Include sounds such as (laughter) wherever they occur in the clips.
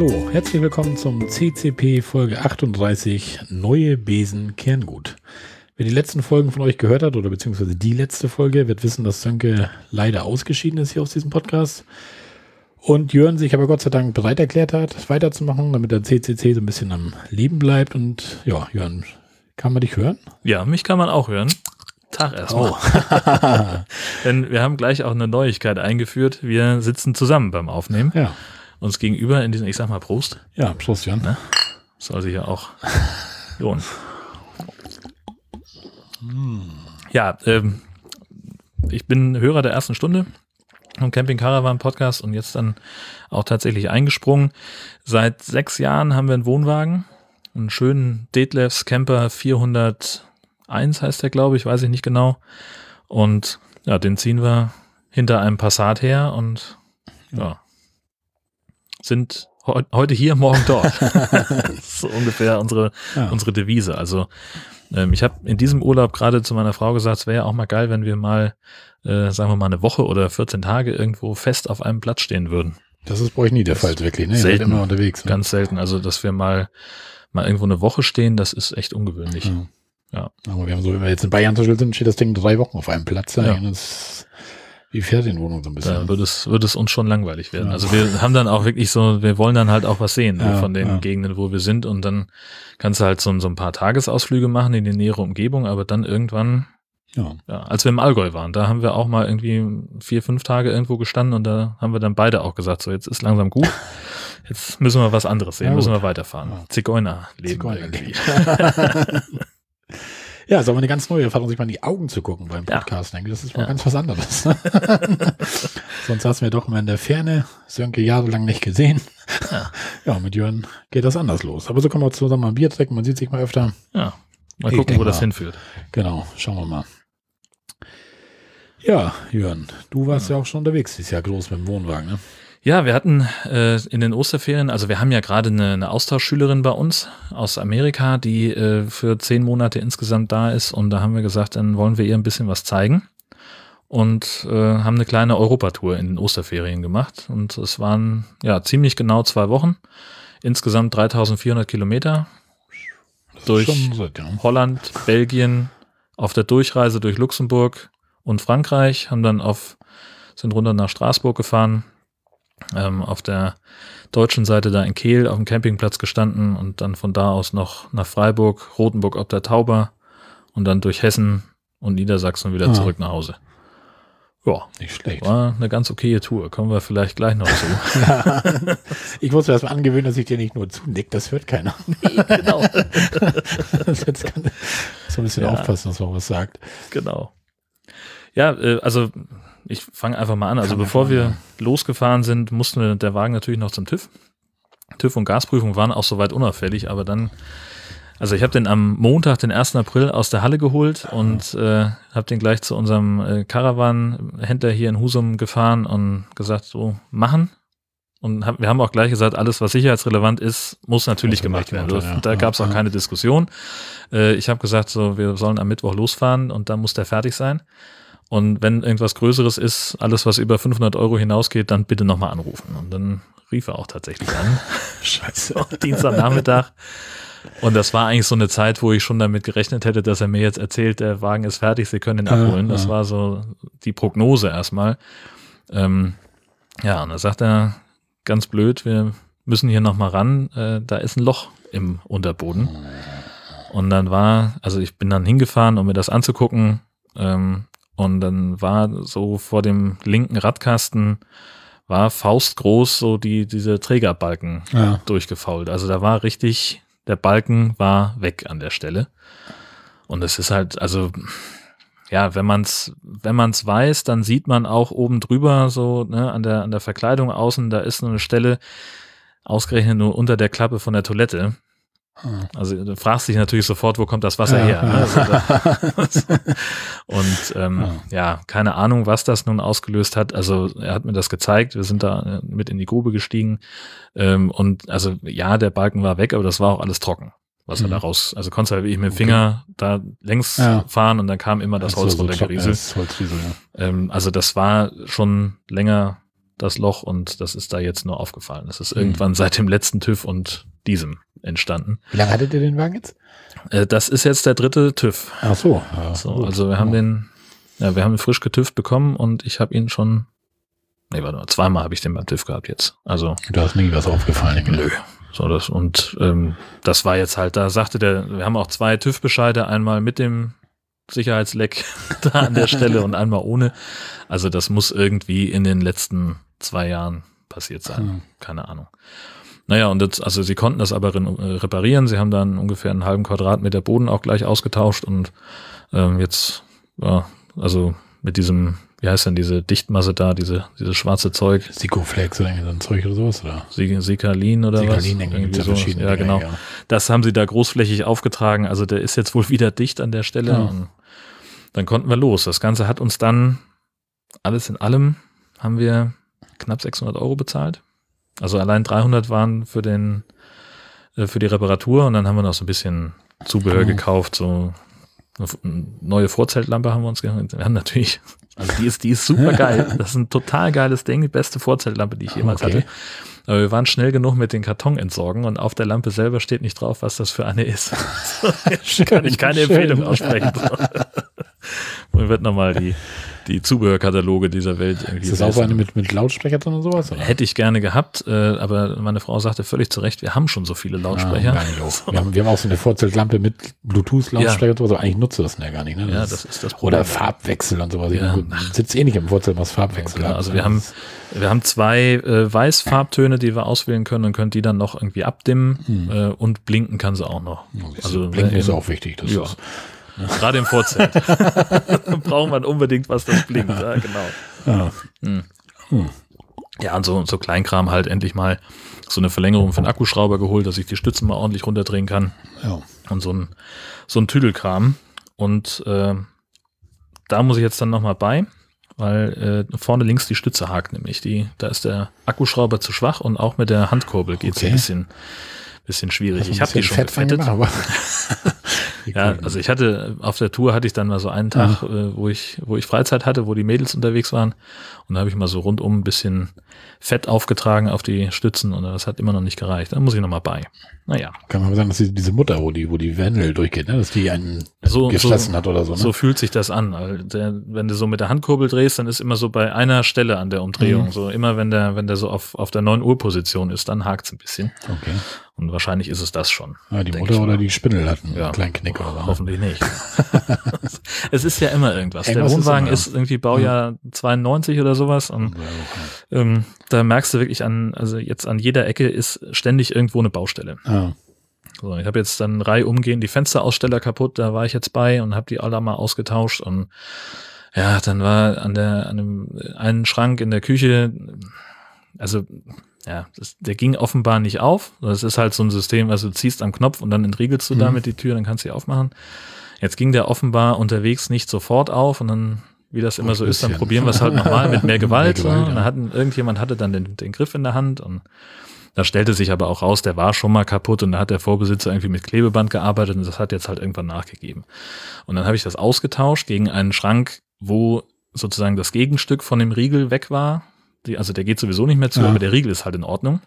hallo, herzlich willkommen zum CCP Folge 38 Neue Besen Kerngut. Wer die letzten Folgen von euch gehört hat oder beziehungsweise die letzte Folge, wird wissen, dass Sönke leider ausgeschieden ist hier aus diesem Podcast. Und Jörn sich aber Gott sei Dank bereit erklärt hat, weiterzumachen, damit der CCC so ein bisschen am Leben bleibt. Und ja, Jörn, kann man dich hören? Ja, mich kann man auch hören. Tag erstmal. Oh. (laughs) Denn wir haben gleich auch eine Neuigkeit eingeführt. Wir sitzen zusammen beim Aufnehmen. Ja. Uns gegenüber in diesem, ich sag mal Prost. Ja, Prost, Jan. Ne? Soll sich ja auch lohnen. Ja, ähm, ich bin Hörer der ersten Stunde vom Camping Caravan Podcast und jetzt dann auch tatsächlich eingesprungen. Seit sechs Jahren haben wir einen Wohnwagen, einen schönen Detlefs Camper 401 heißt der, glaube ich, weiß ich nicht genau. Und ja, den ziehen wir hinter einem Passat her und ja, sind heute hier, morgen dort. (laughs) so ungefähr unsere, ja. unsere Devise. Also ähm, ich habe in diesem Urlaub gerade zu meiner Frau gesagt, es wäre ja auch mal geil, wenn wir mal, äh, sagen wir mal, eine Woche oder 14 Tage irgendwo fest auf einem Platz stehen würden. Das ist bei euch nie der Fall, wirklich. Ne? Selten, immer unterwegs. Ne? Ganz selten. Also, dass wir mal, mal irgendwo eine Woche stehen, das ist echt ungewöhnlich. Ja. ja. Aber wir haben so, wenn wir jetzt in Bayern sind, steht das Ding drei Wochen auf einem Platz. Ja. Das wie Ferienwohnung so ein bisschen. Da wird es, wird es uns schon langweilig werden. Ja. Also wir haben dann auch wirklich so, wir wollen dann halt auch was sehen ja, von den ja. Gegenden, wo wir sind und dann kannst du halt so, so ein paar Tagesausflüge machen in die nähere Umgebung, aber dann irgendwann, ja. ja, als wir im Allgäu waren, da haben wir auch mal irgendwie vier, fünf Tage irgendwo gestanden und da haben wir dann beide auch gesagt, so jetzt ist langsam gut, (laughs) jetzt müssen wir was anderes sehen, müssen wir weiterfahren. Zigeuner leben Zigeuner irgendwie. (laughs) (laughs) Ja, ist aber eine ganz neue Erfahrung, sich mal in die Augen zu gucken beim Podcast. Ja. Das ist mal ja. ganz was anderes. (laughs) Sonst saßen wir doch immer in der Ferne, Sönke jahrelang nicht gesehen. Ja. ja, mit Jörn geht das anders los. Aber so kann man zusammen mal ein Bier trinken, man sieht sich mal öfter. Ja, mal gucken, wo das mal. hinführt. Genau, schauen wir mal. Ja, Jörn, du warst ja, ja auch schon unterwegs dieses Jahr groß mit dem Wohnwagen, ne? Ja, wir hatten äh, in den Osterferien, also wir haben ja gerade eine, eine Austauschschülerin bei uns aus Amerika, die äh, für zehn Monate insgesamt da ist. Und da haben wir gesagt, dann wollen wir ihr ein bisschen was zeigen. Und äh, haben eine kleine Europatour in den Osterferien gemacht. Und es waren ja ziemlich genau zwei Wochen, insgesamt 3400 Kilometer durch weit, ja. Holland, Belgien, auf der Durchreise durch Luxemburg und Frankreich, haben dann auf, sind runter nach Straßburg gefahren, ähm, auf der deutschen Seite da in Kehl auf dem Campingplatz gestanden und dann von da aus noch nach Freiburg, Rotenburg ob der Tauber und dann durch Hessen und Niedersachsen wieder ah. zurück nach Hause. Ja, nicht schlecht. War eine ganz okaye Tour. Kommen wir vielleicht gleich noch zu. ja. (laughs) Ich muss mir erstmal angewöhnen, dass ich dir nicht nur zunicke, das hört keiner. (laughs) Nee, genau. (laughs) Jetzt kann so ein bisschen ja. aufpassen, dass man was sagt. Genau. Ja, äh, also ich fange einfach mal an. Also Kann bevor wir losgefahren sind, mussten wir der Wagen natürlich noch zum TÜV. TÜV und Gasprüfung waren auch soweit unauffällig, aber dann, also ich habe den am Montag, den 1. April aus der Halle geholt und äh, habe den gleich zu unserem äh, Caravan-Händler hier in Husum gefahren und gesagt, so machen. Und hab, wir haben auch gleich gesagt, alles, was sicherheitsrelevant ist, muss natürlich gemacht werden. Wurde, ja. Da gab es auch ja. keine Diskussion. Äh, ich habe gesagt, so, wir sollen am Mittwoch losfahren und dann muss der fertig sein. Und wenn irgendwas Größeres ist, alles was über 500 Euro hinausgeht, dann bitte nochmal anrufen. Und dann rief er auch tatsächlich an. (laughs) Scheiße. Dienstagnachmittag. Und das war eigentlich so eine Zeit, wo ich schon damit gerechnet hätte, dass er mir jetzt erzählt, der Wagen ist fertig, Sie können ihn abholen. Das war so die Prognose erstmal. Ähm, ja, und da sagt er ganz blöd, wir müssen hier nochmal ran, äh, da ist ein Loch im Unterboden. Und dann war, also ich bin dann hingefahren, um mir das anzugucken. Ähm, und dann war so vor dem linken Radkasten war faustgroß so die, diese Trägerbalken ja. durchgefault. Also da war richtig, der Balken war weg an der Stelle. Und es ist halt, also, ja, wenn man's, wenn man's weiß, dann sieht man auch oben drüber so, ne, an der, an der Verkleidung außen, da ist nur eine Stelle, ausgerechnet nur unter der Klappe von der Toilette. Also du fragst dich natürlich sofort, wo kommt das Wasser ja, her? Ne? Also da, (laughs) und ähm, ja. ja. keine Ahnung, was das nun ausgelöst hat. Also er hat mir das gezeigt. Wir sind da äh, mit in die Grube gestiegen. Ähm, und also ja, der Balken war weg, aber das war auch alles trocken. Was mhm. er da raus, also konntest du halt wirklich mit dem Finger okay. da längs ja. fahren und dann kam immer das Holz so, runtergerieselt. So ähm, also das war schon länger das Loch und das ist da jetzt nur aufgefallen. Das ist mhm. irgendwann seit dem letzten TÜV und diesem entstanden. Wie lange hattet ihr den Wagen jetzt? Äh, das ist jetzt der dritte TÜV. Ach so. Ja, so also wir haben den, ja, wir haben ihn frisch getüft bekommen und ich habe ihn schon, nee, warte mal, zweimal habe ich den beim TÜV gehabt jetzt. Also. Du hast nie was aufgefallen. Nö. So, das, und ähm, das war jetzt halt, da sagte der, wir haben auch zwei TÜV-Bescheide, einmal mit dem Sicherheitsleck (laughs) da an der Stelle und einmal ohne. Also das muss irgendwie in den letzten zwei Jahren passiert sein. Hm. Keine Ahnung. Naja, und das, also sie konnten das aber reparieren. Sie haben dann ungefähr einen halben Quadratmeter Boden auch gleich ausgetauscht und ähm, jetzt, ja, also mit diesem, wie heißt denn diese Dichtmasse da, diese, dieses schwarze Zeug? Sikoflex oder so ein Zeug oder sowas, oder? Sikalin oder Sikalin, was? Irgendwie so. Ja, genau. Ja. Das haben sie da großflächig aufgetragen. Also der ist jetzt wohl wieder dicht an der Stelle. Ja. Dann konnten wir los. Das Ganze hat uns dann alles in allem haben wir knapp 600 Euro bezahlt. Also allein 300 waren für den, äh, für die Reparatur und dann haben wir noch so ein bisschen Zubehör oh. gekauft, so eine neue Vorzeltlampe haben wir uns geholt. Wir haben natürlich, (laughs) also die ist, die ist super geil. (laughs) Das ist ein total geiles Ding, die beste Vorzeltlampe, die ich jemals okay. hatte. Aber wir waren schnell genug mit den Karton entsorgen und auf der Lampe selber steht nicht drauf, was das für eine ist. (laughs) so, kann ich keine Empfehlung aussprechen. Man wird nochmal die, die Zubehörkataloge dieser Welt irgendwie. Ist das auch eine mit, mit Lautsprecher drin und sowas? Oder? Hätte ich gerne gehabt, äh, aber meine Frau sagte völlig zu Recht, wir haben schon so viele Lautsprecher. Ja, wir, haben, wir haben auch so eine Vorzeltlampe mit Bluetooth-Lautsprecher, ja. also eigentlich nutze das ja gar nicht. Ne? Das ja, das ist das Problem. Oder Farbwechsel und sowas. Ja. Sitzt eh nicht im Vorzelt, was Farbwechsel ja, Also wir haben, wir haben zwei äh, Weißfarbtöne, die wir auswählen können und können die dann noch irgendwie abdimmen hm. äh, und blinken kann sie auch noch. Also blinken ist auch wichtig. Das ja. ist Gerade im Vorzelt. (laughs) braucht man unbedingt was, das blinkt. Ja, genau. Ja. Hm. Hm. Ja, und so, so Kleinkram halt endlich mal so eine Verlängerung für den Akkuschrauber geholt, dass ich die Stützen mal ordentlich runterdrehen kann. Ja. Und so ein, so ein Tüdelkram. Und äh, da muss ich jetzt dann nochmal bei, weil äh, vorne links die Stütze hakt nämlich. Die, da ist der Akkuschrauber zu schwach und auch mit der Handkurbel geht es okay. ein bisschen, bisschen schwierig. Ich habe die schon gefettet. Gemacht, (laughs) ja, also ich hatte auf der Tour hatte ich dann mal so einen Tag, ja. äh, wo ich wo ich Freizeit hatte, wo die Mädels unterwegs waren und da habe ich mal so rundum ein bisschen Fett aufgetragen auf die Stützen und das hat immer noch nicht gereicht. Da muss ich noch mal bei. Naja. Kann man sagen, dass die, diese Mutter, wo die wo die Wendel durchgeht, ne, dass die einen so, geschlossen so, hat oder so. Ne? So fühlt sich das an. Also der, wenn du so mit der Handkurbel drehst, dann ist immer so bei einer Stelle an der Umdrehung. Mhm. So immer wenn der wenn der so auf auf der 9 Uhr Position ist, dann hakt's ein bisschen. Okay. Und wahrscheinlich ist es das schon. Ja, die Mutter oder die Spindel hatten ja. einen kleinen Knick oder so. Hoffentlich nicht. (laughs) es ist ja immer irgendwas. irgendwas der Wohnwagen ist, ist, irgendwie Baujahr ja. 92 oder sowas. Und ja, ähm, da merkst du wirklich an, also jetzt an jeder Ecke ist ständig irgendwo eine Baustelle. Ah. So, ich habe jetzt dann Reihe umgehend die Fensteraussteller kaputt, da war ich jetzt bei und habe die alle mal ausgetauscht und ja, dann war an der an dem einen Schrank in der Küche, also ja, das, der ging offenbar nicht auf. Das ist halt so ein System, also du ziehst am Knopf und dann entriegelst du mhm. damit die Tür, dann kannst du sie aufmachen. Jetzt ging der offenbar unterwegs nicht sofort auf und dann, wie das immer so ist, dann probieren wir es halt nochmal mit mehr (laughs) Gewalt. Mehr Gewalt ja. Und dann hatten, irgendjemand hatte dann den, den Griff in der Hand und da stellte sich aber auch raus, der war schon mal kaputt und da hat der Vorbesitzer irgendwie mit Klebeband gearbeitet und das hat jetzt halt irgendwann nachgegeben. Und dann habe ich das ausgetauscht gegen einen Schrank, wo sozusagen das Gegenstück von dem Riegel weg war die, also der geht sowieso nicht mehr zu, ja. aber der Riegel ist halt in Ordnung.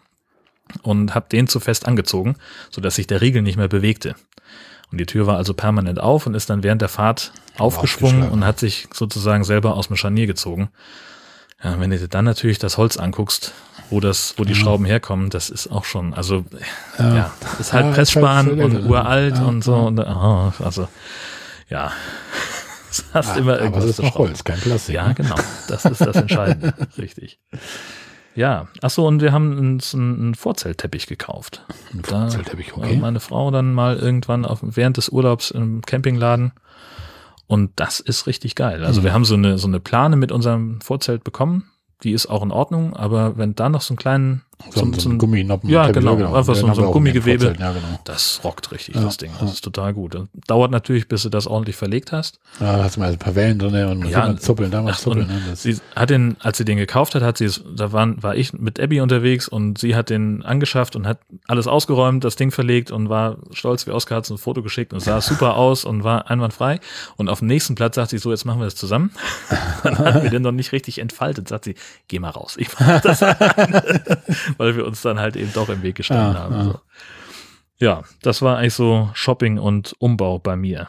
Und habe den zu fest angezogen, sodass sich der Riegel nicht mehr bewegte. Und die Tür war also permanent auf und ist dann während der Fahrt aufgeschwungen und hat sich sozusagen selber aus dem Scharnier gezogen. Ja, wenn du dir dann natürlich das Holz anguckst, wo das, wo die ja. Schrauben herkommen, das ist auch schon, also ja, ja ist halt ja, Pressspan halt und uralt und so. Und, oh, also ja, hast ja, immer irgendwas. Aber das ist noch Holz, kein Plastik. Ja, ne? genau. Das ist das Entscheidende. (laughs) Richtig. Ja, achso, und wir haben uns einen Vorzeltteppich gekauft. Ein Vorzeltteppich, okay. Meine Frau dann mal irgendwann auf, während des Urlaubs im Campingladen. Und das ist richtig geil. Also mhm. wir haben so eine, so eine Plane mit unserem Vorzelt bekommen. Die ist auch in Ordnung, aber wenn da noch so einen kleinen So, so zum- ein Gumminoppen. Ja, Teppich, genau. Einfach so- so ein den Gummigewebe. Ja, genau. Das rockt richtig, Ja, das Ding. Das ja. ist total gut. Das dauert natürlich, bis du das ordentlich verlegt hast. Ja, da hast du mal ein paar Wellen drin und Ja, zuppeln, da mal ach, zuppeln. und Ne? Sie hat den, als sie den gekauft hat, hat sie es, da waren, war ich mit Abby unterwegs und sie hat den angeschafft und hat alles ausgeräumt, das Ding verlegt und war stolz wie Oskar hat ein Foto geschickt und sah (laughs) super aus und war einwandfrei. Und auf dem nächsten Platz sagt sie so, jetzt machen wir das zusammen. (laughs) Dann hatten wir den noch nicht richtig entfaltet, sagt sie, geh mal raus, ich mach das. (laughs) (laughs) Weil wir uns dann halt eben doch im Weg gestanden Ja, haben. ja. So. Ja, das war eigentlich so Shopping und Umbau bei mir.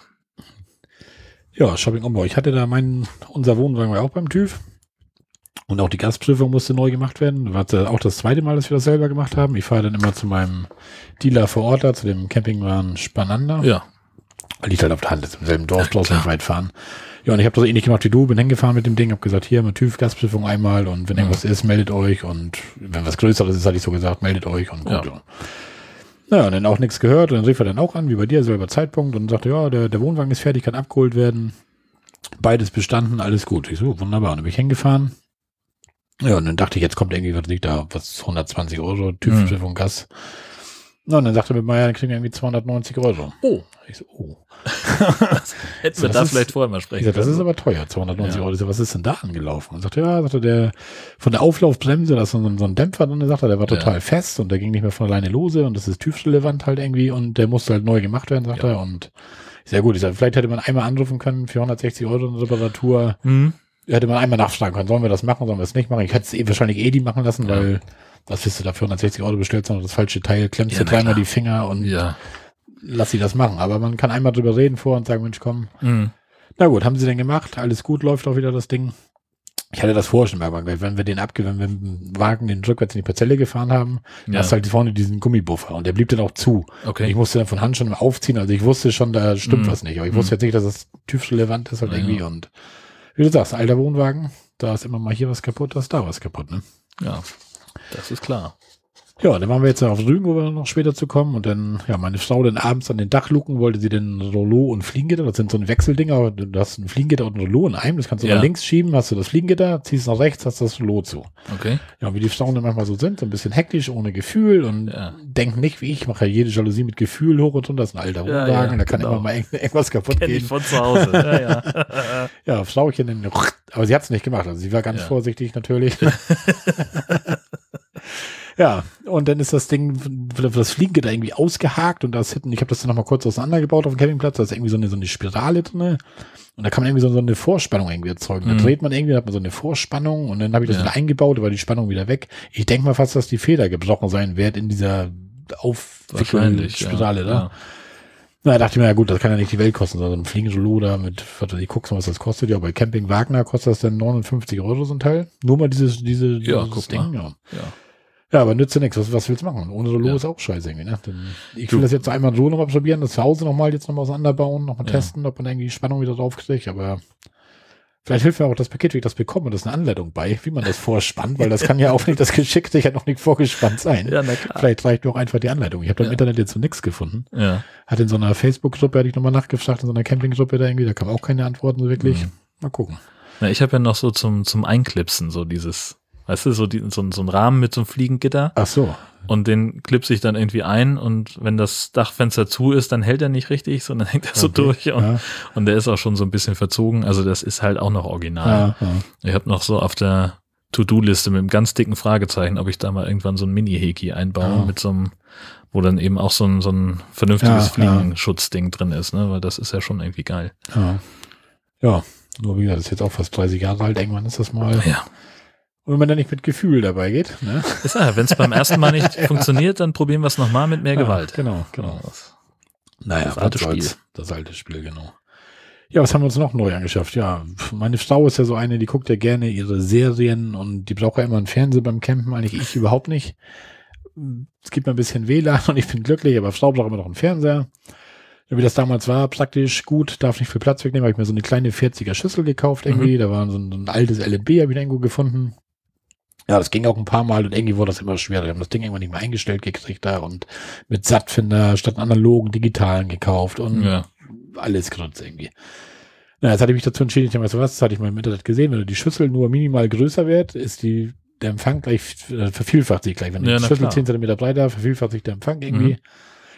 ja, Shopping-Umbau. Ich hatte da meinen, unser Wohnwagen war auch beim TÜV. Und auch die Gasprüfung musste neu gemacht werden. War auch das zweite Mal, dass wir das selber gemacht haben. Ich fahre dann immer zu meinem Dealer vor Ort da, zu dem Campingwagen Spanander. Ja, Liegt halt auf der Hand, ist im selben Dorf, Ja, draußen weit fahren. Ja, und ich habe das ähnlich gemacht wie du, bin hingefahren mit dem Ding, habe gesagt, hier, mit TÜV Gasprüfung einmal und wenn Mhm. irgendwas ist, meldet euch und wenn was Größeres ist, hatte ich so gesagt, meldet euch und gut. Ja. Naja, und dann auch nichts gehört und dann rief er dann auch an, wie bei dir, selber Zeitpunkt und sagte, ja, der, der Wohnwagen ist fertig, kann abgeholt werden. Beides bestanden, alles gut. Ich so, wunderbar. Und dann bin ich hingefahren. Ja, und dann dachte ich, jetzt kommt irgendwie, was liegt da, was, 120 Euro, TÜV-Prüfung, Gas. Na, und dann sagte mir Meier, dann kriegen wir irgendwie 290 Euro. Oh. Ich so, oh. (laughs) hätten wir Das da ist- vielleicht vorher mal sprechen sag, das ist aber teuer, 290 Ja. Euro. Ich sag, was ist denn da angelaufen? Und sagte, ja, sagte der, von der Auflaufbremse, da ist so ein, so ein Dämpfer drin, sagt er, der war Ja. total fest und der ging nicht mehr von alleine lose und das ist TÜV-relevant halt irgendwie und der musste halt neu gemacht werden, sagt Ja. er. Und sehr gut, ich sag, vielleicht hätte man einmal anrufen können für 160 Euro eine Reparatur. Hm? Hätte man einmal nachfragen können, sollen wir das machen, sollen wir es nicht machen? Ich hätte es eh wahrscheinlich eh die machen lassen, Ja. weil was willst du da für 160 Euro bestellt, sondern das falsche Teil, klemmst Ja, na dreimal die Finger und Ja. lass sie das machen. Aber man kann einmal drüber reden vor und sagen, Mensch, komm, Hm. na gut, haben sie denn gemacht? Alles gut, läuft auch wieder das Ding. Ich hatte das vorher schon mal gesagt, wenn wir den abge, wenn wir mit dem Wagen den rückwärts in die Parzelle gefahren haben, Ja. hast du halt vorne diesen Gummibuffer und der blieb dann auch zu. Okay. Ich musste dann von Hand schon aufziehen, also ich wusste schon, da stimmt Mhm. was nicht, aber ich Mhm. wusste jetzt nicht, dass das TÜV-relevant ist halt Ja, irgendwie ja. und wie du sagst, alter Wohnwagen, da ist immer mal hier was kaputt, da ist da was kaputt, ne? Ja, das ist klar. Ja, dann waren wir jetzt auf Rügen, wo wir noch später zu kommen. Und dann, ja, meine Frau dann abends an den Dachluken wollte sie den Rollo und Fliegengitter. Das sind so ein Wechseldinger. aber Du hast ein Fliegengitter und ein Rollo in einem. Das kannst du Ja. nach links schieben, hast du das Fliegengitter, ziehst nach rechts, hast das Rollo zu. Okay. Ja, wie die Frauen dann manchmal so sind, so ein bisschen hektisch, ohne Gefühl und Ja. denken nicht wie ich, mache ja jede Jalousie mit Gefühl hoch und runter. Das ist ein alter Ja, Wohnwagen, ja, da kann genau. immer mal irgend- irgendwas kaputt Kenn ich gehen. von zu Hause. (laughs) Ja, ja. Ja, Frauchen, aber sie hat es nicht gemacht. Also sie war ganz Ja. vorsichtig natürlich. (laughs) ja, und dann ist das Ding, das Fliegengitter irgendwie ausgehakt und da ist hinten, ich habe das dann nochmal kurz auseinandergebaut auf dem Campingplatz, da ist irgendwie so eine, so eine Spirale drin und da kann man irgendwie so, so eine Vorspannung irgendwie erzeugen. Da Mhm. dreht man irgendwie, da hat man so eine Vorspannung und dann habe ich das Ja. wieder eingebaut, da war die Spannung wieder weg. Ich denke mal fast, dass die Feder gebrochen sein wird in dieser Aufwickelspirale ja. da. Ja. Na, da dachte ich mir, ja gut, das kann ja nicht die Welt kosten, sondern ein Fliegengelot da mit, weiß ich, guckst mal, was das kostet. Ja, bei Camping Wagner kostet das dann 59 Euro so ein Teil. Nur mal dieses, diese, Ja, dieses Ding, mal. ja. Ja. Ja, aber nützt ja nichts. Was, was willst du machen? Ohne Rollo Ja. ist auch scheiße irgendwie, ne? Ich Du- will das jetzt einmal so nochmal probieren, das zu Hause nochmal jetzt nochmal auseinanderbauen, nochmal Ja. testen, ob man irgendwie Spannung wieder drauf kriegt, aber vielleicht hilft mir auch das Paket, wie ich das bekomme. Da ist eine Anleitung bei, wie man das vorspannt, weil das kann ja auch nicht das Geschickte, ich noch nicht vorgespannt sein. ja, na klar. Vielleicht reicht mir auch einfach die Anleitung. Ich habe da im Ja. Internet jetzt so nichts gefunden. Ja. Hat in so einer Facebook-Gruppe, hatte ich nochmal nachgefragt, in so einer Camping-Gruppe da irgendwie, da kam auch keine Antworten so wirklich. Mhm. Mal gucken. Na, ich habe ja noch so zum, zum Einklipsen so dieses, weißt du, so, die, so, ein- so ein Rahmen mit so einem Fliegengitter Ach so. und den klipse ich dann irgendwie ein und wenn das Dachfenster zu ist, dann hält er nicht richtig, sondern (laughs) hängt er so Okay. durch und, Ja, und der ist auch schon so ein bisschen verzogen. Also das ist halt auch noch original. ja, ja. Ich habe noch so auf der To-Do-Liste mit einem ganz dicken Fragezeichen, ob ich da mal irgendwann so ein Mini-Heki einbaue mit so einem, wo dann eben auch so ein, so ein vernünftiges. Fliegenschutzding drin ist, ne? Weil das ist ja schon irgendwie geil. ja. Ja, nur wie gesagt, das ist jetzt auch fast 30 Jahre alt, irgendwann ist das mal. Ja. Und wenn man da nicht mit Gefühl dabei geht, ne? Ist ja, wenn es beim ersten Mal nicht (laughs) funktioniert, dann probieren wir es nochmal mit mehr Ja, Gewalt. Genau, genau. Das- Naja, Das alte. Spiel. Das alte Spiel, genau. Ja, was haben wir uns noch neu angeschafft? Ja, meine Frau ist ja so eine, die guckt ja gerne ihre Serien und die braucht ja immer einen Fernseher beim Campen, eigentlich ich überhaupt nicht. Es gibt mir ein bisschen WLAN und ich bin glücklich, aber Frau braucht immer noch einen Fernseher. Ja, wie das damals war, praktisch gut, darf nicht viel Platz wegnehmen, habe ich mir so eine kleine 40er Schüssel gekauft irgendwie, da war so ein, so ein altes LNB, habe ich irgendwo gefunden. Ja, das ging auch ein paar Mal und irgendwie wurde das immer schwerer. Wir haben das Ding irgendwann nicht mehr eingestellt gekriegt da und mit Sattfinder statt analogen, digitalen gekauft und Ja. alles Grütz irgendwie. Na, jetzt hatte ich mich dazu entschieden, ich habe gesagt, was, das hatte ich mal im Internet gesehen, wenn die Schüssel nur minimal größer wird, ist die der Empfang gleich äh, vervielfacht sich gleich. Wenn Ja, du na Schlüssel klar. 10 cm breiter, vervielfacht sich der Empfang irgendwie. Mhm.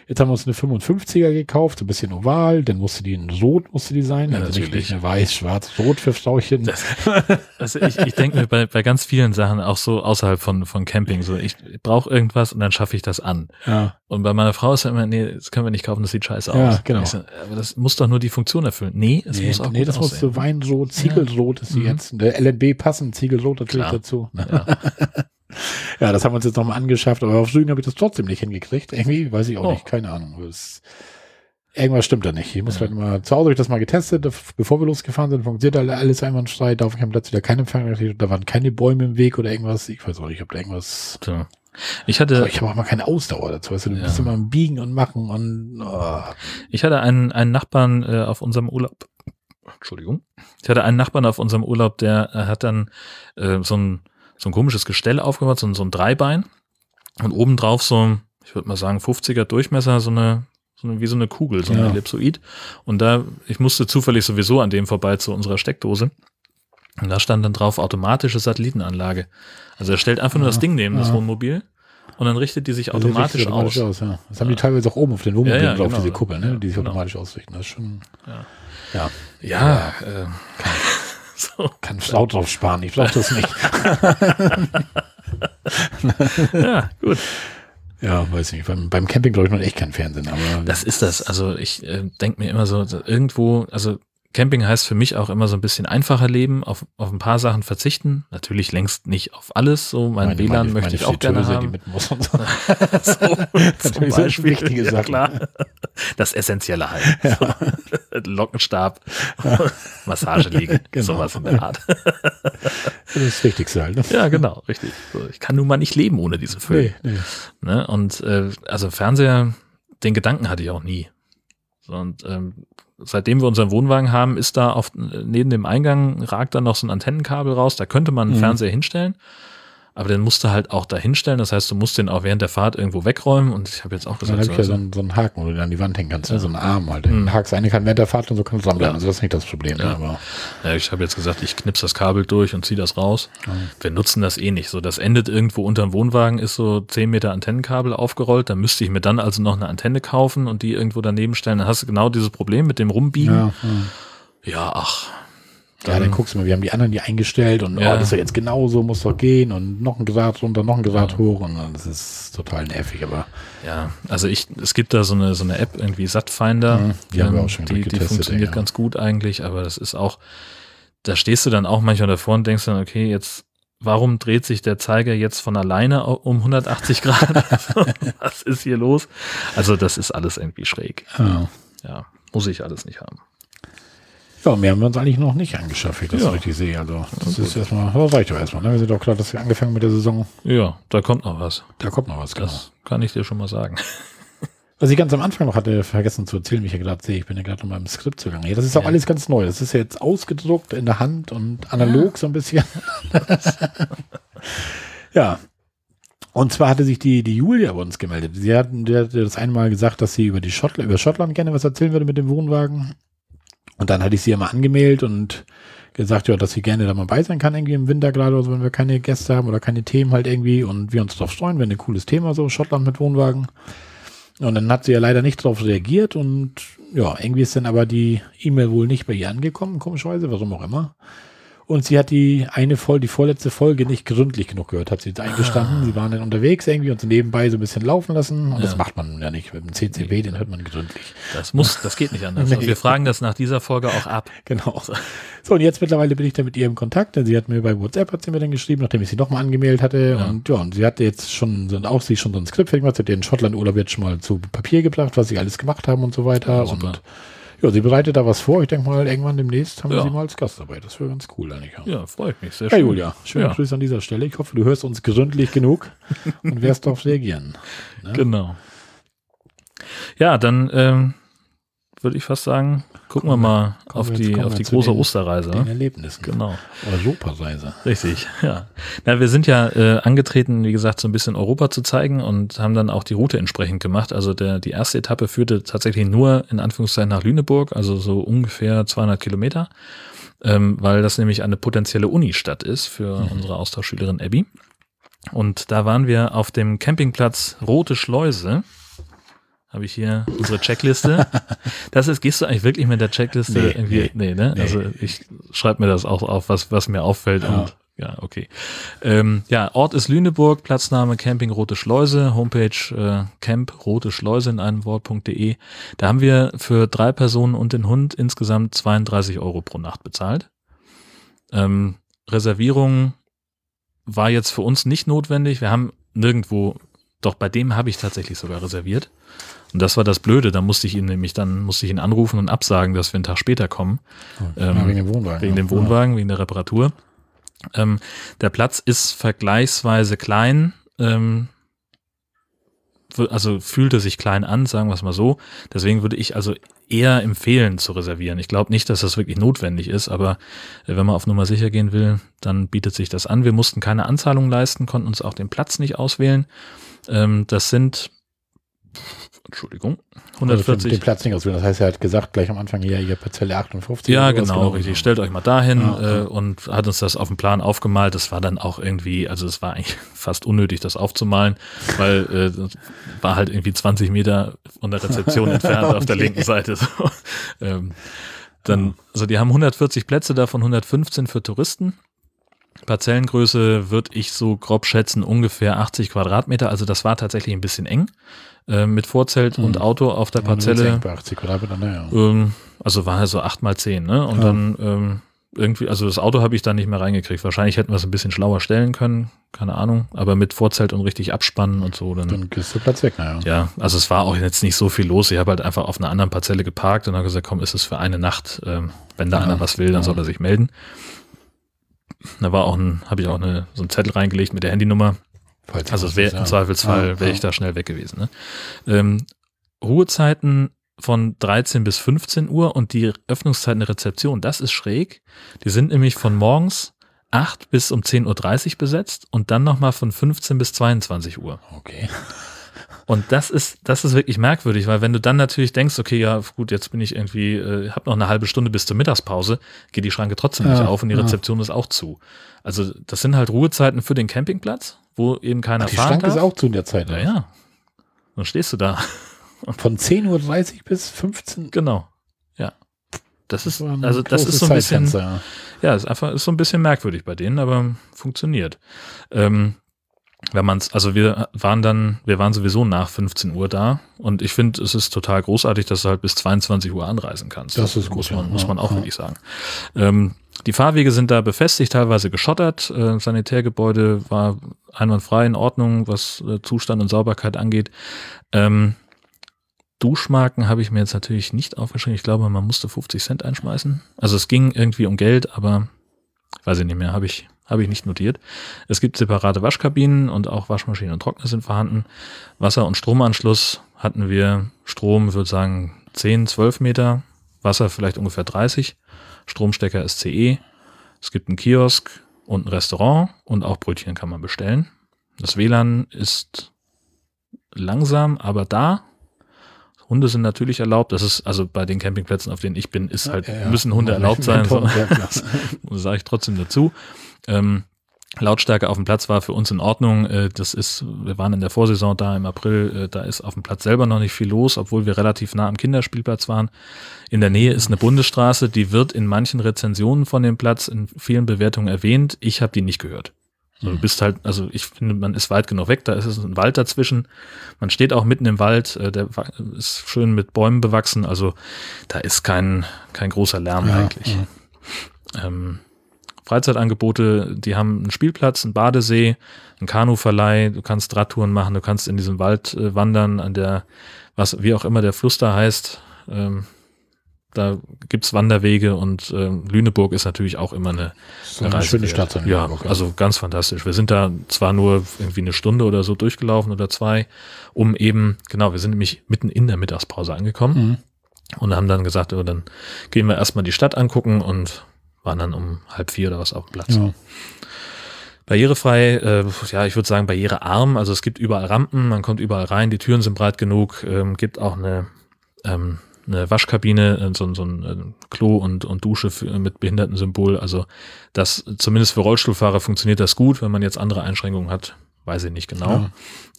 Jetzt haben wir uns eine 55er gekauft, so ein bisschen oval, dann musste die in rot, musste die sein. Ja, also natürlich. eine weiß, schwarz, rot für Frauchen. Das, (laughs) also ich, ich denke mir bei, bei ganz vielen Sachen auch so außerhalb von, von Camping, so ich brauche irgendwas und dann schaffe ich das an. ja, Und bei meiner Frau ist ja immer, nee, das können wir nicht kaufen, das sieht scheiße aus. Ja, genau. So, aber das muss doch nur die Funktion erfüllen. Nee, es nee, muss auch nee das muss so Weinrot, Ziegelrot ist die Mhm. jetzt. Der LNB passend, Ziegelrot natürlich Klar. dazu. Ja. (laughs) (laughs) Ja, das haben wir uns jetzt nochmal angeschafft, aber auf Süden habe ich das trotzdem nicht hingekriegt. Irgendwie, weiß ich auch Oh. nicht, keine Ahnung. Das, irgendwas stimmt da nicht. Ich muss Ja. mal, zu Hause habe ich das mal getestet, bevor wir losgefahren sind, funktioniert alle- alles einwandfrei, da auf dem Platz wieder keine Empfang, da waren keine Bäume im Weg oder irgendwas. Ich weiß auch nicht, ob da irgendwas, So. Ich hatte, aber ich habe auch mal keine Ausdauer dazu, weißt du, du Ja. bist immer am Biegen und Machen und, oh, Ich hatte einen, einen Nachbarn äh, auf unserem Urlaub. Entschuldigung. Ich hatte einen Nachbarn auf unserem Urlaub, der äh, hat dann äh, so, ein, so ein komisches Gestell aufgebaut, so ein, so ein Dreibein. Und obendrauf so, ein, ich würde mal sagen, 50er Durchmesser, so eine, so eine, wie so eine Kugel, so Ja. eine Ellipsoid. Und da, ich musste zufällig sowieso an dem vorbei zu unserer Steckdose. Und da stand dann drauf automatische Satellitenanlage. Also er stellt einfach nur Ja, das Ding neben das ja. Wohnmobil und dann richtet die sich das automatisch richtig aus. aus ja. Das haben die teilweise auch oben auf den Wohnmobilen Ja, ja, drauf, genau. diese Kuppeln, ne, die sich genau. automatisch ausrichten. Das ist schon, Ja. ja, Ja, äh, so. kann Stau drauf sparen, ich brauche das nicht. (laughs) Ja, gut. Ja, weiß nicht. Beim, beim Camping glaube ich noch echt kein Fernsehen, aber Das ist das. Also ich äh, denke mir immer so irgendwo, also Camping heißt für mich auch immer so ein bisschen einfacher leben, auf, auf ein paar Sachen verzichten. Natürlich längst nicht auf alles. So mein meine- WLAN meine- möchte meine ich auch gerne Fritteuse, die haben. mit muss und (laughs) so. so, (laughs) zum Beispiel. wichtige ja, Sachen. klar. Das Essentielle halt. So, (laughs) Lockenstab, Massageliege, Genau. sowas in der Art. Das ist das Wichtigste halt. Ne? Ja, genau, richtig. So, ich kann nun mal nicht leben ohne diese Föhn. Nee, nee. Ne? Und äh, also Fernseher, den Gedanken hatte ich auch nie. So, Und ähm, seitdem wir unseren Wohnwagen haben, ist da auf, neben dem Eingang ragt dann noch so ein Antennenkabel raus. Da könnte man einen Mhm. Fernseher hinstellen. Aber den musst du halt auch da hinstellen. Das heißt, du musst den auch während der Fahrt irgendwo wegräumen. Und ich habe jetzt auch Dann gesagt, habe ich so, ja also, so einen, so einen Haken, wo du den an die Wand hängen kannst, ne? so einen Arm halt. Mhm. Den hakst eine kann während der Fahrt und so kann es dran bleiben. Ja. Also das ist nicht das Problem. Ja. Aber ja, ich habe jetzt gesagt, ich knips das Kabel durch und ziehe das raus. Ja. Wir nutzen das eh nicht. So, das endet irgendwo unterm Wohnwagen, ist so 10 Meter Antennenkabel aufgerollt. Da müsste ich mir dann also noch eine Antenne kaufen und die irgendwo daneben stellen. Dann hast du genau dieses Problem mit dem Rumbiegen. ja, ja. Ja, ach. ja, dann guckst du mal, wir haben die anderen die eingestellt und Ja. oh, das ist ja jetzt genauso, muss doch gehen und noch ein Grad runter, noch ein Grad Ja. hoch und dann, das ist total nervig, aber Ja, also ich, es gibt da so eine, so eine App, irgendwie Satfinder. Mhm, die haben wir ähm, auch schon die, die funktioniert ja. ganz gut eigentlich, aber das ist auch, da stehst du dann auch manchmal davor und denkst dann, okay, jetzt, warum dreht sich der Zeiger jetzt von alleine um 180 Grad? (laughs) Was ist hier los? Also das ist alles irgendwie schräg. ja. Ja, muss ich alles nicht haben. Ja, mehr haben wir uns eigentlich noch nicht angeschafft, wenn ich das Ja. richtig sehe. Also das ist erstmal, das reicht doch erstmal. Ne? Wir sind doch klar, dass wir angefangen mit der Saison, Ja, da kommt noch was. da kommt noch was, genau. Das kann ich dir schon mal sagen. (laughs) Was ich ganz am Anfang noch hatte vergessen zu erzählen, mich ja gerade sehe, ich bin ja gerade noch mal im Skript zugange. Ja, das ist auch Ja. alles ganz neu. Das ist ja jetzt ausgedruckt in der Hand und analog so ein bisschen. (laughs) ja. Und zwar hatte sich die, die Julia bei uns gemeldet. Sie hatten, die hatte das einmal gesagt, dass sie über die Schottland, über Schottland gerne was erzählen würde mit dem Wohnwagen. Und dann hatte ich sie mal angemeldet und gesagt, ja, dass sie gerne da mal bei sein kann, irgendwie im Winter gerade, oder so, wenn wir keine Gäste haben oder keine Themen halt irgendwie und wir uns drauf freuen, wenn ein cooles Thema so, Schottland mit Wohnwagen. Und dann hat sie ja leider nicht darauf reagiert und ja, irgendwie ist dann aber die E-Mail wohl nicht bei ihr angekommen, komischerweise, warum auch immer. Und sie hat die eine Folge, die vorletzte Folge nicht gründlich genug gehört, hat sie jetzt eingestanden. Sie waren dann unterwegs irgendwie und so nebenbei so ein bisschen laufen lassen. Und das Ja. macht man ja nicht. Mit dem CCB, den hört man gründlich. Das muss, das geht nicht anders. Nee. Und wir fragen das nach dieser Folge auch ab. Genau. So, und jetzt mittlerweile bin ich da mit ihr im Kontakt, denn sie hat mir bei WhatsApp, hat sie mir dann geschrieben, nachdem ich sie nochmal angemeldet hatte. Ja. Und ja, und sie hatte jetzt schon, so- auch sie schon so ein Skript fertig gemacht, sie hat den Schottland-Urlaub jetzt schon mal zu Papier gebracht, was sie alles gemacht haben und so weiter. Super. und ja, sie bereitet da was vor. Ich denke mal, irgendwann demnächst haben wir Ja. sie mal als Gast dabei. Das wäre ganz cool eigentlich. Ja. Ja, freue ich mich sehr Ja, schön. Julia, schöne Ja. Grüße an dieser Stelle. Ich hoffe, du hörst uns gründlich genug (laughs) und wirst darauf reagieren. Ne? Genau. Ja, dann ähm, würde ich fast sagen, gucken wir mal kommen auf die, auf die große den- Osterreise. Den Erlebnissen. Genau, Europareise. richtig, ja. Na, wir sind ja äh, angetreten, wie gesagt, so ein bisschen Europa zu zeigen und haben dann auch die Route entsprechend gemacht. Also der, die erste Etappe führte tatsächlich nur in Anführungszeichen nach Lüneburg, also so ungefähr 200 Kilometer, ähm, weil das nämlich eine potenzielle Unistadt ist für Mhm. unsere Austauschschülerin Abby. Und da waren wir auf dem Campingplatz Rote Schleuse. Habe ich hier unsere Checkliste. (laughs) Das ist, gehst du eigentlich wirklich mit der Checkliste Nee, irgendwie? Nee, ne? nee. Also ich schreibe mir das auch auf, was, was mir auffällt Ja. und ja, okay. Ähm, ja, Ort ist Lüneburg, Platzname Camping Rote Schleuse, Homepage äh, Camp Rote Schleuse in einem Wort.de. Da haben wir für drei Personen und den Hund insgesamt 32 Euro pro Nacht bezahlt. Ähm, Reservierung war jetzt für uns nicht notwendig. Wir haben nirgendwo, doch bei dem habe ich tatsächlich sogar reserviert. Und das war das Blöde. Da musste ich ihn nämlich dann, musste ich ihn anrufen und absagen, dass wir einen Tag später kommen. Ähm, ja, wegen dem Wohnwagen. Wegen ja. dem Wohnwagen, wegen der Reparatur. Ähm, der Platz ist vergleichsweise klein. Ähm, also fühlte sich klein an, sagen wir es mal so. Deswegen würde ich also eher empfehlen zu reservieren. Ich glaube nicht, dass das wirklich notwendig ist, aber äh, wenn man auf Nummer sicher gehen will, dann bietet sich das an. Wir mussten keine Anzahlung leisten, konnten uns auch den Platz nicht auswählen. Ähm, das sind, Entschuldigung, Also den, 140. den Platz nicht auswählen. Das heißt, er hat gesagt gleich am Anfang, ja, ihr Parzelle 58. Ja, oder sowas, genau, richtig. Stellt euch mal dahin Ja, ja. äh, und hat uns das auf dem Plan aufgemalt. Das war dann auch irgendwie, also es war eigentlich (laughs) fast unnötig, das aufzumalen, weil äh, das war halt irgendwie 20 Meter von der Rezeption entfernt (laughs) auf der Okay. linken Seite. So. Ähm, dann, also die haben 140 Plätze, davon 115 für Touristen. Parzellengröße würde ich so grob schätzen, ungefähr 80 Quadratmeter. Also das war tatsächlich ein bisschen eng. Äh, mit Vorzelt und Mhm. Auto auf der Ja, Parzelle. 10 Bei 80 Quadratmeter, naja. Ähm, also war so acht mal zehn, ne? Und Ja. dann ähm, irgendwie, also das Auto habe ich da nicht mehr reingekriegt. Wahrscheinlich hätten wir es ein bisschen schlauer stellen können, keine Ahnung. Aber mit Vorzelt und richtig abspannen und so, dann. Dann ist der Platz weg, naja. Ja, also es war auch jetzt nicht so viel los. Ich habe halt einfach auf einer anderen Parzelle geparkt und habe gesagt, komm, ist es für eine Nacht. Ähm, wenn da Ja. einer was will, dann Ja. soll er sich melden. Da war auch ein, habe ich auch eine, so einen Zettel reingelegt mit der Handynummer. Falls Also ja. im Zweifelsfall Ja, wäre ja. ich da schnell weg gewesen. Ne? Ähm, Ruhezeiten von 13 bis 15 Uhr und die Öffnungszeiten der Rezeption, das ist schräg. Die sind nämlich von morgens 8 bis um 10.30 Uhr besetzt und dann nochmal von 15 bis 22 Uhr. Okay. (laughs) Und das ist, das ist wirklich merkwürdig, weil wenn du dann natürlich denkst, okay, ja, gut, jetzt bin ich irgendwie, äh, hab noch eine halbe Stunde bis zur Mittagspause, geht die Schranke trotzdem nicht Ja, auf und die ja. Rezeption ist auch zu. Also das sind halt Ruhezeiten für den Campingplatz, wo eben keiner Die fahren Schranke darf. ist auch zu in der Zeit. Ja, ja. Dann stehst du da. (laughs) Von 10.30 Uhr bis 15 Genau. Ja. Das ist, war ein also das ist so ein bisschen, ja, ist einfach, ist so ein bisschen merkwürdig bei denen, aber funktioniert. Ähm, wenn man's, also wir waren dann, wir waren sowieso nach 15 Uhr da und ich finde, es ist total großartig, dass du halt bis 22 Uhr anreisen kannst. Das ist muss gut, man, ja. muss man auch Ja. wirklich sagen. Ähm, die Fahrwege sind da befestigt, teilweise geschottert. Äh, Sanitärgebäude war einwandfrei in Ordnung, was äh, Zustand und Sauberkeit angeht. Ähm, Duschmarken habe ich mir jetzt natürlich nicht aufgeschrieben. Ich glaube, man musste 50 Cent einschmeißen. Also es ging irgendwie um Geld, aber weiß ich nicht mehr, habe ich, habe ich nicht notiert. Es gibt separate Waschkabinen und auch Waschmaschinen und Trockner sind vorhanden. Wasser- und Stromanschluss hatten wir. Strom, würde sagen, 10, 12 Meter. Wasser vielleicht ungefähr 30. Stromstecker ist CE. Es gibt einen Kiosk und ein Restaurant und auch Brötchen kann man bestellen. Das WLAN ist langsam, aber da. Hunde sind natürlich erlaubt. Das ist also bei den Campingplätzen, auf denen ich bin, ist halt, Ja, ja. müssen Hunde erlaubt (laughs) sein. So. (laughs) Sage ich trotzdem dazu. Ähm, Lautstärke auf dem Platz war für uns in Ordnung. Äh, das ist, wir waren in der Vorsaison da im April, äh, da ist auf dem Platz selber noch nicht viel los, obwohl wir relativ nah am Kinderspielplatz waren. In der Nähe ist eine Bundesstraße, die wird in manchen Rezensionen von dem Platz in vielen Bewertungen erwähnt. Ich habe die nicht gehört. So, du bist halt, also ich finde, man ist weit genug weg, da ist es ein Wald dazwischen. Man steht auch mitten im Wald, äh, der ist schön mit Bäumen bewachsen, also da ist kein, kein großer Lärm Ja, eigentlich. ja. Ähm, Freizeitangebote, die haben einen Spielplatz, einen Badesee, einen Kanuverleih, du kannst Radtouren machen, du kannst in diesem Wald äh, wandern, an der, was, wie auch immer der Fluss da heißt. Ähm, da gibt's Wanderwege und ähm, Lüneburg ist natürlich auch immer eine, So eine Reise schöne. Stadt. sein, Ja, Lüneburg, also ganz fantastisch. Wir sind da zwar nur irgendwie eine Stunde oder so durchgelaufen oder zwei, um eben, genau, wir sind nämlich mitten in der Mittagspause angekommen Mhm. und haben dann gesagt, oh, dann gehen wir erstmal die Stadt angucken und waren dann um halb vier oder was auf dem Platz. Ja. Barrierefrei, äh, ja, ich würde sagen barrierearm. Also es gibt überall Rampen, man kommt überall rein, die Türen sind breit genug, ähm, gibt auch eine, ähm, eine Waschkabine, äh, so, so ein äh, Klo und, und Dusche für, mit Behindertensymbol. Also das zumindest für Rollstuhlfahrer funktioniert das gut. Wenn man jetzt andere Einschränkungen hat, weiß ich nicht genau.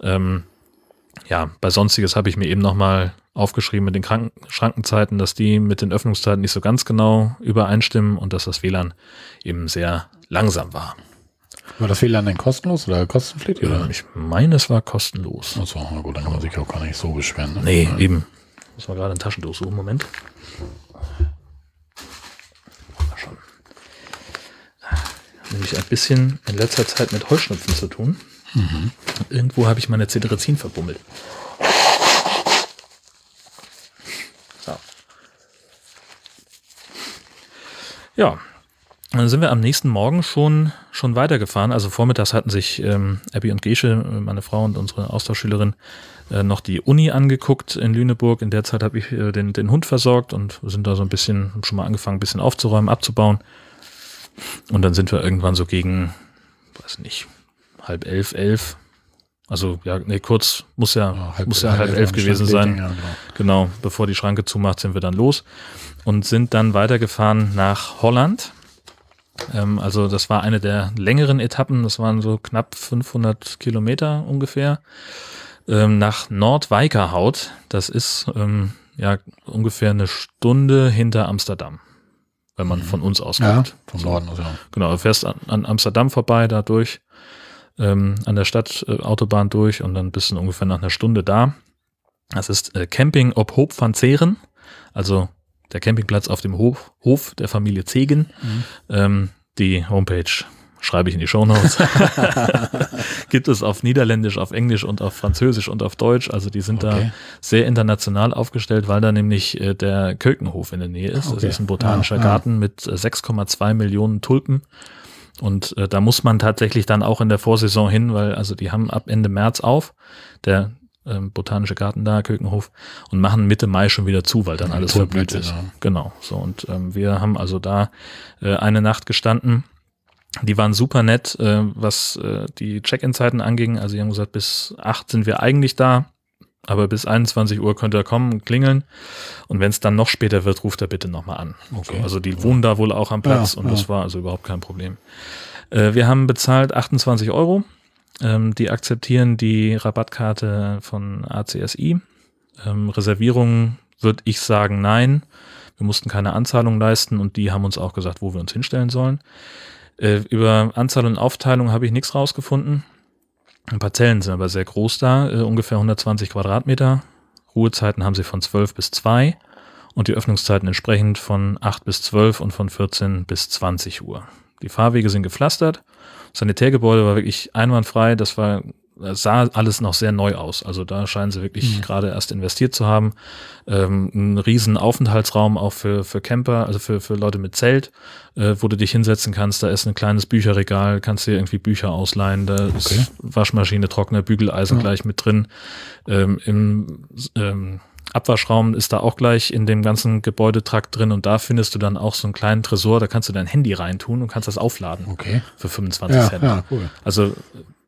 Ja, ähm, ja bei Sonstiges habe ich mir eben nochmal aufgeschrieben mit den Kranken Schrankenzeiten, dass die mit den Öffnungszeiten nicht so ganz genau übereinstimmen und dass das WLAN eben sehr langsam war. War das WLAN denn kostenlos oder kostenpflichtig? Oder? Ich meine, es war kostenlos. Achso, na gut, dann kann man sich auch gar nicht so beschweren. Ne? Nee, ja. eben. Muss man gerade ein Taschentuch suchen. Moment. Schon. Nämlich ein bisschen in letzter Zeit mit Heuschnupfen zu tun. Mhm. Irgendwo habe ich meine Cetirizin verbummelt. Ja, dann sind wir am nächsten Morgen schon, schon weitergefahren. Also vormittags hatten sich ähm, Abby und Gesche, meine Frau und unsere Austauschschülerin, äh, noch die Uni angeguckt in Lüneburg. In der Zeit habe ich äh, den, den Hund versorgt und sind da so ein bisschen, schon mal angefangen, ein bisschen aufzuräumen, abzubauen. Und dann sind wir irgendwann so gegen, weiß nicht, halb elf, elf. Also ja, nee, kurz muss ja, ja halb, muss ja halb, halb elf gewesen sein. Ja, genau. genau, bevor die Schranke zumacht, sind wir dann los und sind dann weitergefahren nach Holland ähm, also das war eine der längeren Etappen, das waren so knapp 500 Kilometer ungefähr, ähm, nach Nordweikerhaut. Das ist ähm, ja ungefähr eine Stunde hinter Amsterdam, wenn man mhm. von uns aus kommt. Ja, vom Norden aus, ja. Genau, du fährst an, an Amsterdam vorbei, da durch, ähm, an der Stadtautobahn äh, durch und dann bist du ungefähr nach einer Stunde da. Das ist äh, Camping op Hoop van Zeren, also der Campingplatz auf dem Hof, Hof der Familie Zegen. Mhm. Ähm, die Homepage schreibe ich in die Show Notes. (laughs) (laughs) Gibt es auf Niederländisch, auf Englisch und auf Französisch und auf Deutsch. Also die sind okay. da sehr international aufgestellt, weil da nämlich äh, der Kökenhof in der Nähe ist. Okay. Das ist ein botanischer ja, Garten ja. mit 6,2 Millionen Tulpen. Und äh, da muss man tatsächlich dann auch in der Vorsaison hin, weil also die haben ab Ende März auf. Der ähm, botanische Garten da, Kökenhof, und machen Mitte Mai schon wieder zu, weil dann alles verblüht ist. Ja. Genau. So und ähm, wir haben also da äh, eine Nacht gestanden. Die waren super nett, äh, was äh, die Check-in-Zeiten anging. Also die haben gesagt, bis acht sind wir eigentlich da, aber bis 21 Uhr könnt ihr kommen und klingeln. Und wenn es dann noch später wird, ruft er bitte nochmal an. Okay. So, also die wohnen da wohl auch am Platz ja, und ja. das war also überhaupt kein Problem. Äh, wir haben bezahlt 28 Euro ähm, die akzeptieren die Rabattkarte von ACSI. Ähm, Reservierungen würde ich sagen, nein. Wir mussten keine Anzahlung leisten und die haben uns auch gesagt, wo wir uns hinstellen sollen. Äh, über Anzahl und Aufteilung habe ich nichts rausgefunden. Ein paar Zellen sind aber sehr groß da, äh, ungefähr 120 Quadratmeter. Ruhezeiten haben sie von 12 bis 2 und die Öffnungszeiten entsprechend von 8 bis 12 und von 14 bis 20 Uhr. Die Fahrwege sind gepflastert Sanitärgebäude war wirklich einwandfrei. Das war, das sah alles noch sehr neu aus. Also da scheinen sie wirklich mhm. gerade erst investiert zu haben. Ähm, ein riesen Aufenthaltsraum auch für, für Camper, also für, für Leute mit Zelt, äh, wo du dich hinsetzen kannst. Da ist ein kleines Bücherregal, kannst dir irgendwie Bücher ausleihen. Da okay. ist Waschmaschine, Trockner, Bügeleisen ja. gleich mit drin. Ähm, Im ähm, Abwaschraum ist da auch gleich in dem ganzen Gebäudetrakt drin und da findest du dann auch so einen kleinen Tresor, da kannst du dein Handy reintun und kannst das aufladen. Okay. Für 25 ja, Cent. Ja, cool. Also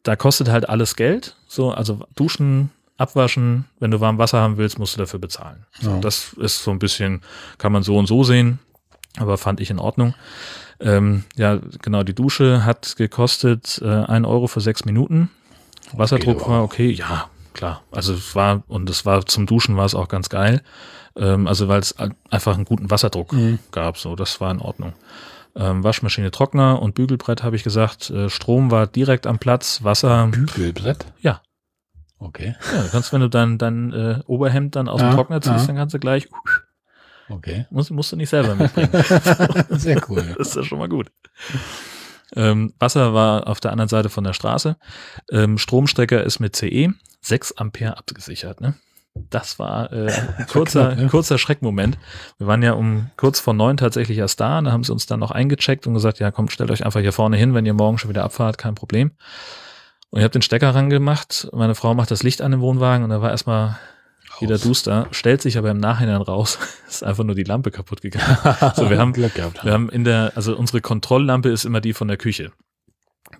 da kostet halt alles Geld. So, also duschen, abwaschen, wenn du warm Wasser haben willst, musst du dafür bezahlen. So, ja. Das ist so ein bisschen, kann man so und so sehen, aber fand ich in Ordnung. Ähm, ja, genau, die Dusche hat gekostet äh, 1 Euro für sechs Minuten. Wasserdruck war okay, ja, klar. Also es war, und es war zum Duschen war es auch ganz geil. Ähm, also weil es einfach einen guten Wasserdruck mhm. gab. So, das war in Ordnung. Ähm, Waschmaschine, Trockner und Bügelbrett habe ich gesagt. Äh, Strom war direkt am Platz. Wasser. Bügelbrett? Ja. Okay. Ja, du kannst, wenn du dein, dein äh, Oberhemd dann aus ja, dem Trockner ziehst, ja. dann kannst du gleich. Okay. Musst, musst du nicht selber mitbringen. (laughs) Sehr cool. (laughs) das ist ja schon mal gut. Ähm, Wasser war auf der anderen Seite von der Straße. Ähm, Stromstecker ist mit CE. 6 Ampere abgesichert. Ne? Das war äh, (laughs) kurzer, knapp, kurzer Schreckmoment. Wir waren ja um kurz vor neun tatsächlich erst da. Da haben sie uns dann noch eingecheckt und gesagt, ja komm, stellt euch einfach hier vorne hin, wenn ihr morgen schon wieder abfahrt, kein Problem. Und ich habe den Stecker rangemacht. Meine Frau macht das Licht an dem Wohnwagen und da war erstmal wieder duster, stellt sich aber im Nachhinein raus, (laughs) ist einfach nur die Lampe kaputt gegangen. (laughs) so, wir haben, wir haben in der, also unsere Kontrolllampe ist immer die von der Küche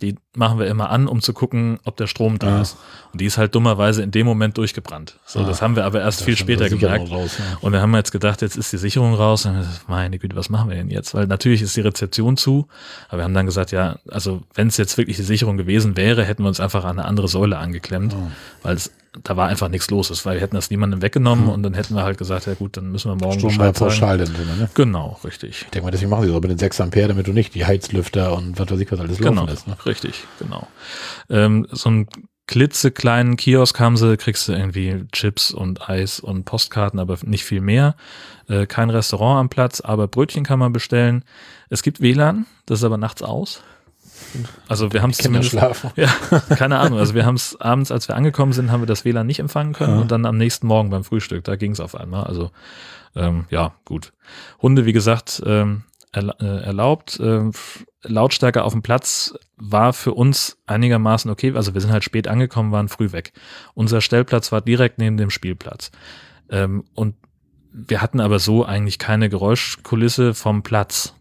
die machen wir immer an, um zu gucken, ob der Strom da Ja. ist. Und die ist halt dummerweise in dem Moment durchgebrannt. So, Ah. das haben wir aber erst viel später gemerkt. Raus, ja. Und wir haben jetzt gedacht, jetzt ist die Sicherung raus. Und gesagt, meine Güte, was machen wir denn jetzt? Weil natürlich ist die Rezeption zu. Aber wir haben dann gesagt, ja, also wenn es jetzt wirklich die Sicherung gewesen wäre, hätten wir uns einfach an eine andere Säule angeklemmt, Oh. weil es da war einfach nichts los. War, wir hätten das niemandem weggenommen und dann hätten wir halt gesagt, ja gut, dann müssen wir morgen Bescheid sagen. pauschal denn drin, ne? Genau, richtig. Ich denke mal, deswegen machen sie auch mit den 6 Ampere, damit du nicht die Heizlüfter und was weiß ich was alles Genau, laufen lässt. Ne? richtig, genau. Ähm, so einen klitzekleinen Kiosk haben sie, kriegst du irgendwie Chips und Eis und Postkarten, aber nicht viel mehr. Äh, kein Restaurant am Platz, aber Brötchen kann man bestellen. Es gibt WLAN, das ist aber nachts aus. Also wir haben es zumindest schlafen. Ja, (laughs) keine Ahnung. Also wir haben es abends, als wir angekommen sind, haben wir das WLAN nicht empfangen können Ja. und dann am nächsten Morgen beim Frühstück, da ging es auf einmal. Also ähm, ja, gut. Hunde, wie gesagt, ähm, äh, erlaubt. Ähm, Lautstärke auf dem Platz war für uns einigermaßen okay. Also wir sind halt spät angekommen, waren früh weg. Unser Stellplatz war direkt neben dem Spielplatz. Ähm, und wir hatten aber so eigentlich keine Geräuschkulisse vom Platz.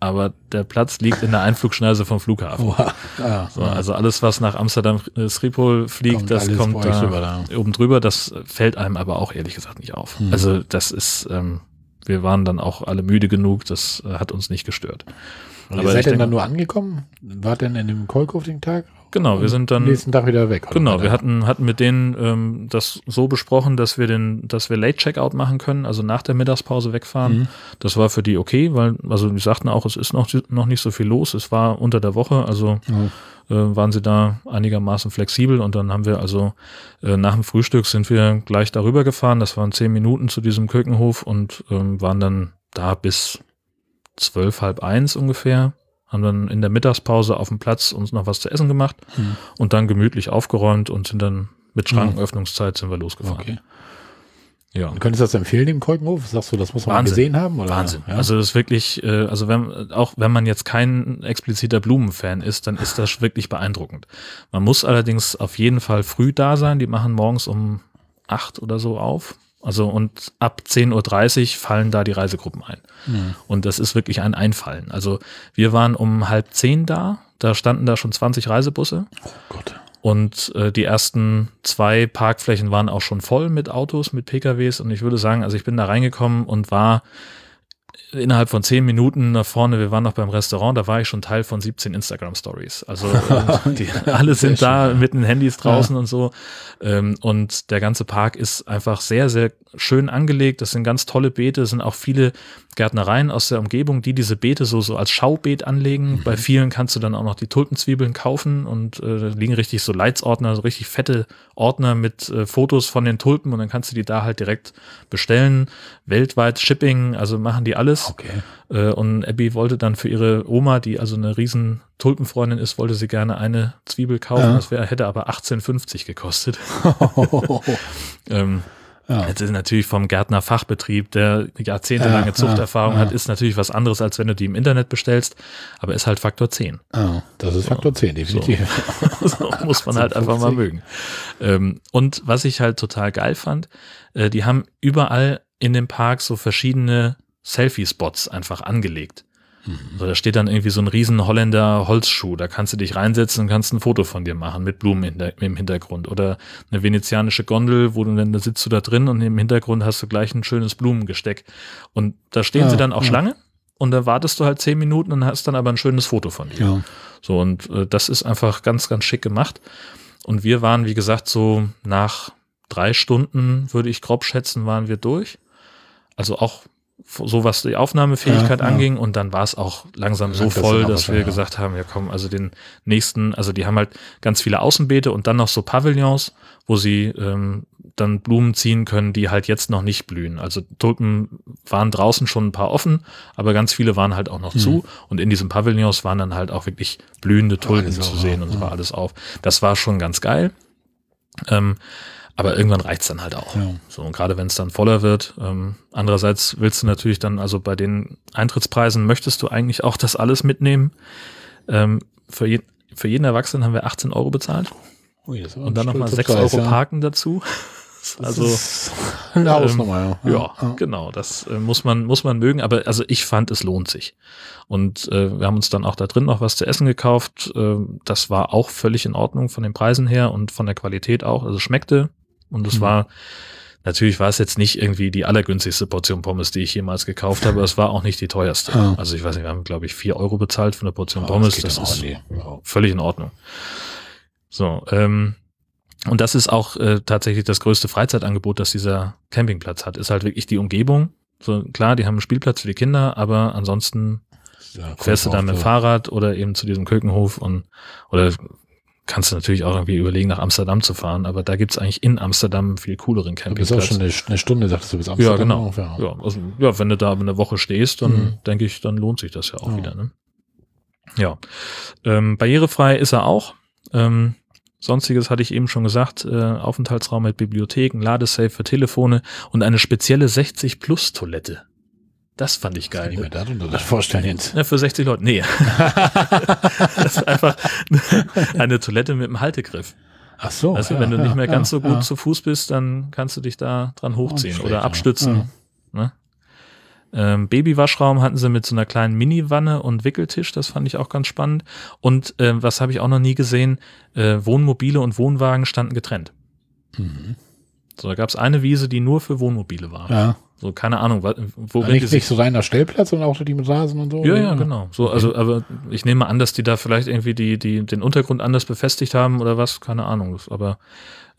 Aber der Platz liegt in der Einflugschneise vom Flughafen. Oha. Ja, So, also alles, was nach Amsterdam äh, Schiphol fliegt, Kommt das kommt da rüber da. oben drüber. Das fällt einem aber auch ehrlich gesagt nicht auf. Hm. Also das ist, ähm, wir waren dann auch alle müde genug. Das äh, hat uns nicht gestört. Und Aber ihr seid denn dann nur angekommen? Wart denn in dem Kolkhof den Tag? Genau, wir sind dann nächsten Tag wieder weg. Genau, wir hatten, hatten mit denen ähm, das so besprochen, dass wir den, dass wir Late Checkout machen können, also nach der Mittagspause wegfahren. Mhm. Das war für die okay, weil, also die sagten auch, es ist noch, noch nicht so viel los. Es war unter der Woche, also Ja. äh, waren sie da einigermaßen flexibel und dann haben wir also äh, nach dem Frühstück sind wir gleich darüber gefahren. Das waren zehn Minuten zu diesem Kökenhof und ähm, waren dann da bis zwölf, halb eins ungefähr. Haben dann in der Mittagspause auf dem Platz uns noch was zu essen gemacht Hm. und dann gemütlich aufgeräumt und sind dann mit Schrankenöffnungszeit sind wir losgefahren. Okay. Ja. Und könntest du das empfehlen, dem Kolkenhof? Sagst du, das muss man Wahnsinn. gesehen haben? Oder? Wahnsinn. Ja? Also das ist wirklich, äh, also wenn, auch wenn man jetzt kein expliziter Blumenfan ist, dann ist das wirklich beeindruckend. Man muss allerdings auf jeden Fall früh da sein. Die machen morgens um acht oder so auf. Also und ab 10.30 Uhr fallen da die Reisegruppen ein. Hm. Und das ist wirklich ein Einfallen. Also wir waren um halb zehn da. Da standen da schon 20 Reisebusse. Oh Gott. Und äh, die ersten zwei Parkflächen waren auch schon voll mit Autos, mit PKWs. Und ich würde sagen, also ich bin da reingekommen und war innerhalb von zehn Minuten nach vorne, wir waren noch beim Restaurant, da war ich schon Teil von 17 Instagram Stories. Also (laughs) die, (laughs) alle sind da mit den Handys draußen und so. Ähm, und der ganze Park ist einfach sehr, sehr schön angelegt. Das sind ganz tolle Beete, es sind auch viele Gärtnereien aus der Umgebung, die diese Beete so, so als Schaubeet anlegen. Bei vielen kannst du dann auch noch die Tulpenzwiebeln kaufen und äh, da liegen richtig so Leitsordner, so richtig fette Ordner mit äh, Fotos von den Tulpen und dann kannst du die da halt direkt bestellen. Weltweit Shipping, also machen die alles. Okay. Äh, und Abby wollte dann für ihre Oma, die also eine riesen Tulpenfreundin ist, wollte sie gerne eine Zwiebel kaufen. Ja. Das wär, hätte aber 18,50 gekostet. (laughs) (laughs) ähm, ja. Jetzt ist natürlich vom Gärtner Fachbetrieb, der jahrzehntelange Ja, Zuchterfahrung ja, hat, ist natürlich was anderes, als wenn du die im Internet bestellst, aber ist halt Faktor 10. Ah, das ist Faktor 10, definitiv. so (laughs) (laughs) muss man halt einfach mal 18,50. mögen. Ähm, und was ich halt total geil fand, äh, die haben überall in dem Park so verschiedene Selfie-Spots einfach angelegt. So, da steht dann irgendwie so ein riesen Holländer Holzschuh, da kannst du dich reinsetzen und kannst ein Foto von dir machen mit Blumen im Hintergrund. Oder eine venezianische Gondel, wo du dann, da sitzt du da drin und im Hintergrund hast du gleich ein schönes Blumengesteck. Und da stehen Ja, sie dann auch ja. Schlange und da wartest du halt zehn Minuten und hast dann aber ein schönes Foto von dir. Ja. So, und äh, das ist einfach ganz, ganz schick gemacht. Und wir waren, wie gesagt, so nach drei Stunden, würde ich grob schätzen, waren wir durch. Also auch so was die Aufnahmefähigkeit Ja, ja. anging und dann war es auch langsam so das voll, dass wir ja. gesagt haben, ja komm, also den nächsten, also die haben halt ganz viele Außenbeete und dann noch so Pavillons, wo sie ähm, dann Blumen ziehen können, die halt jetzt noch nicht blühen. Also Tulpen waren draußen schon ein paar offen, aber ganz viele waren halt auch noch Mhm. zu und in diesen Pavillons waren dann halt auch wirklich blühende Tulpen zu auf, sehen und es war alles auf. Das war schon ganz geil. Ähm, aber irgendwann reicht's dann halt auch. Ja. So, und gerade wenn es dann voller wird. Ähm, andererseits willst du natürlich dann, also bei den Eintrittspreisen möchtest du eigentlich auch das alles mitnehmen. Ähm, für, je, für jeden Erwachsenen haben wir 18 Euro bezahlt Ui, das war und dann nochmal stolzer 6 Preis, Euro ja. Parken dazu. (laughs) also eine Hausnummer, ähm, ja. ja, genau, das äh, muss man muss man mögen, aber also ich fand es lohnt sich. Und äh, wir haben uns dann auch da drin noch was zu essen gekauft. Äh, das war auch völlig in Ordnung von den Preisen her und von der Qualität auch. Also schmeckte und es mhm. war Natürlich war es jetzt nicht irgendwie die allergünstigste Portion Pommes, die ich jemals gekauft habe, es war auch nicht die teuerste. Ah. Also ich weiß nicht, wir haben, glaube ich, vier Euro bezahlt für eine Portion oh, Pommes. Das, das ist ja. völlig in Ordnung. So, ähm, und das ist auch äh, tatsächlich das größte Freizeitangebot, das dieser Campingplatz hat. Ist halt wirklich die Umgebung. So klar, die haben einen Spielplatz für die Kinder, aber ansonsten ja, fährst du da mit dem Fahrrad oder eben zu diesem Kökenhof und oder kannst du natürlich auch irgendwie überlegen, nach Amsterdam zu fahren, aber da gibt's eigentlich in Amsterdam viel cooleren Campingplatz. Du bist auch schon eine, eine Stunde, sagtest du, bis Amsterdam. Ja, genau. Ja. Ja, also, ja, wenn du da eine Woche stehst, dann mhm. denke ich, dann lohnt sich das ja auch ja. wieder. Ne? Ja, ähm, barrierefrei ist er auch. Ähm, Sonstiges hatte ich eben schon gesagt, äh, Aufenthaltsraum mit Bibliotheken, Ladesafe für Telefone und eine spezielle 60 Plus Toilette. Das fand ich geil. Ich mir darunter das vorstellen jetzt. Ja, für 60 Leute. Nee. (laughs) das ist einfach eine Toilette mit einem Haltegriff. Ach so. Also, ja, wenn du nicht mehr ganz so gut ja. zu Fuß bist, dann kannst du dich da dran hochziehen oder abstützen. Ne? Ähm, Babywaschraum hatten sie mit so einer kleinen Mini-Wanne und Wickeltisch, das fand ich auch ganz spannend. Und äh, was habe ich auch noch nie gesehen, äh, Wohnmobile und Wohnwagen standen getrennt. Mhm. So, da gab es eine Wiese, die nur für Wohnmobile war. Ja. So, keine Ahnung, wo ja, nicht, nicht so reiner Stellplatz, sondern auch die mit Rasen und so. Ja, ja, genau. So, also, aber ich nehme an, dass die da vielleicht irgendwie die, die, den Untergrund anders befestigt haben oder was, keine Ahnung. Aber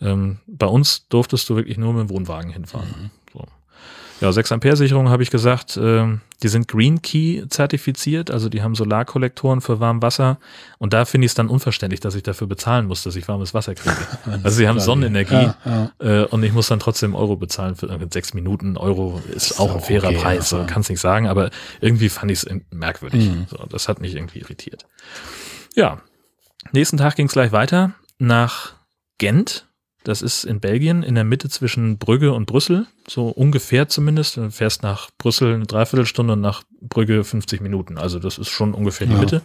ähm, bei uns durftest du wirklich nur mit dem Wohnwagen hinfahren. Mhm. Ja, 6 Ampere Sicherung habe ich gesagt, äh, die sind Green Key zertifiziert, also die haben Solarkollektoren für warm Wasser und da finde ich es dann unverständlich, dass ich dafür bezahlen muss, dass ich warmes Wasser kriege. (laughs) also sie haben Sonnenenergie ja, ja. Äh, und ich muss dann trotzdem Euro bezahlen für sechs Minuten. Euro ist, ist auch ein fairer okay, Preis, ja. kann es nicht sagen, aber irgendwie fand ich es merkwürdig. Mhm. So, das hat mich irgendwie irritiert. Ja, nächsten Tag ging es gleich weiter nach Gent das ist in Belgien, in der Mitte zwischen Brügge und Brüssel, so ungefähr zumindest. Du fährst nach Brüssel eine Dreiviertelstunde und nach Brügge 50 Minuten. Also das ist schon ungefähr die ja. Mitte.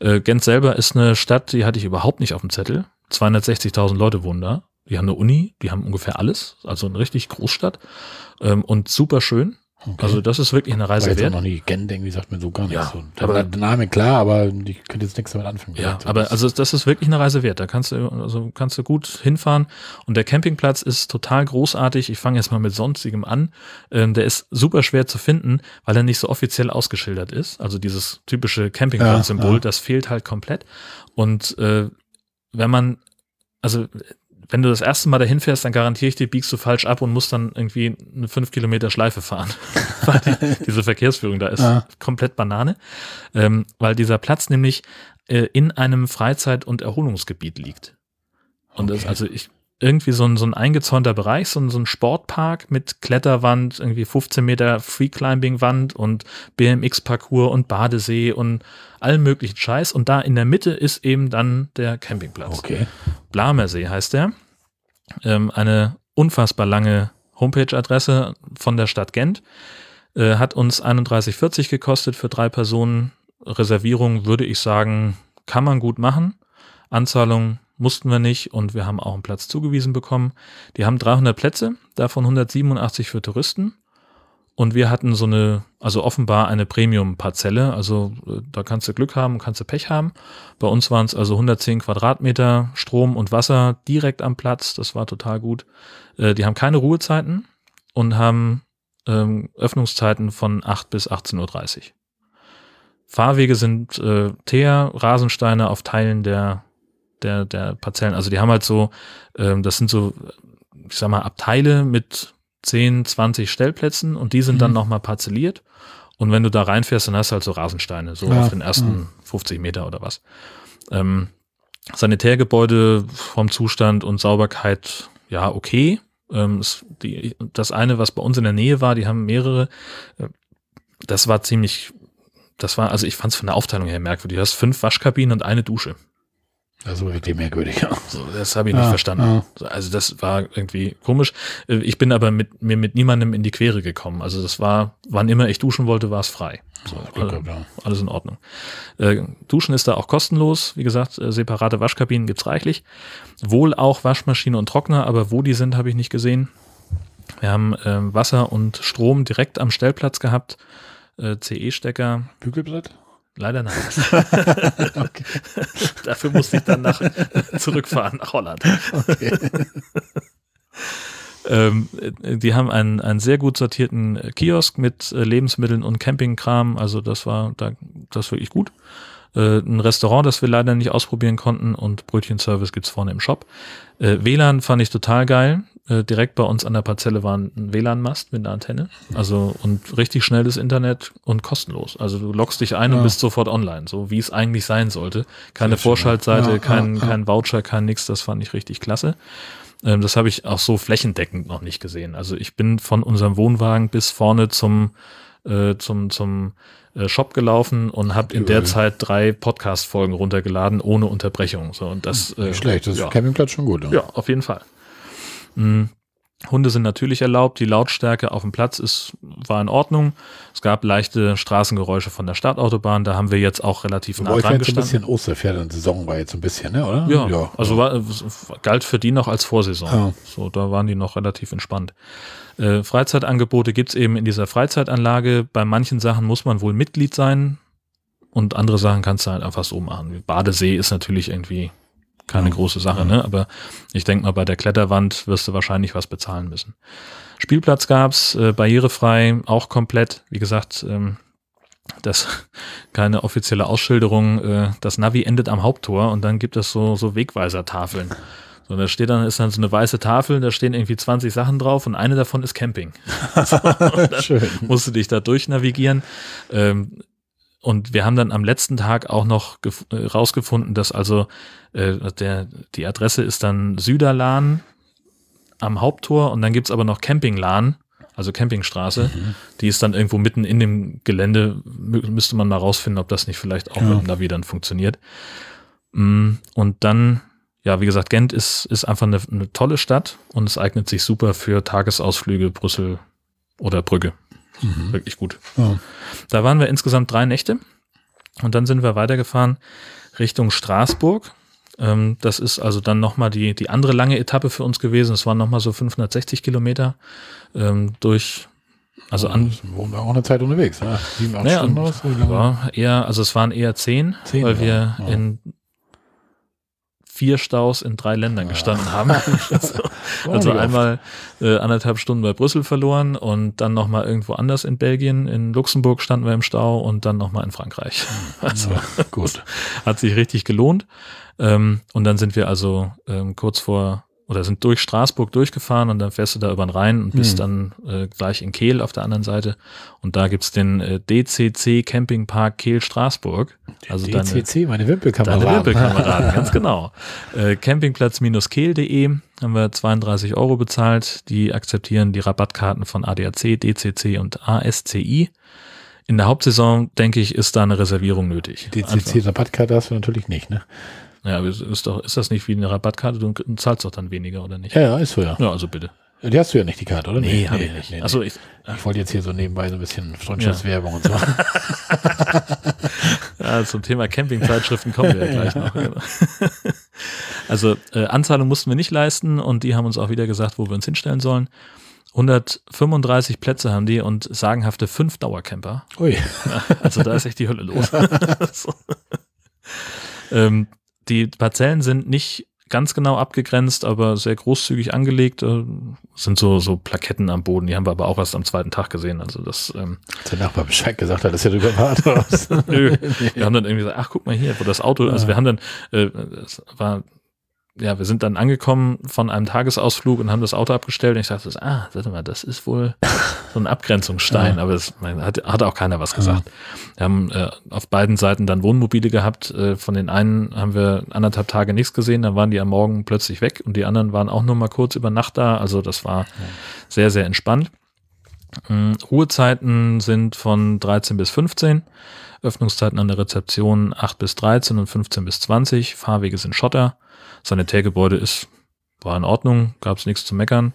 Äh, Gent selber ist eine Stadt, die hatte ich überhaupt nicht auf dem Zettel. 260.000 Leute wohnen da. Die haben eine Uni, die haben ungefähr alles. Also eine richtig Großstadt. Ähm, und super schön. Okay. Also das ist wirklich eine Reise wert. noch nie Gent irgendwie sagt mir so gar nicht. Ja, so. aber der Name klar, aber ich könnte jetzt nichts damit anfangen. Ja, aber also das ist wirklich eine Reise wert. Da kannst du also kannst du gut hinfahren und der Campingplatz ist total großartig. Ich fange jetzt mal mit sonstigem an. Ähm, der ist super schwer zu finden, weil er nicht so offiziell ausgeschildert ist. Also dieses typische Campingplatz-Symbol, ja, ja. das fehlt halt komplett. Und äh, wenn man also wenn du das erste Mal dahin fährst, dann garantiere ich dir, biegst du falsch ab und musst dann irgendwie eine fünf Kilometer Schleife fahren. (laughs) weil die, diese Verkehrsführung da ist ah. komplett Banane. Ähm, weil dieser Platz nämlich äh, in einem Freizeit- und Erholungsgebiet liegt. Und okay. das, also ich, irgendwie so ein, so ein eingezäunter Bereich, so ein, so ein Sportpark mit Kletterwand, irgendwie 15 Meter Freeclimbing-Wand und BMX-Parcours und Badesee und allem möglichen Scheiß. Und da in der Mitte ist eben dann der Campingplatz. Okay. Blamersee heißt der. Ähm, eine unfassbar lange Homepage-Adresse von der Stadt Gent. Äh, hat uns 31,40 gekostet für drei Personen. Reservierung würde ich sagen, kann man gut machen. Anzahlung mussten wir nicht und wir haben auch einen Platz zugewiesen bekommen. Die haben 300 Plätze, davon 187 für Touristen. Und wir hatten so eine, also offenbar eine Premium-Parzelle. Also äh, da kannst du Glück haben, kannst du Pech haben. Bei uns waren es also 110 Quadratmeter Strom und Wasser direkt am Platz. Das war total gut. Äh, die haben keine Ruhezeiten und haben ähm, Öffnungszeiten von 8 bis 18.30 Uhr. Fahrwege sind äh, Teer, Rasensteine auf Teilen der der, der Parzellen. Also die haben halt so, ähm, das sind so, ich sag mal, Abteile mit 10, 20 Stellplätzen und die sind mhm. dann nochmal parzelliert. Und wenn du da reinfährst, dann hast du halt so Rasensteine, so ja, auf den ersten ja. 50 Meter oder was. Ähm, Sanitärgebäude vom Zustand und Sauberkeit, ja, okay. Ähm, das, die, das eine, was bei uns in der Nähe war, die haben mehrere, äh, das war ziemlich, das war, also ich fand es von der Aufteilung her merkwürdig. Du hast fünf Waschkabinen und eine Dusche. Das war wirklich merkwürdig. Ja. So, das habe ich nicht ah, verstanden. Ah. Also das war irgendwie komisch. Äh, ich bin aber mit mir mit niemandem in die Quere gekommen. Also das war, wann immer ich duschen wollte, war es frei. So, also, alles in Ordnung. Äh, duschen ist da auch kostenlos. Wie gesagt, äh, separate Waschkabinen gibt's reichlich. Wohl auch Waschmaschine und Trockner, aber wo die sind, habe ich nicht gesehen. Wir haben äh, Wasser und Strom direkt am Stellplatz gehabt. Äh, CE-Stecker. Bügelblatt? Leider nein. (laughs) (laughs) Dafür musste ich dann nach, (laughs) zurückfahren nach Holland. Okay. ähm, die haben einen, einen sehr gut sortierten Kiosk mit äh, Lebensmitteln und Campingkram. Also das war da, das wirklich gut. Äh, ein Restaurant, das wir leider nicht ausprobieren konnten und Brötchenservice gibt's vorne im Shop. Äh, WLAN fand ich total geil. Äh, direkt bei uns an der Parzelle war ein WLAN-Mast mit einer Antenne. Also und richtig schnelles Internet und kostenlos. Also du loggst dich ein ja. und bist sofort online, so wie es eigentlich sein sollte. Keine Vorschaltseite, ja, kein, ja, kein Voucher, kein nix, das fand ich richtig klasse. Ähm, das habe ich auch so flächendeckend noch nicht gesehen. Also ich bin von unserem Wohnwagen bis vorne zum, äh, zum, zum äh, Shop gelaufen und habe in der Zeit drei Podcast-Folgen runtergeladen ohne Unterbrechung. So und das hm, äh, schlecht, das ja. ist Campingplatz schon gut. Ja, ja auf jeden Fall. Mhm. Hunde sind natürlich erlaubt. Die Lautstärke auf dem Platz ist, war in Ordnung. Es gab leichte Straßengeräusche von der Stadtautobahn. Da haben wir jetzt auch relativ nah dran gestanden. ein bisschen Osterpferden-Saison war jetzt ein bisschen, ne, oder? Ja, ja. also war, galt für die noch als Vorsaison. Ja. So, da waren die noch relativ entspannt. Äh, Freizeitangebote gibt's eben in dieser Freizeitanlage. Bei manchen Sachen muss man wohl Mitglied sein und andere Sachen kannst du halt einfach so machen. Badesee ist natürlich irgendwie keine ja. große Sache, ne? Aber ich denke mal, bei der Kletterwand wirst du wahrscheinlich was bezahlen müssen. Spielplatz gab's, äh, barrierefrei, auch komplett. Wie gesagt, ähm, das (laughs) keine offizielle Ausschilderung. Äh, das Navi endet am Haupttor und dann gibt es so so Wegweisertafeln. So, da steht dann, ist dann so eine weiße Tafel, da stehen irgendwie 20 Sachen drauf und eine davon ist Camping. (laughs) so, Schön. musst du dich da durchnavigieren. Ähm, und wir haben dann am letzten Tag auch noch äh, rausgefunden, dass also äh, der, die Adresse ist dann Süderlan am Haupttor und dann gibt's aber noch Campinglan, also Campingstraße. Mhm. Die ist dann irgendwo mitten in dem Gelände. Müsste man mal rausfinden, ob das nicht vielleicht auch ja. mit Navi dann funktioniert. Mm, und dann, ja, wie gesagt, Gent ist, ist einfach eine, eine tolle Stadt und es eignet sich super für Tagesausflüge Brüssel oder Brügge. Mhm. Wirklich gut. Ja. Da waren wir insgesamt drei Nächte und dann sind wir weitergefahren Richtung Straßburg. Ähm, das ist also dann nochmal die, die andere lange Etappe für uns gewesen. Es waren nochmal so 560 Kilometer ähm, durch also an. Wohnen wir auch eine Zeit unterwegs, ne? Sieben, acht naja, Stunden aus, ja, eher, also es waren eher zehn, zehn weil wir ja. in vier Staus in drei Ländern gestanden haben. (laughs) also, also einmal äh, anderthalb Stunden bei Brüssel verloren und dann nochmal irgendwo anders in Belgien. In Luxemburg standen wir im Stau und dann nochmal in Frankreich. Hm. Also ja, gut. hat sich richtig gelohnt. Ähm, und dann sind wir also ähm, kurz vor oder sind durch Straßburg durchgefahren und dann fährst du da über den Rhein und bist hm. dann äh, gleich in Kehl auf der anderen Seite. Und da gibt's den äh, DCC Campingpark Kehl Straßburg. Also DCC, deine, meine Wimpelkameraden. Deine Wimpelkameraden, (laughs) ganz genau. Äh, Campingplatz-kehl.de haben wir 32 Euro bezahlt. Die akzeptieren die Rabattkarten von ADAC, DCC und ASCI. In der Hauptsaison, denke ich, ist da eine Reservierung nötig. DCC-Rabattkarte hast du natürlich nicht, ne? Ja, ist, doch, ist das nicht wie eine Rabattkarte? Du zahlst doch dann weniger, oder nicht? Ja, ja, ist so, ja. Ja, also bitte. Die hast du ja nicht, die Karte, oder? Nee, nee, habe ich nicht. Nee, Achso, ich, ich wollte jetzt hier so nebenbei so ein bisschen Freundschaftswerbung ja. und so. (laughs) ja, zum Thema Campingzeitschriften kommen wir ja gleich noch. Genau. also äh, Anzahlung mussten wir nicht leisten und die haben uns auch wieder gesagt, wo wir uns hinstellen sollen. 135 Plätze haben die und sagenhafte fünf Dauercamper. Ui. Also da ist echt die Hölle los. (laughs) (laughs) so. ähm, die Parzellen sind nicht ganz genau abgegrenzt, aber sehr großzügig angelegt. Äh, sind so, so Plaketten am Boden, die haben wir aber auch erst am zweiten Tag gesehen. Also das. Ähm, der Nachbar Bescheid gesagt hat, dass er drüber war. (laughs) Nö. (laughs) Wir haben dann irgendwie gesagt, ach guck mal hier, wo das Auto, also wir haben dann, äh, es war ja, wir sind dann angekommen von einem Tagesausflug und haben das Auto abgestellt und ich dachte, ah, warte mal, das ist wohl (laughs) so ein Abgrenzungsstein, ja. aber es hat, hat auch keiner was gesagt. Ja. Wir haben äh, auf beiden Seiten dann Wohnmobile gehabt. Äh, von den einen haben wir anderthalb Tage nichts gesehen, dann waren die am Morgen plötzlich weg und die anderen waren auch nur mal kurz über Nacht da. Also das war ja. sehr, sehr entspannt. Mhm. Ruhezeiten sind von 13 bis 15. Öffnungszeiten an der Rezeption 8 bis 13 und 15 bis 20. Fahrwege sind Schotter. Sanitärgebäude ist, war in Ordnung, gab es nichts zu meckern.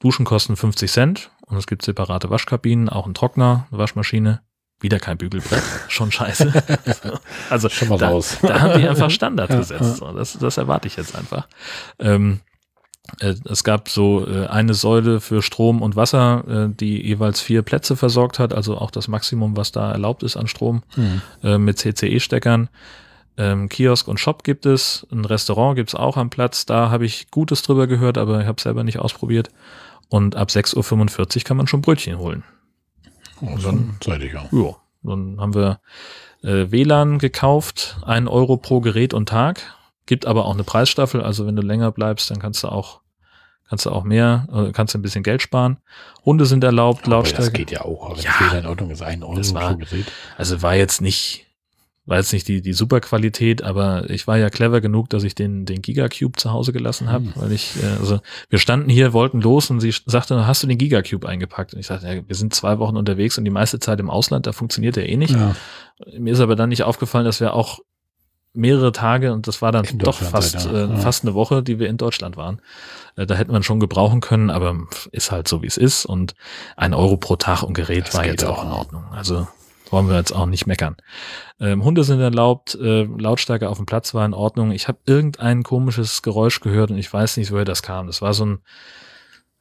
Duschen kosten 50 Cent und es gibt separate Waschkabinen, auch ein Trockner, eine Waschmaschine. Wieder kein Bügelbrett, (laughs) schon scheiße. (laughs) also schon mal da, raus. da haben die einfach Standard (laughs) gesetzt. Das, das erwarte ich jetzt einfach. Ähm, äh, es gab so äh, eine Säule für Strom und Wasser, äh, die jeweils vier Plätze versorgt hat, also auch das Maximum, was da erlaubt ist an Strom mhm. mit CCE-Steckern. Ähm, Kiosk und Shop gibt es, ein Restaurant gibt es auch am Platz, da habe ich Gutes drüber gehört, aber ich habe selber nicht ausprobiert. Und ab 6.45 Uhr kann man schon Brötchen holen. Oh, dann, zeitig, ja. ja. Dann haben wir äh, WLAN gekauft, ein Euro pro Gerät und Tag. Gibt aber auch eine Preisstaffel, also wenn du länger bleibst, dann kannst du auch kannst du auch mehr, äh, kannst du ein bisschen Geld sparen. Hunde sind erlaubt, Lautstärke. Das geht ja auch, aber ja, WLAN in Ordnung ist ein Euro war, pro Gerät. Also war jetzt nicht war jetzt nicht die, die super Qualität, aber ich war ja clever genug, dass ich den, den Gigacube zu Hause gelassen habe, mhm. weil ich, äh, also wir standen hier, wollten los und sie sagte, hast du den Gigacube eingepackt? Und ich sagte, ja, wir sind zwei Wochen unterwegs und die meiste Zeit im Ausland, da funktioniert der eh nicht. Ja. Mir ist aber dann nicht aufgefallen, dass wir auch mehrere Tage und das war dann in doch fast, äh, ja. fast eine Woche, die wir in Deutschland waren. Äh, da hätten wir schon gebrauchen können, aber ist halt so, wie es ist. Und ein Euro pro Tag und Gerät das war jetzt auch in Ordnung. Also wollen wir jetzt auch nicht meckern. Ähm, Hunde sind erlaubt, äh, Lautstärke auf dem Platz war in Ordnung. Ich habe irgendein komisches Geräusch gehört und ich weiß nicht, woher das kam. Das war so ein,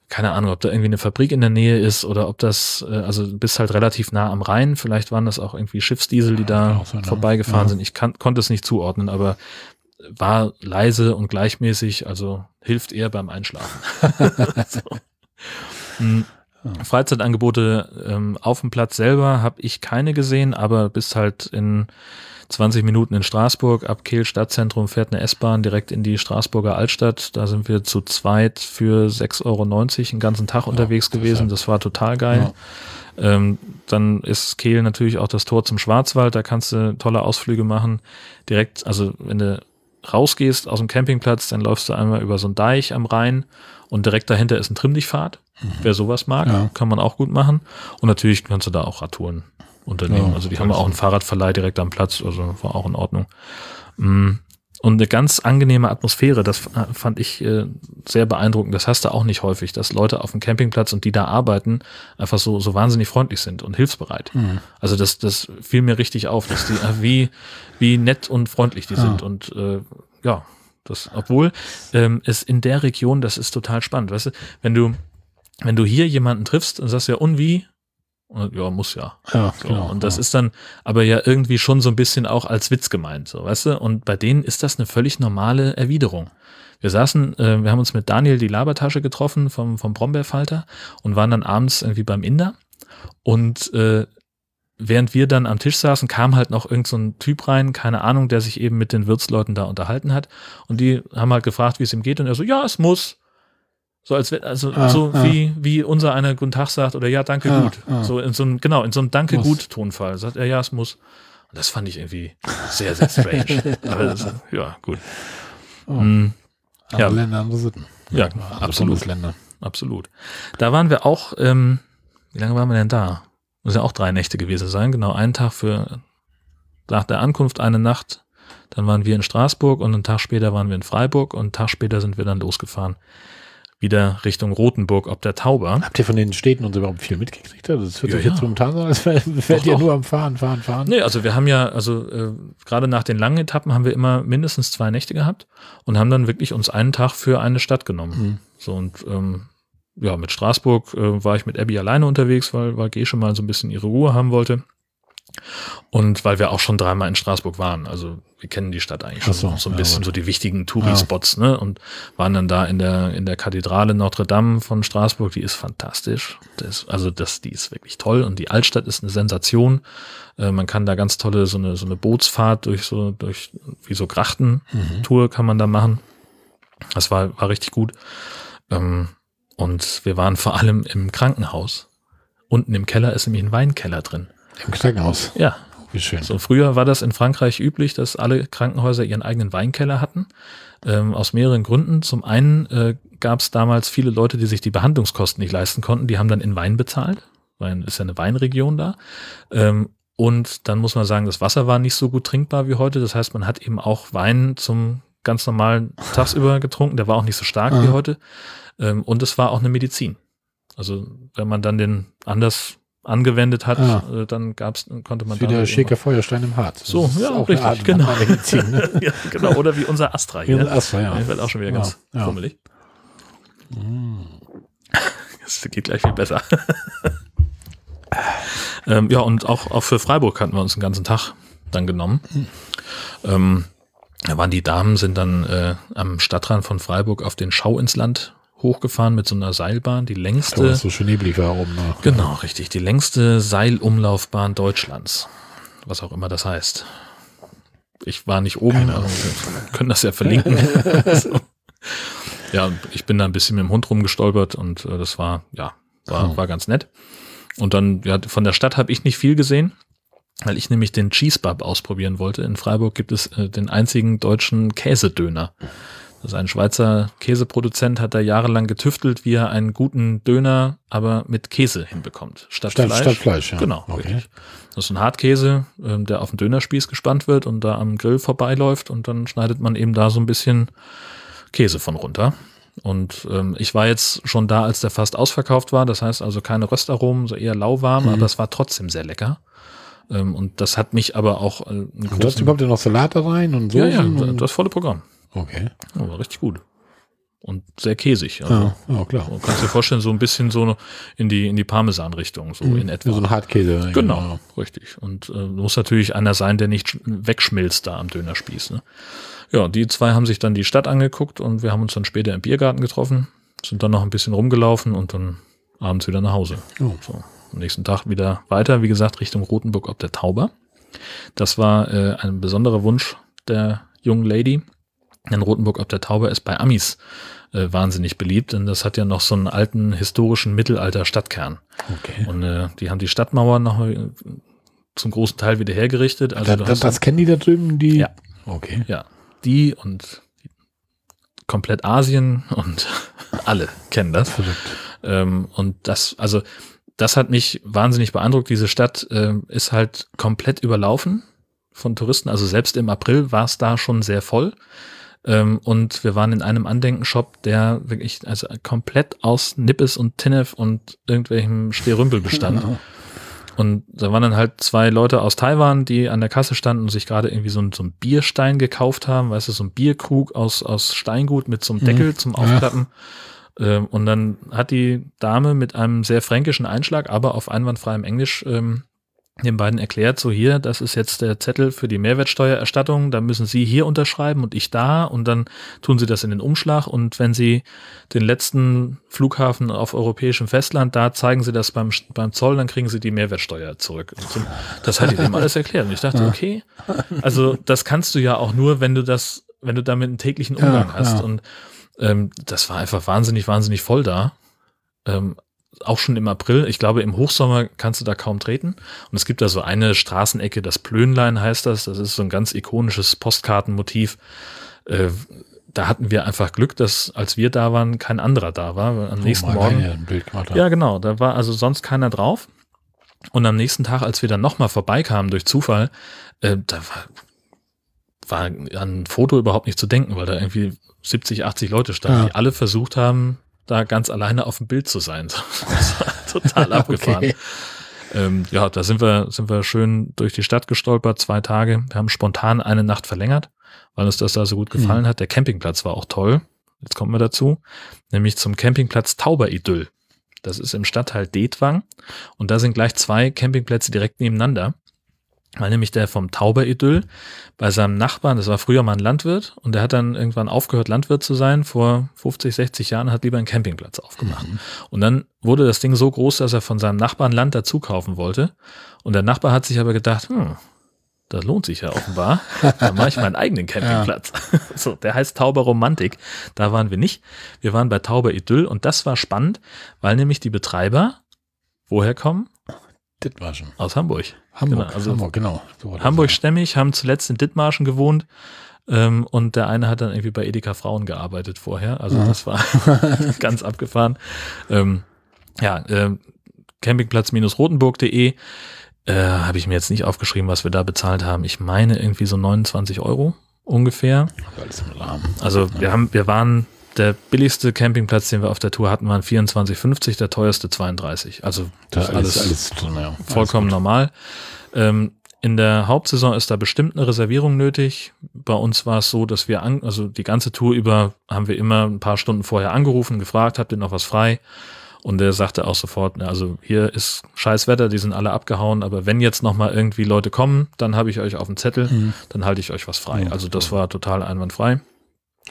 keine Ahnung, ob da irgendwie eine Fabrik in der Nähe ist oder ob das, äh, also du bist halt relativ nah am Rhein. Vielleicht waren das auch irgendwie Schiffsdiesel, die da ja, so vorbeigefahren ja. sind. Ich kann, konnte es nicht zuordnen, aber war leise und gleichmäßig, also hilft eher beim Einschlafen. (laughs) so. (laughs) Hm. Freizeitangebote ähm, auf dem Platz selber habe ich keine gesehen, aber bis halt in 20 Minuten in Straßburg, ab Kehl Stadtzentrum fährt eine S-Bahn direkt in die Straßburger Altstadt. Da sind wir zu zweit für 6,90 Euro einen ganzen Tag ja, unterwegs gewesen. Das war total geil. Ja. Ähm, dann ist Kehl natürlich auch das Tor zum Schwarzwald. Da kannst du tolle Ausflüge machen. Direkt, also wenn du rausgehst aus dem Campingplatz, dann läufst du einmal über so einen Deich am Rhein und direkt dahinter ist ein Trimmdichtpfad. Mhm. Wer sowas mag, ja. kann man auch gut machen. Und natürlich kannst du da auch Radtouren unternehmen. Ja, also die haben auch einen Fahrradverleih direkt am Platz, also war auch in Ordnung. Mm. Und eine ganz angenehme Atmosphäre, das fand ich äh, sehr beeindruckend. Das hast du auch nicht häufig, dass Leute auf dem Campingplatz und die da arbeiten, einfach so, so wahnsinnig freundlich sind und hilfsbereit. Mhm. Also das, das fiel mir richtig auf, dass die, äh, wie, wie nett und freundlich die ja. sind. Und äh, ja, das, obwohl ähm, es in der Region, das ist total spannend, weißt du, wenn du, wenn du hier jemanden triffst und sagst ja, und wie? Und, ja, muss ja. Ja, so, genau. Und das ja. ist dann aber ja irgendwie schon so ein bisschen auch als Witz gemeint, so, weißt du? Und bei denen ist das eine völlig normale Erwiderung. Wir saßen, äh, wir haben uns mit Daniel die Labertasche getroffen vom, vom Brombeerfalter und waren dann abends irgendwie beim Inder. Und äh, während wir dann am Tisch saßen, kam halt noch irgend so ein Typ rein, keine Ahnung, der sich eben mit den Wirtsleuten da unterhalten hat. Und die haben halt gefragt, wie es ihm geht. Und er so, ja, es muss. So als also ah, so ah. wie wie unser einer guten Tag sagt oder ja danke ah, gut ah. so in so einem genau in so einem danke muss. gut Tonfall sagt er ja es muss und das fand ich irgendwie sehr sehr strange aber das, (laughs) ja gut oh. hm, ja Länder andere Sitten ja, ja absolut Länder absolut da waren wir auch ähm, wie lange waren wir denn da muss ja auch drei Nächte gewesen sein genau einen Tag für nach der Ankunft eine Nacht dann waren wir in Straßburg und einen Tag später waren wir in Freiburg und einen Tag später sind wir dann losgefahren wieder Richtung Rotenburg ob der Tauber. Habt ihr von den Städten uns überhaupt viel mitgekriegt? Das hört ja, sich jetzt ja. momentan so, als wärt ihr nur am Fahren, Fahren, Fahren. Nee, also wir haben ja, also äh, gerade nach den langen Etappen haben wir immer mindestens zwei Nächte gehabt und haben dann wirklich uns einen Tag für eine Stadt genommen. Mhm. So und ähm, ja, mit Straßburg äh, war ich mit Abby alleine unterwegs, weil, weil Gesche mal so ein bisschen ihre Ruhe haben wollte. Und weil wir auch schon dreimal in Straßburg waren, also wir kennen die Stadt eigentlich schon so, so ein bisschen, ja, so die wichtigen Touri-Spots, ja. ne? Und waren dann da in der, in der Kathedrale Notre Dame von Straßburg, die ist fantastisch. Das, also das, die ist wirklich toll und die Altstadt ist eine Sensation. Äh, man kann da ganz tolle, so eine, so eine Bootsfahrt durch so, durch, wie so Grachten-Tour mhm. kann man da machen. Das war, war richtig gut. Ähm, und wir waren vor allem im Krankenhaus. Unten im Keller ist nämlich ein Weinkeller drin. Im Krankenhaus. Ja. Wie schön. So früher war das in Frankreich üblich, dass alle Krankenhäuser ihren eigenen Weinkeller hatten. Ähm, aus mehreren Gründen. Zum einen äh, gab es damals viele Leute, die sich die Behandlungskosten nicht leisten konnten. Die haben dann in Wein bezahlt. weil ist ja eine Weinregion da. Ähm, und dann muss man sagen, das Wasser war nicht so gut trinkbar wie heute. Das heißt, man hat eben auch Wein zum ganz normalen tagsüber getrunken. Der war auch nicht so stark Aha. wie heute. Ähm, und es war auch eine Medizin. Also wenn man dann den anders angewendet hat, ah. äh, dann gab's, konnte man wie der Schäker Feuerstein im Harz. So, ja, auch richtig, Art, genau. Medizin, ne? (laughs) ja, genau. Oder wie unser Astra hier. Wie unser Astra, ja. Ich werde auch schon wieder ganz ja, fummelig. Mm. (laughs) Das geht gleich viel besser. (laughs) ähm, ja, und auch, auch für Freiburg hatten wir uns den ganzen Tag dann genommen. Mhm. Ähm, da waren die Damen, sind dann äh, am Stadtrand von Freiburg auf den Schau ins Land hochgefahren mit so einer Seilbahn, die längste. Ja, so schön neblig war oben. Ne? Genau, richtig. Die längste Seilumlaufbahn Deutschlands. Was auch immer das heißt. Ich war nicht oben, aber wir können das ja verlinken. (laughs) so. Ja, ich bin da ein bisschen mit dem Hund rumgestolpert und äh, das war, ja, war, oh. war ganz nett. Und dann, ja, von der Stadt habe ich nicht viel gesehen, weil ich nämlich den Cheese Bub ausprobieren wollte. In Freiburg gibt es äh, den einzigen deutschen Käsedöner. Das ist ein Schweizer Käseproduzent, hat da jahrelang getüftelt, wie er einen guten Döner, aber mit Käse hinbekommt. Statt, statt Fleisch. Statt Fleisch, ja. Genau, okay. richtig. Das ist ein Hartkäse, ähm, der auf den Dönerspieß gespannt wird und da am Grill vorbeiläuft und dann schneidet man eben da so ein bisschen Käse von runter. Und ähm, ich war jetzt schon da, als der fast ausverkauft war. Das heißt also keine Röstaromen, so eher lauwarm, mhm. aber es war trotzdem sehr lecker. Ähm, und das hat mich aber auch. Äh, und du hast überhaupt noch Salate rein und so? Ja, ja, das volle Programm. Okay. Ja, war richtig gut. Und sehr käsig. Also, ja, ja, klar. Du kannst dir vorstellen, so ein bisschen so in die, in die Parmesan-Richtung, so mhm, in etwa. So ein Hartkäse. Genau, genau. richtig. Und äh, muss natürlich einer sein, der nicht wegschmilzt da am Dönerspieß. Ne? Ja, die zwei haben sich dann die Stadt angeguckt und wir haben uns dann später im Biergarten getroffen, sind dann noch ein bisschen rumgelaufen und dann abends wieder nach Hause. Oh. So, am nächsten Tag wieder weiter, wie gesagt, Richtung Rotenburg ob der Tauber. Das war äh, ein besonderer Wunsch der jungen Lady. Denn Rotenburg ob der Tauber ist bei Amis äh, wahnsinnig beliebt, denn das hat ja noch so einen alten historischen Mittelalter-Stadtkern. Okay. Und äh, die haben die Stadtmauer noch äh, zum großen Teil wieder hergerichtet. Also das, das, das kennen die da drüben, die? Ja. Okay. Ja, die und komplett Asien und (laughs) alle kennen das. Ähm, und das, also das hat mich wahnsinnig beeindruckt. Diese Stadt äh, ist halt komplett überlaufen von Touristen. Also selbst im April war es da schon sehr voll. Ähm, und wir waren in einem Andenkenshop, der wirklich also komplett aus Nippes und Tinnef und irgendwelchem Sterümpel bestand. Und da waren dann halt zwei Leute aus Taiwan, die an der Kasse standen und sich gerade irgendwie so, ein, so ein Bierstein gekauft haben, weißt du, so ein Bierkrug aus, aus Steingut mit so einem Deckel mhm. zum Aufklappen. Ja. Ähm, und dann hat die Dame mit einem sehr fränkischen Einschlag, aber auf einwandfreiem Englisch ähm, den beiden erklärt, so hier, das ist jetzt der Zettel für die Mehrwertsteuererstattung, da müssen Sie hier unterschreiben und ich da und dann tun Sie das in den Umschlag und wenn Sie den letzten Flughafen auf europäischem Festland, da zeigen Sie das beim, beim Zoll, dann kriegen Sie die Mehrwertsteuer zurück. Das hat die dem alles erklärt und ich dachte, okay, also das kannst du ja auch nur, wenn du das, wenn du damit einen täglichen Umgang ja, hast ja. und ähm, das war einfach wahnsinnig, wahnsinnig voll da. Ähm, auch schon im April. Ich glaube, im Hochsommer kannst du da kaum treten. Und es gibt da so eine Straßenecke, das Plönlein heißt das. Das ist so ein ganz ikonisches Postkartenmotiv. Äh, da hatten wir einfach Glück, dass als wir da waren, kein anderer da war. Am oh, nächsten Morgen. Ja, genau. Da war also sonst keiner drauf. Und am nächsten Tag, als wir dann nochmal vorbeikamen durch Zufall, äh, da war, war an ein Foto überhaupt nicht zu denken, weil da irgendwie 70, 80 Leute standen, ja. die alle versucht haben, da ganz alleine auf dem Bild zu sein. (laughs) Das war total (laughs) abgefahren. Okay. Ähm, ja, da sind wir, sind wir schön durch die Stadt gestolpert, zwei Tage. Wir haben spontan eine Nacht verlängert, weil uns das da so gut gefallen mhm. hat. Der Campingplatz war auch toll. Jetzt kommen wir dazu, nämlich zum Campingplatz Tauberidyll. Das ist im Stadtteil Detwang und da sind gleich zwei Campingplätze direkt nebeneinander weil nämlich der vom Tauberidyll bei seinem Nachbarn, das war früher mal ein Landwirt und der hat dann irgendwann aufgehört, Landwirt zu sein, vor 50, 60 Jahren, hat lieber einen Campingplatz aufgemacht. Mhm. Und dann wurde das Ding so groß, dass er von seinem Nachbarn Land dazu kaufen wollte. Und der Nachbar hat sich aber gedacht, hm, das lohnt sich ja offenbar. Dann mache ich meinen eigenen Campingplatz. Ja. (laughs) So, der heißt Tauber Romantik. Da waren wir nicht. Wir waren bei Tauber Idyll und das war spannend, weil nämlich die Betreiber woher kommen? Dithmarschen. Aus Hamburg. Hamburg, genau. Also Hamburg, genau. So Hamburg stämmig, haben zuletzt in Dithmarschen gewohnt. Ähm, und der eine hat dann irgendwie bei Edeka Frauen gearbeitet vorher. Also ja. das war (laughs) ganz abgefahren. Ähm, ja, ähm, campingplatz-rotenburg.de äh, habe ich mir jetzt nicht aufgeschrieben, was wir da bezahlt haben. Ich meine irgendwie so 29 Euro ungefähr. Also wir haben, wir waren der billigste Campingplatz, den wir auf der Tour hatten, waren 24,50, der teuerste 32. Also das ist alles, alles, ja. vollkommen alles normal. Ähm, in der Hauptsaison ist da bestimmt eine Reservierung nötig. Bei uns war es so, dass wir, an, also die ganze Tour über haben wir immer ein paar Stunden vorher angerufen, gefragt, habt ihr noch was frei? Und er sagte auch sofort, also hier ist scheiß Wetter, die sind alle abgehauen, aber wenn jetzt nochmal irgendwie Leute kommen, dann habe ich euch auf dem Zettel, mhm. dann halte ich euch was frei. Mhm. Also das war total einwandfrei.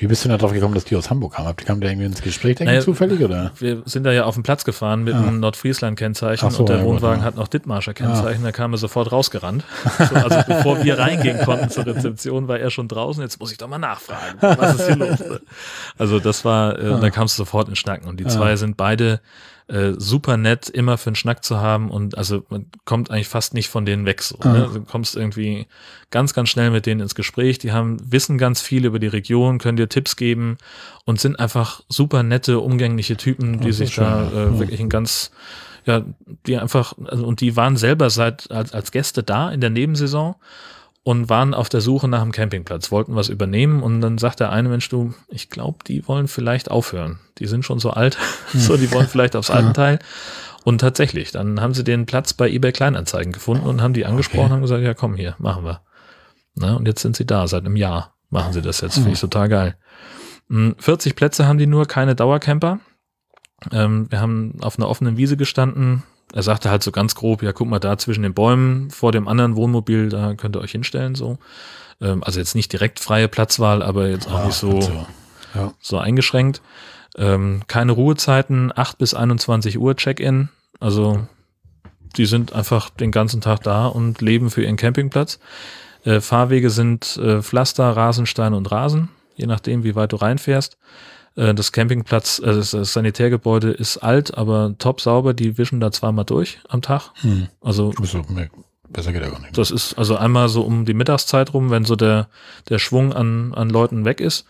Wie bist du denn darauf gekommen, dass die aus Hamburg kamen? Kam der irgendwie ins Gespräch naja, zufällig oder? Wir sind da ja auf dem Platz gefahren mit ah. einem Nordfriesland-Kennzeichen so, und der ja, Wohnwagen gut, ja. hat noch Dithmarscher Kennzeichen. Ah. Da kam er sofort rausgerannt. (laughs) So, also bevor wir reingehen konnten zur Rezeption, war er schon draußen. Jetzt muss ich doch mal nachfragen, was ist hier los? (laughs) Also das war, äh, ah. da kamst du sofort in Schnacken. Und die ah. zwei sind beide äh, super nett, immer für einen Schnack zu haben und also man kommt eigentlich fast nicht von denen weg. So, ne? Ah. Du kommst irgendwie ganz, ganz schnell mit denen ins Gespräch. Die haben, wissen ganz viel über die Region, können dir Tipps geben und sind einfach super nette, umgängliche Typen, die sich da äh, wirklich ein ganz ja, die einfach, also, und die waren selber seit als, als Gäste da in der Nebensaison und waren auf der Suche nach einem Campingplatz, wollten was übernehmen und dann sagt der eine Mensch, du, ich glaube, die wollen vielleicht aufhören. Die sind schon so alt, hm. (laughs) so, die wollen vielleicht aufs Altenteil. Und tatsächlich, dann haben sie den Platz bei eBay Kleinanzeigen gefunden und haben die angesprochen okay. haben gesagt, ja komm hier, machen wir. Na, und jetzt sind sie da, seit einem Jahr machen sie das jetzt, finde ich total geil. 40 hm, Plätze haben die nur, keine Dauercamper. Ähm, wir haben auf einer offenen Wiese gestanden, er sagte halt so ganz grob, ja, guck mal da zwischen den Bäumen vor dem anderen Wohnmobil, da könnt ihr euch hinstellen, so. Ähm, also jetzt nicht direkt freie Platzwahl, aber jetzt auch ja, nicht so, so. Ja. so eingeschränkt. Ähm, keine Ruhezeiten, 8 bis 21 Uhr Check-in. Also die sind einfach den ganzen Tag da und leben für ihren Campingplatz. Äh, Fahrwege sind äh, Pflaster, Rasenstein und Rasen, je nachdem, wie weit du reinfährst. Äh, das Campingplatz, äh, das Sanitärgebäude ist alt, aber top sauber. Die wischen da zweimal durch am Tag. Hm. Also so, besser geht ja gar nicht. Das ist also einmal so um die Mittagszeit rum, wenn so der, der Schwung an, an Leuten weg ist.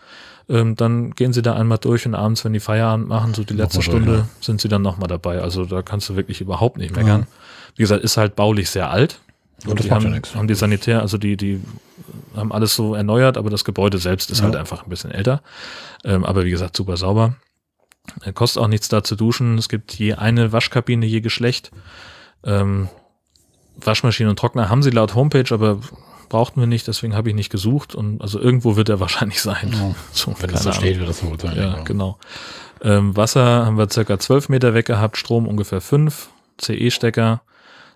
Ähm, dann gehen sie da einmal durch und abends, wenn die Feierabend machen, so die letzte Stunde, durch, ja. sind sie dann nochmal dabei. Also da kannst du wirklich überhaupt nicht meckern. Ja. Wie gesagt, ist halt baulich sehr alt. Und, und die haben, ja haben die Sanitär, also die, die haben alles so erneuert, aber das Gebäude selbst ist ja. halt einfach ein bisschen älter. Ähm, aber wie gesagt, super sauber. Äh, kostet auch nichts da zu duschen. Es gibt je eine Waschkabine je Geschlecht. Ähm, Waschmaschine und Trockner haben sie laut Homepage, aber brauchten wir nicht, deswegen habe ich nicht gesucht. Und also irgendwo wird er (laughs) wahrscheinlich sein. Ja, (laughs) so, wenn es so steht, wird das so sein. Ja, genau. genau. Ähm, Wasser haben wir circa 12 Meter weg gehabt, Strom ungefähr 5, CE-Stecker.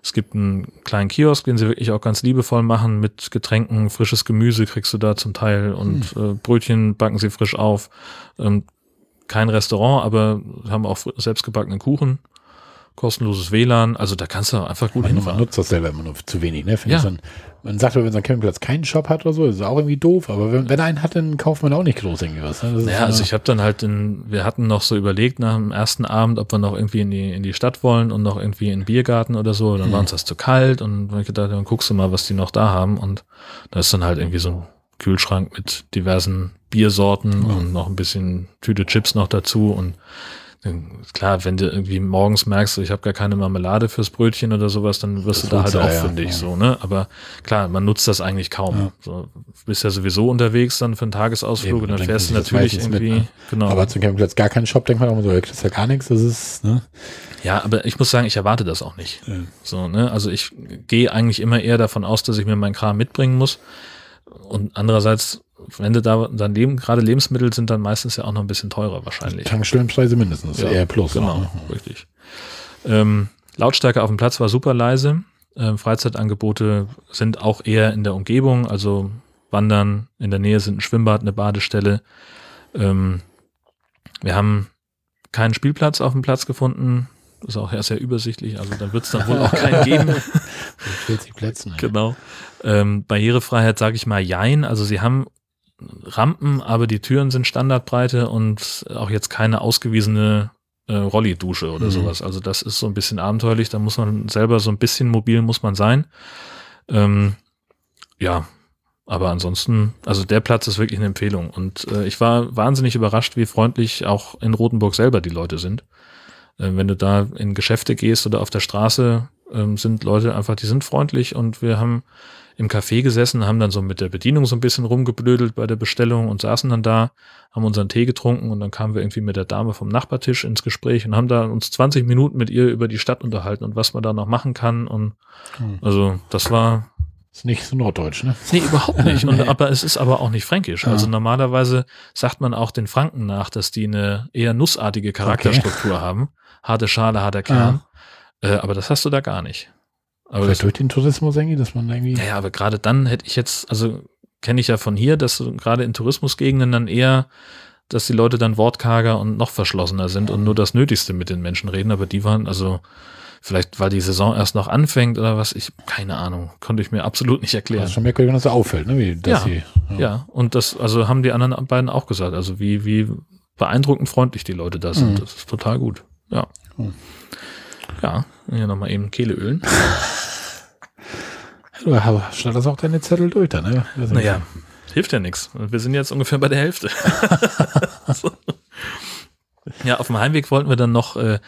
Es gibt einen kleinen Kiosk, den sie wirklich auch ganz liebevoll machen mit Getränken, frisches Gemüse kriegst du da zum Teil und hm. äh, Brötchen backen sie frisch auf. Ähm, kein Restaurant, aber haben auch selbstgebackenen Kuchen kostenloses WLAN, also da kannst du einfach gut man, hinfahren. Man nutzt das selber immer nur zu wenig, ne? Ja. Dann, man sagt, wenn so ein Campingplatz keinen Shop hat oder so, ist auch irgendwie doof, aber wenn, wenn er einen hat, dann kauft man auch nicht groß irgendwie was. Ne? Ja, also ich habe dann halt, in, wir hatten noch so überlegt nach dem ersten Abend, ob wir noch irgendwie in die, in die Stadt wollen und noch irgendwie in den Biergarten oder so, dann mhm. war uns das zu kalt und dann ich gedacht, dann guckst du mal, was die noch da haben und da ist dann halt irgendwie so ein Kühlschrank mit diversen Biersorten mhm. und noch ein bisschen Tüte Chips noch dazu und klar, wenn du irgendwie morgens merkst, ich habe gar keine Marmelade fürs Brötchen oder sowas, dann wirst das du da halt auch ja, fündig, ja. so, ne? Aber klar, man nutzt das eigentlich kaum. Ja. So, bist ja sowieso unterwegs dann für einen Tagesausflug Eben, und dann fährst du natürlich irgendwie, mit, ne? genau. Aber zum Campingplatz gar keinen Shop, denkt man auch immer so, das ist ja gar nichts, das ist, ne? Ja, aber ich muss sagen, ich erwarte das auch nicht. So, ne? Also ich gehe eigentlich immer eher davon aus, dass ich mir meinen Kram mitbringen muss. Und andererseits wenn du da dann leben, gerade Lebensmittel sind dann meistens ja auch noch ein bisschen teurer wahrscheinlich. Tankstellenpreise mindestens, ja, eher plus. Genau, auch, ne? richtig. Ähm, Lautstärke auf dem Platz war super leise. Ähm, Freizeitangebote sind auch eher in der Umgebung, also Wandern, in der Nähe sind ein Schwimmbad, eine Badestelle. Ähm, wir haben keinen Spielplatz auf dem Platz gefunden. Das ist auch sehr, sehr übersichtlich, also da wird es dann wohl auch keinen (laughs) geben. 40 Plätze. Genau. Ähm, Barrierefreiheit sage ich mal Jein. Also sie haben Rampen, aber die Türen sind Standardbreite und auch jetzt keine ausgewiesene äh, Rolli-Dusche oder mhm. sowas. Also das ist so ein bisschen abenteuerlich. Da muss man selber so ein bisschen mobil muss man sein. Ähm, ja, aber ansonsten, also der Platz ist wirklich eine Empfehlung. Und äh, ich war wahnsinnig überrascht, wie freundlich auch in Rothenburg selber die Leute sind. Äh, wenn du da in Geschäfte gehst oder auf der Straße, ähm, sind Leute einfach, die sind freundlich und wir haben im Café gesessen, haben dann so mit der Bedienung so ein bisschen rumgeblödelt bei der Bestellung und saßen dann da, haben unseren Tee getrunken und dann kamen wir irgendwie mit der Dame vom Nachbartisch ins Gespräch und haben da uns 20 Minuten mit ihr über die Stadt unterhalten und was man da noch machen kann und hm. also das war ist nicht so norddeutsch, ne? Nee, überhaupt nicht. Und, (laughs) aber es ist aber auch nicht fränkisch. Ja. Also normalerweise sagt man auch den Franken nach, dass die eine eher nussartige Charakterstruktur okay. haben. Harte Schale, harter Kern. Ja. Äh, aber das hast du da gar nicht. Aber Vielleicht das, durch den Tourismus irgendwie, dass man irgendwie. Ja, aber gerade dann hätte ich jetzt, also kenne ich ja von hier, dass gerade in Tourismusgegenden dann eher, dass die Leute dann wortkarger und noch verschlossener sind und nur das Nötigste mit den Menschen reden. Aber die waren, also vielleicht, weil die Saison erst noch anfängt oder was, ich, keine Ahnung, konnte ich mir absolut nicht erklären. Das ist schon merkwürdig, wenn das so auffällt, ne? Wie, dass ja, sie, ja. ja, und das, also haben die anderen beiden auch gesagt, also wie, wie beeindruckend freundlich die Leute da sind. Mhm. Das ist total gut. Ja. Mhm. Ja, hier nochmal eben Kehle ölen. (laughs) Du schneid das auch deine Zettel durch, dann, ne? Naja, hilft ja nichts. Wir sind jetzt ungefähr bei der Hälfte. (laughs) so. Ja, auf dem Heimweg wollten wir dann noch äh,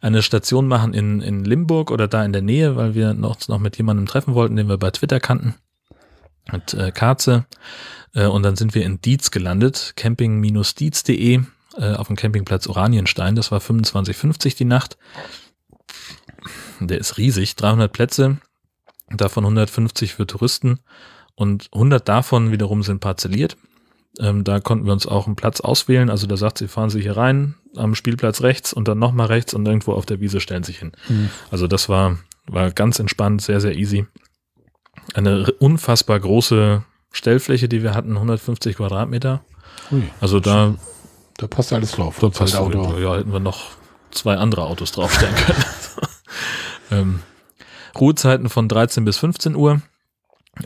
eine Station machen in, in Limburg oder da in der Nähe, weil wir noch, noch mit jemandem treffen wollten, den wir bei Twitter kannten. Mit äh, Katze. Äh, und dann sind wir in Dietz gelandet, camping-dietz.de äh, auf dem Campingplatz Oranienstein. Das war 25,50 die Nacht. Der ist riesig, 300 Plätze, davon 150 für Touristen und 100 davon wiederum sind parzelliert. Ähm, da konnten wir uns auch einen Platz auswählen. Also da sagt sie, fahren Sie hier rein, am Spielplatz rechts und dann nochmal rechts und irgendwo auf der Wiese stellen sich hin. Mhm. Also das war, war ganz entspannt, sehr, sehr easy. Eine unfassbar große Stellfläche, die wir hatten, 150 Quadratmeter. Ui, also da, da passt alles drauf. Da passt Auto. Ja, hätten wir noch zwei andere Autos draufstellen können. (laughs) ähm, Ruhezeiten von 13 bis 15 Uhr,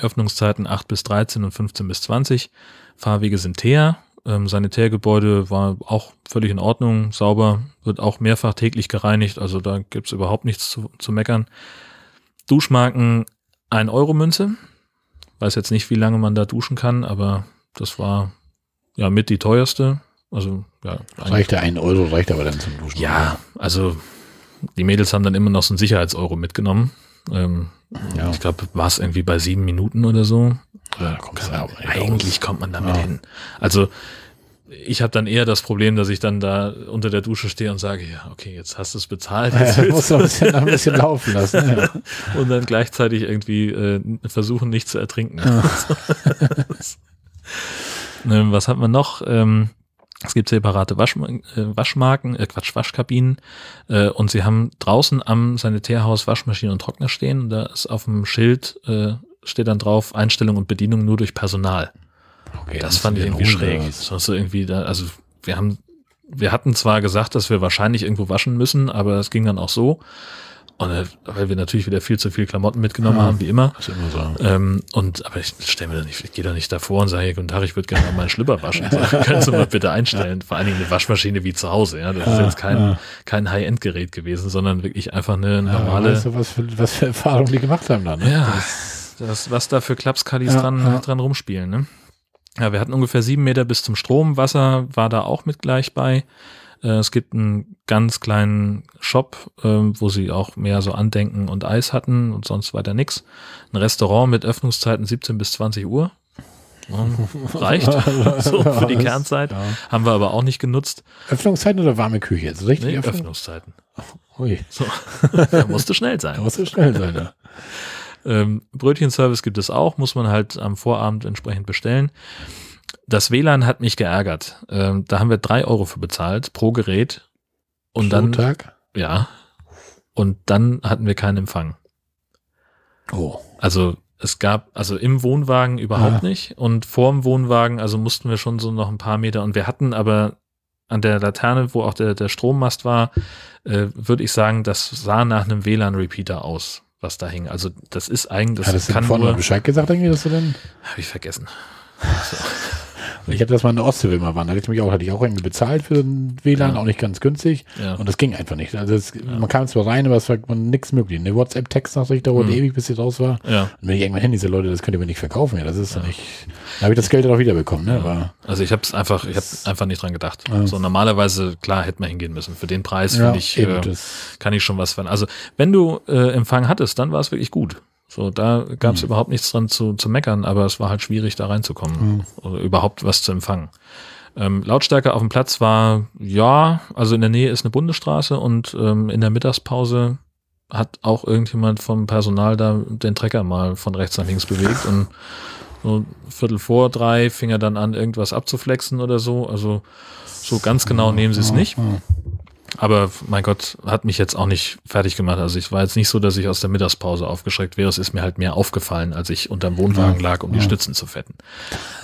Öffnungszeiten 8 bis 13 und 15 bis 20. Fahrwege sind teer. Ähm, Sanitärgebäude war auch völlig in Ordnung, sauber, wird auch mehrfach täglich gereinigt, also da gibt's überhaupt nichts zu, zu meckern. Duschmarken 1 Euro Münze. Weiß jetzt nicht, wie lange man da duschen kann, aber das war ja mit die teuerste. Also ja. Reicht der 1 Euro, reicht aber dann zum Duschen. Ja, also die Mädels haben dann immer noch so einen Sicherheitseuro mitgenommen. Ähm, ja. Ich glaube, war es irgendwie bei sieben Minuten oder so. Ja, man, eigentlich kommt man damit ja. hin. Also ich habe dann eher das Problem, dass ich dann da unter der Dusche stehe und sage, ja, okay, jetzt hast du es bezahlt. (laughs) Jetzt ja, musst du ein bisschen, ein bisschen laufen lassen. Ja. (laughs) und dann gleichzeitig irgendwie äh, versuchen, nicht zu ertrinken. Ja. (laughs) Ähm, was hat man noch? Ähm, es gibt separate Wasch, äh, Waschmarken, äh, Quatsch, Waschkabinen. Äh, und sie haben draußen am Sanitärhaus Waschmaschine und Trockner stehen. Und da ist auf dem Schild, äh, steht dann drauf, Einstellung und Bedienung nur durch Personal. Okay, das, das fand ich irgendwie schräg. Das war so irgendwie da, also wir haben, wir hatten zwar gesagt, dass wir wahrscheinlich irgendwo waschen müssen, aber es ging dann auch so. Und weil wir natürlich wieder viel zu viel Klamotten mitgenommen ja, haben, wie immer. Ist immer so. Ähm, und aber ich stelle mir da nicht, ich gehe da nicht davor und sage, guten Tag, ich würde gerne mal meinen Schlüpper waschen. (laughs) So, können Sie mal bitte einstellen. Vor allen Dingen eine Waschmaschine wie zu Hause. Ja, das ja, ist jetzt kein, ja. kein High-End-Gerät gewesen, sondern wirklich einfach eine normale. weißt du, was für, was für Erfahrungen die gemacht haben dann. Ne? Ja, das, was da für Klapskadis dran, dran rumspielen. Ne? Ja, wir hatten ungefähr sieben Meter bis zum Strom. Wasser war da auch mit gleich bei. Äh, es gibt einen ganz kleinen Shop, ähm, wo sie auch mehr so Andenken und Eis hatten und sonst weiter nix. Ein Restaurant mit Öffnungszeiten 17 bis 20 Uhr. (laughs) reicht (laughs) so für die Kernzeit. Ja. Haben wir aber auch nicht genutzt. Öffnungszeiten oder warme Küche? Jetzt richtig? Nee, Öffnungszeiten. Ui. (laughs) So. da musste schnell sein. Da musste schnell sein, ja. ähm, Brötchenservice gibt es auch, muss man halt am Vorabend entsprechend bestellen. Das WLAN hat mich geärgert. Ähm, da haben wir drei Euro für bezahlt pro Gerät. Und pro dann. Tag? Ja. Und dann hatten wir keinen Empfang. Oh. Also es gab, also im Wohnwagen überhaupt ah. nicht. Und vorm Wohnwagen, also mussten wir schon so noch ein paar Meter. Und wir hatten aber an der Laterne, wo auch der, der Strommast war, äh, würde ich sagen, das sah nach einem WLAN-Repeater aus, was da hing. Also das ist eigentlich, das Hattest kann du vorhin nur, Bescheid gesagt, irgendwie, dass du denn? Habe ich vergessen. So. (laughs) Ich hatte das mal in der Ostsee mal waren. Da hatte ich mich auch, hatte ich auch irgendwie bezahlt für den WLAN, ja. auch nicht ganz günstig. Ja. Und das ging einfach nicht. Also das, man kam zwar rein, aber es war nichts möglich. Eine WhatsApp-Text-Nachricht dauert mhm. ewig, bis sie raus war. Ja. Und wenn ich irgendwann hin, diese Leute, das könnt ihr mir nicht verkaufen. Ja, das ist ja. nicht. Da habe ich das Geld auch wieder bekommen. Ne? Aber also ich habe es einfach, ich habe einfach nicht dran gedacht. So normalerweise, klar, hätte man hingehen müssen. Für den Preis, finde ich, äh, kann ich schon was finden. Also wenn du äh, Empfang hattest, dann war es wirklich gut. So, da gab es mhm. überhaupt nichts dran zu, zu meckern, aber es war halt schwierig, da reinzukommen mhm. oder überhaupt was zu empfangen. Ähm, Lautstärke auf dem Platz war, ja, also in der Nähe ist eine Bundesstraße und ähm, in der Mittagspause hat auch irgendjemand vom Personal da den Trecker mal von rechts nach links bewegt und so Viertel vor drei fing er dann an, irgendwas abzuflexen oder so. Also so ganz genau nehmen sie es nicht. Aber mein Gott, hat mich jetzt auch nicht fertig gemacht. Also ich war jetzt nicht so, dass ich aus der Mittagspause aufgeschreckt wäre. Es ist mir halt mehr aufgefallen, als ich unterm Wohnwagen lag, um die Stützen zu fetten.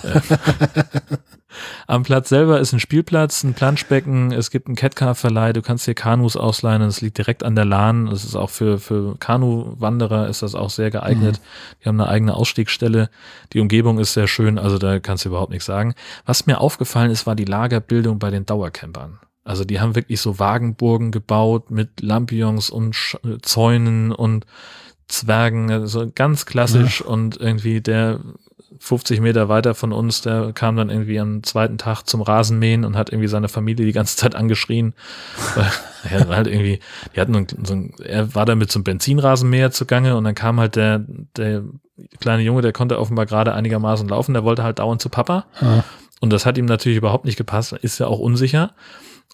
Äh, (laughs) am Platz selber ist ein Spielplatz, ein Planschbecken, es gibt einen Catcar-Verleih, du kannst hier Kanus ausleihen, es liegt direkt an der Lahn. Es ist auch für, für Kanu-Wanderer ist das auch sehr geeignet. Mhm. Die haben eine eigene Ausstiegsstelle. Die Umgebung ist sehr schön, also da kannst du überhaupt nichts sagen. Was mir aufgefallen ist, war die Lagerbildung bei den Dauercampern. Also die haben wirklich so Wagenburgen gebaut mit Lampions und Sch Zäunen und Zwergen, also ganz klassisch ja. und irgendwie der 50 Meter weiter von uns, der kam dann irgendwie am zweiten Tag zum Rasenmähen und hat irgendwie seine Familie die ganze Zeit angeschrien. (laughs) er halt irgendwie, die hatten so ein, er war da mit so einem Benzinrasenmäher zugange und dann kam halt der, der kleine Junge, der konnte offenbar gerade einigermaßen laufen, der wollte halt dauernd zu Papa. Ja. Und das hat ihm natürlich überhaupt nicht gepasst, ist ja auch unsicher.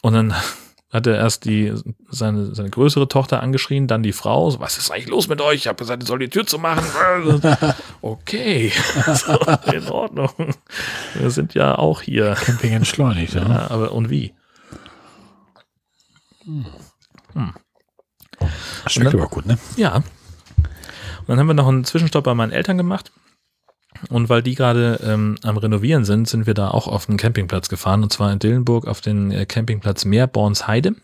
Und dann (laughs) hat er erst die, seine, seine größere Tochter angeschrien, dann die Frau, so, was ist eigentlich los mit euch? Ich habe gesagt, ihr soll die Tür zu machen. (laughs) okay, (laughs) so, in Ordnung. Wir sind ja auch hier. Camping entschleunigt, ja. ja. Aber und wie? Hm. Schmeckt aber gut, ne? Ja. Und dann haben wir noch einen Zwischenstopp bei meinen Eltern gemacht. Und weil die gerade ähm, am Renovieren sind, sind wir da auch auf den Campingplatz gefahren. Und zwar in Dillenburg auf den äh, Campingplatz Meerbornsheide.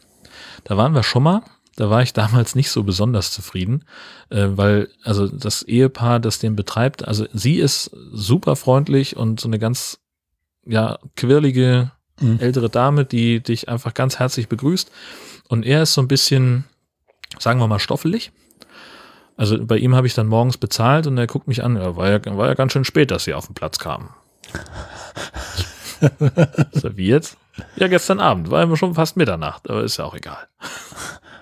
Da waren wir schon mal. Da war ich damals nicht so besonders zufrieden, äh, weil also das Ehepaar, das den betreibt, also sie ist super freundlich und so eine ganz ja quirlige mhm. ältere Dame, die dich einfach ganz herzlich begrüßt. Und er ist so ein bisschen, sagen wir mal, stoffelig. Also bei ihm habe ich dann morgens bezahlt und er guckt mich an, ja, war ja, war ja ganz schön spät, dass sie auf den Platz kamen. (laughs) so, wie jetzt? Ja, gestern Abend, war immer schon fast Mitternacht, aber ist ja auch egal.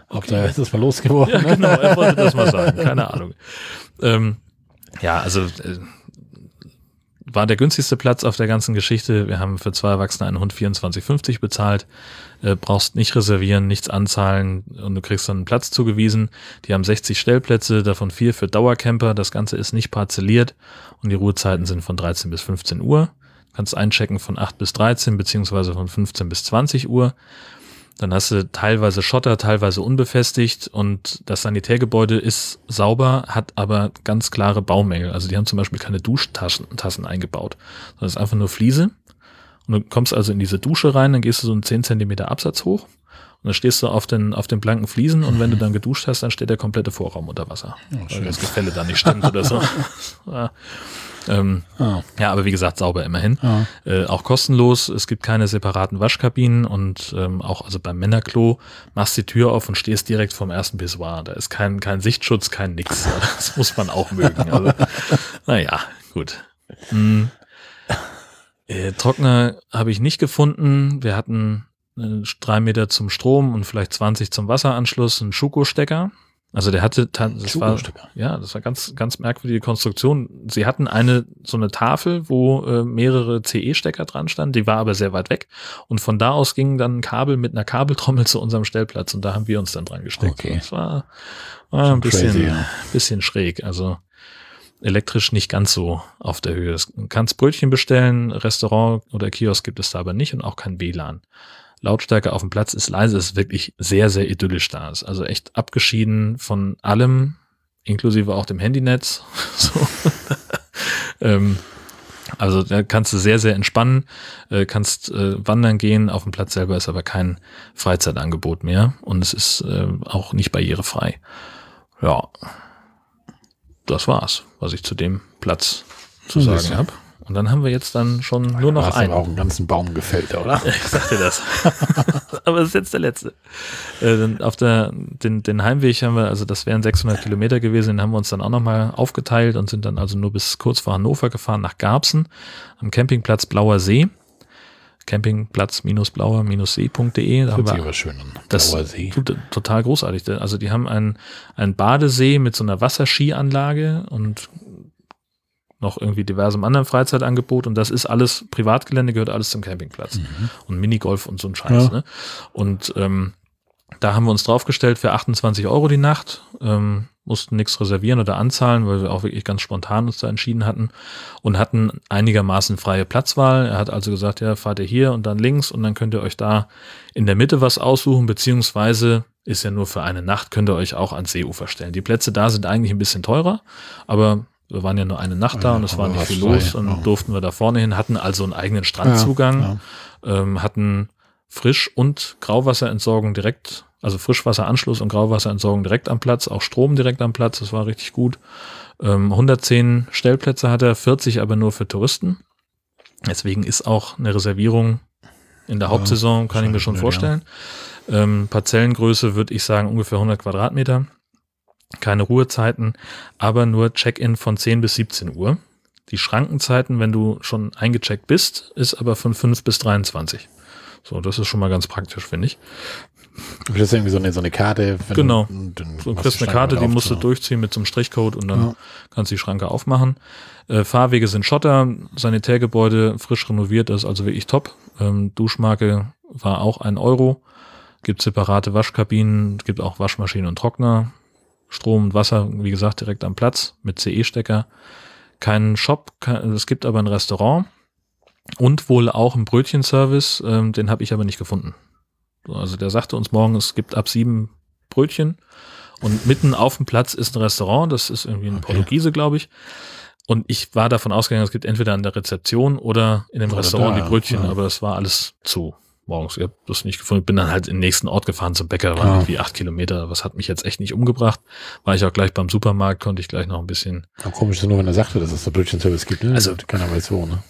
Ob da ist das mal losgeworden? Ja, genau, er wollte das mal sagen, keine Ahnung. Ähm, ja, also äh, war der günstigste Platz auf der ganzen Geschichte. Wir haben für zwei Erwachsene einen Hund 24,50 bezahlt. Äh, brauchst nicht reservieren, nichts anzahlen und du kriegst dann einen Platz zugewiesen. Die haben 60 Stellplätze, davon vier für Dauercamper. Das Ganze ist nicht parzelliert und die Ruhezeiten sind von 13 bis 15 Uhr. Du kannst einchecken von 8 bis 13 beziehungsweise von 15 bis 20 Uhr. Dann hast du teilweise Schotter, teilweise unbefestigt und das Sanitärgebäude ist sauber, hat aber ganz klare Baumängel. Also die haben zum Beispiel keine Duschtassen Tassen eingebaut, sondern es ist einfach nur Fliese. Und du kommst also in diese Dusche rein, dann gehst du so einen 10 Zentimeter Absatz hoch und dann stehst du auf den, auf den blanken Fliesen und wenn du dann geduscht hast, dann steht der komplette Vorraum unter Wasser. Oh, weil das Gefälle da nicht stimmt oder so. (laughs) ja. Ähm, oh. Ja, aber wie gesagt, sauber immerhin. Oh. Äh, auch kostenlos. Es gibt keine separaten Waschkabinen und ähm, auch also beim Männerklo machst die Tür auf und stehst direkt vom ersten Pissoir. Da ist kein, kein Sichtschutz, kein nix. Das muss man auch mögen. (laughs) Also, naja, gut. Hm. Äh, Trockner habe ich nicht gefunden. Wir hatten äh, drei Meter zum Strom und vielleicht 20 zum Wasseranschluss, einen Schuko-Stecker. Also der hatte, das war, ja, das war ganz, ganz merkwürdige Konstruktion. Sie hatten eine, so eine Tafel, wo äh, mehrere CE-Stecker dran standen, die war aber sehr weit weg. Und von da aus ging dann ein Kabel mit einer Kabeltrommel (laughs) zu unserem Stellplatz und da haben wir uns dann dran gesteckt. Okay. Das war, war ein bisschen, crazy, ja. bisschen schräg. Also elektrisch nicht ganz so auf der Höhe. Du kannst Brötchen bestellen, Restaurant oder Kiosk gibt es da aber nicht und auch kein WLAN. Lautstärke auf dem Platz ist leise, ist wirklich sehr, sehr idyllisch da. Ist also echt abgeschieden von allem, inklusive auch dem Handynetz. (laughs) so. ähm, also da kannst du sehr, sehr entspannen, äh, kannst äh, wandern gehen. Auf dem Platz selber ist aber kein Freizeitangebot mehr und es ist äh, auch nicht barrierefrei. Ja, das war's, was ich zu dem Platz zu sagen habe. Und dann haben wir jetzt dann schon nur noch hast einen. aber auch einen ganzen Baum gefällt, oder? (laughs) Ich sagte das. (laughs) aber das ist jetzt der letzte. Äh, auf der, den, den Heimweg haben wir, also das wären 600 Kilometer gewesen, den haben wir uns dann auch nochmal aufgeteilt und sind dann also nur bis kurz vor Hannover gefahren nach Garbsen am Campingplatz Blauer See. Campingplatz-blauer-see.de. Da haben Hört sich wir aber schön an. das Blauer See. tut total großartig. Also die haben einen, einen Badesee mit so einer Wasserskianlage und noch irgendwie diversem anderen Freizeitangebot und das ist alles Privatgelände, gehört alles zum Campingplatz und Minigolf und so ein Scheiß. Ja. Ne? Und ähm, da haben wir uns draufgestellt für 28 Euro die Nacht, ähm, mussten nichts reservieren oder anzahlen, weil wir auch wirklich ganz spontan uns da entschieden hatten und hatten einigermaßen freie Platzwahl. Er hat also gesagt, ja, fahrt ihr hier und dann links und dann könnt ihr euch da in der Mitte was aussuchen, beziehungsweise ist ja nur für eine Nacht, könnt ihr euch auch ans Seeufer stellen. Die Plätze da sind eigentlich ein bisschen teurer, aber wir waren ja nur eine Nacht da Ja, und es war nicht viel frei, los und ja. durften wir da vorne hin, hatten also einen eigenen Strandzugang, Ähm, hatten Frisch- und Grauwasserentsorgung direkt, also Frischwasseranschluss und Grauwasserentsorgung direkt am Platz, auch Strom direkt am Platz, das war richtig gut. Ähm, 110 Stellplätze hat er, 40 aber nur für Touristen. Deswegen ist auch eine Reservierung in der Ja, Hauptsaison, kann ich mir schon ja. vorstellen. Ähm, Parzellengröße würde ich sagen ungefähr 100 Quadratmeter. Keine Ruhezeiten, aber nur Check-in von 10 bis 17 Uhr. Die Schrankenzeiten, wenn du schon eingecheckt bist, ist aber von 5 bis 23. So, das ist schon mal ganz praktisch, finde ich. Du kriegst irgendwie so eine, so eine Karte. Genau. Du, So, kriegst eine Karte, die musst du so. durchziehen mit so einem Strichcode und dann Ja. kannst du die Schranke aufmachen. Äh, Fahrwege sind Schotter, Sanitärgebäude frisch renoviert, das ist also wirklich top. Ähm, Duschmarke war auch ein Euro. Gibt separate Waschkabinen, gibt auch Waschmaschinen und Trockner. Strom und Wasser, wie gesagt, direkt am Platz mit CE-Stecker. Keinen Shop, kein, es gibt aber ein Restaurant und wohl auch einen Brötchenservice, ähm, den habe ich aber nicht gefunden. So, Also der sagte uns morgen, es gibt ab sieben Brötchen und mitten auf dem Platz ist ein Restaurant, das ist irgendwie ein Okay. Portugiese, glaube ich. Und ich war davon ausgegangen, es gibt entweder an der Rezeption oder in dem Oder Restaurant da, die Brötchen, ja. aber das war alles zu morgens. Ich habe das nicht gefunden. Bin dann halt in den nächsten Ort gefahren zum Bäcker, waren Ja. irgendwie acht Kilometer. Was hat mich jetzt echt nicht umgebracht. War ich auch gleich beim Supermarkt, konnte ich gleich noch ein bisschen. Ja, komisch ist nur, wenn er sagte, dass es da Brötchenservice gibt. Ne? Also- keiner weiß wo, ne?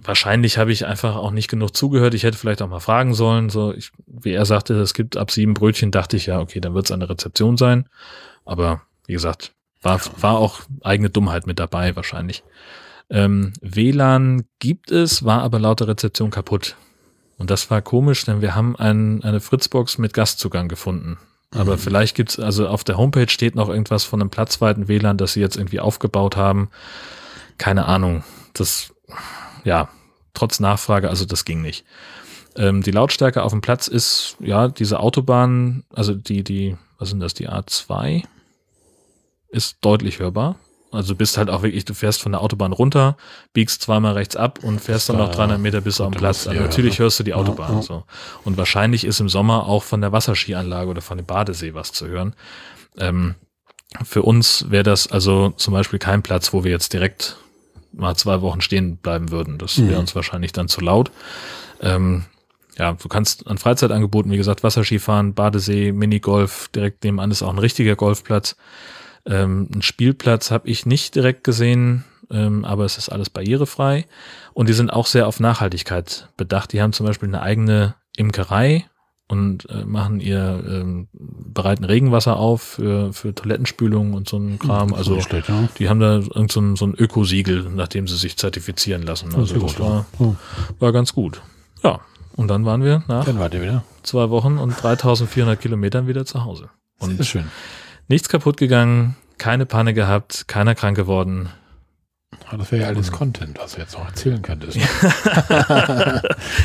Wahrscheinlich habe ich einfach auch nicht genug zugehört. Ich hätte vielleicht auch mal fragen sollen. So, ich, wie er sagte, es gibt ab sieben Brötchen, dachte ich ja, okay, dann wird es der Rezeption sein. Aber wie gesagt, war, war auch eigene Dummheit mit dabei wahrscheinlich. Ähm, WLAN gibt es, war aber laut der Rezeption kaputt. Und das war komisch, denn wir haben ein, eine Fritzbox mit Gastzugang gefunden. Aber Mhm. vielleicht gibt's also auf der Homepage steht noch irgendwas von einem platzweiten WLAN, das sie jetzt irgendwie aufgebaut haben. Keine Ahnung. Das, ja, trotz Nachfrage, also das ging nicht. Ähm, die Lautstärke auf dem Platz ist, ja, diese Autobahn, also die, die, was sind das, die A2, ist deutlich hörbar. Also bist halt auch wirklich, du fährst von der Autobahn runter, biegst zweimal rechts ab und fährst dann noch Da 300 Meter bis am kommt Platz. Also natürlich ne? hörst du die Ja, Autobahn ja. so. Und wahrscheinlich ist im Sommer auch von der Wasserskianlage oder von dem Badesee was zu hören. Ähm, für uns wäre das also zum Beispiel kein Platz, wo wir jetzt direkt mal zwei Wochen stehen bleiben würden. Das wäre Mhm. uns wahrscheinlich dann zu laut. Ähm, ja, du kannst an Freizeitangeboten, wie gesagt, Wasserskifahren, Badesee, Minigolf, direkt nebenan ist auch ein richtiger Golfplatz. Ähm, einen Spielplatz habe ich nicht direkt gesehen, ähm, aber es ist alles barrierefrei. Und die sind auch sehr auf Nachhaltigkeit bedacht. Die haben zum Beispiel eine eigene Imkerei und äh, machen ihr ähm, bereiten Regenwasser auf für, für Toilettenspülung und so ein Kram. Also schlecht, ja. die haben da irgend so ein, so ein Ökosiegel, nachdem sie sich zertifizieren lassen. Also sehr das war, ja. war ganz gut. Ja, und dann waren wir nach Dann wart ihr wieder. zwei Wochen und 3400 Kilometern wieder zu Hause. Sehr Und schön. Nichts kaputt gegangen, keine Panne gehabt, keiner krank geworden. Ja, das wäre ja alles Content, was du jetzt noch erzählen könntest. (laughs)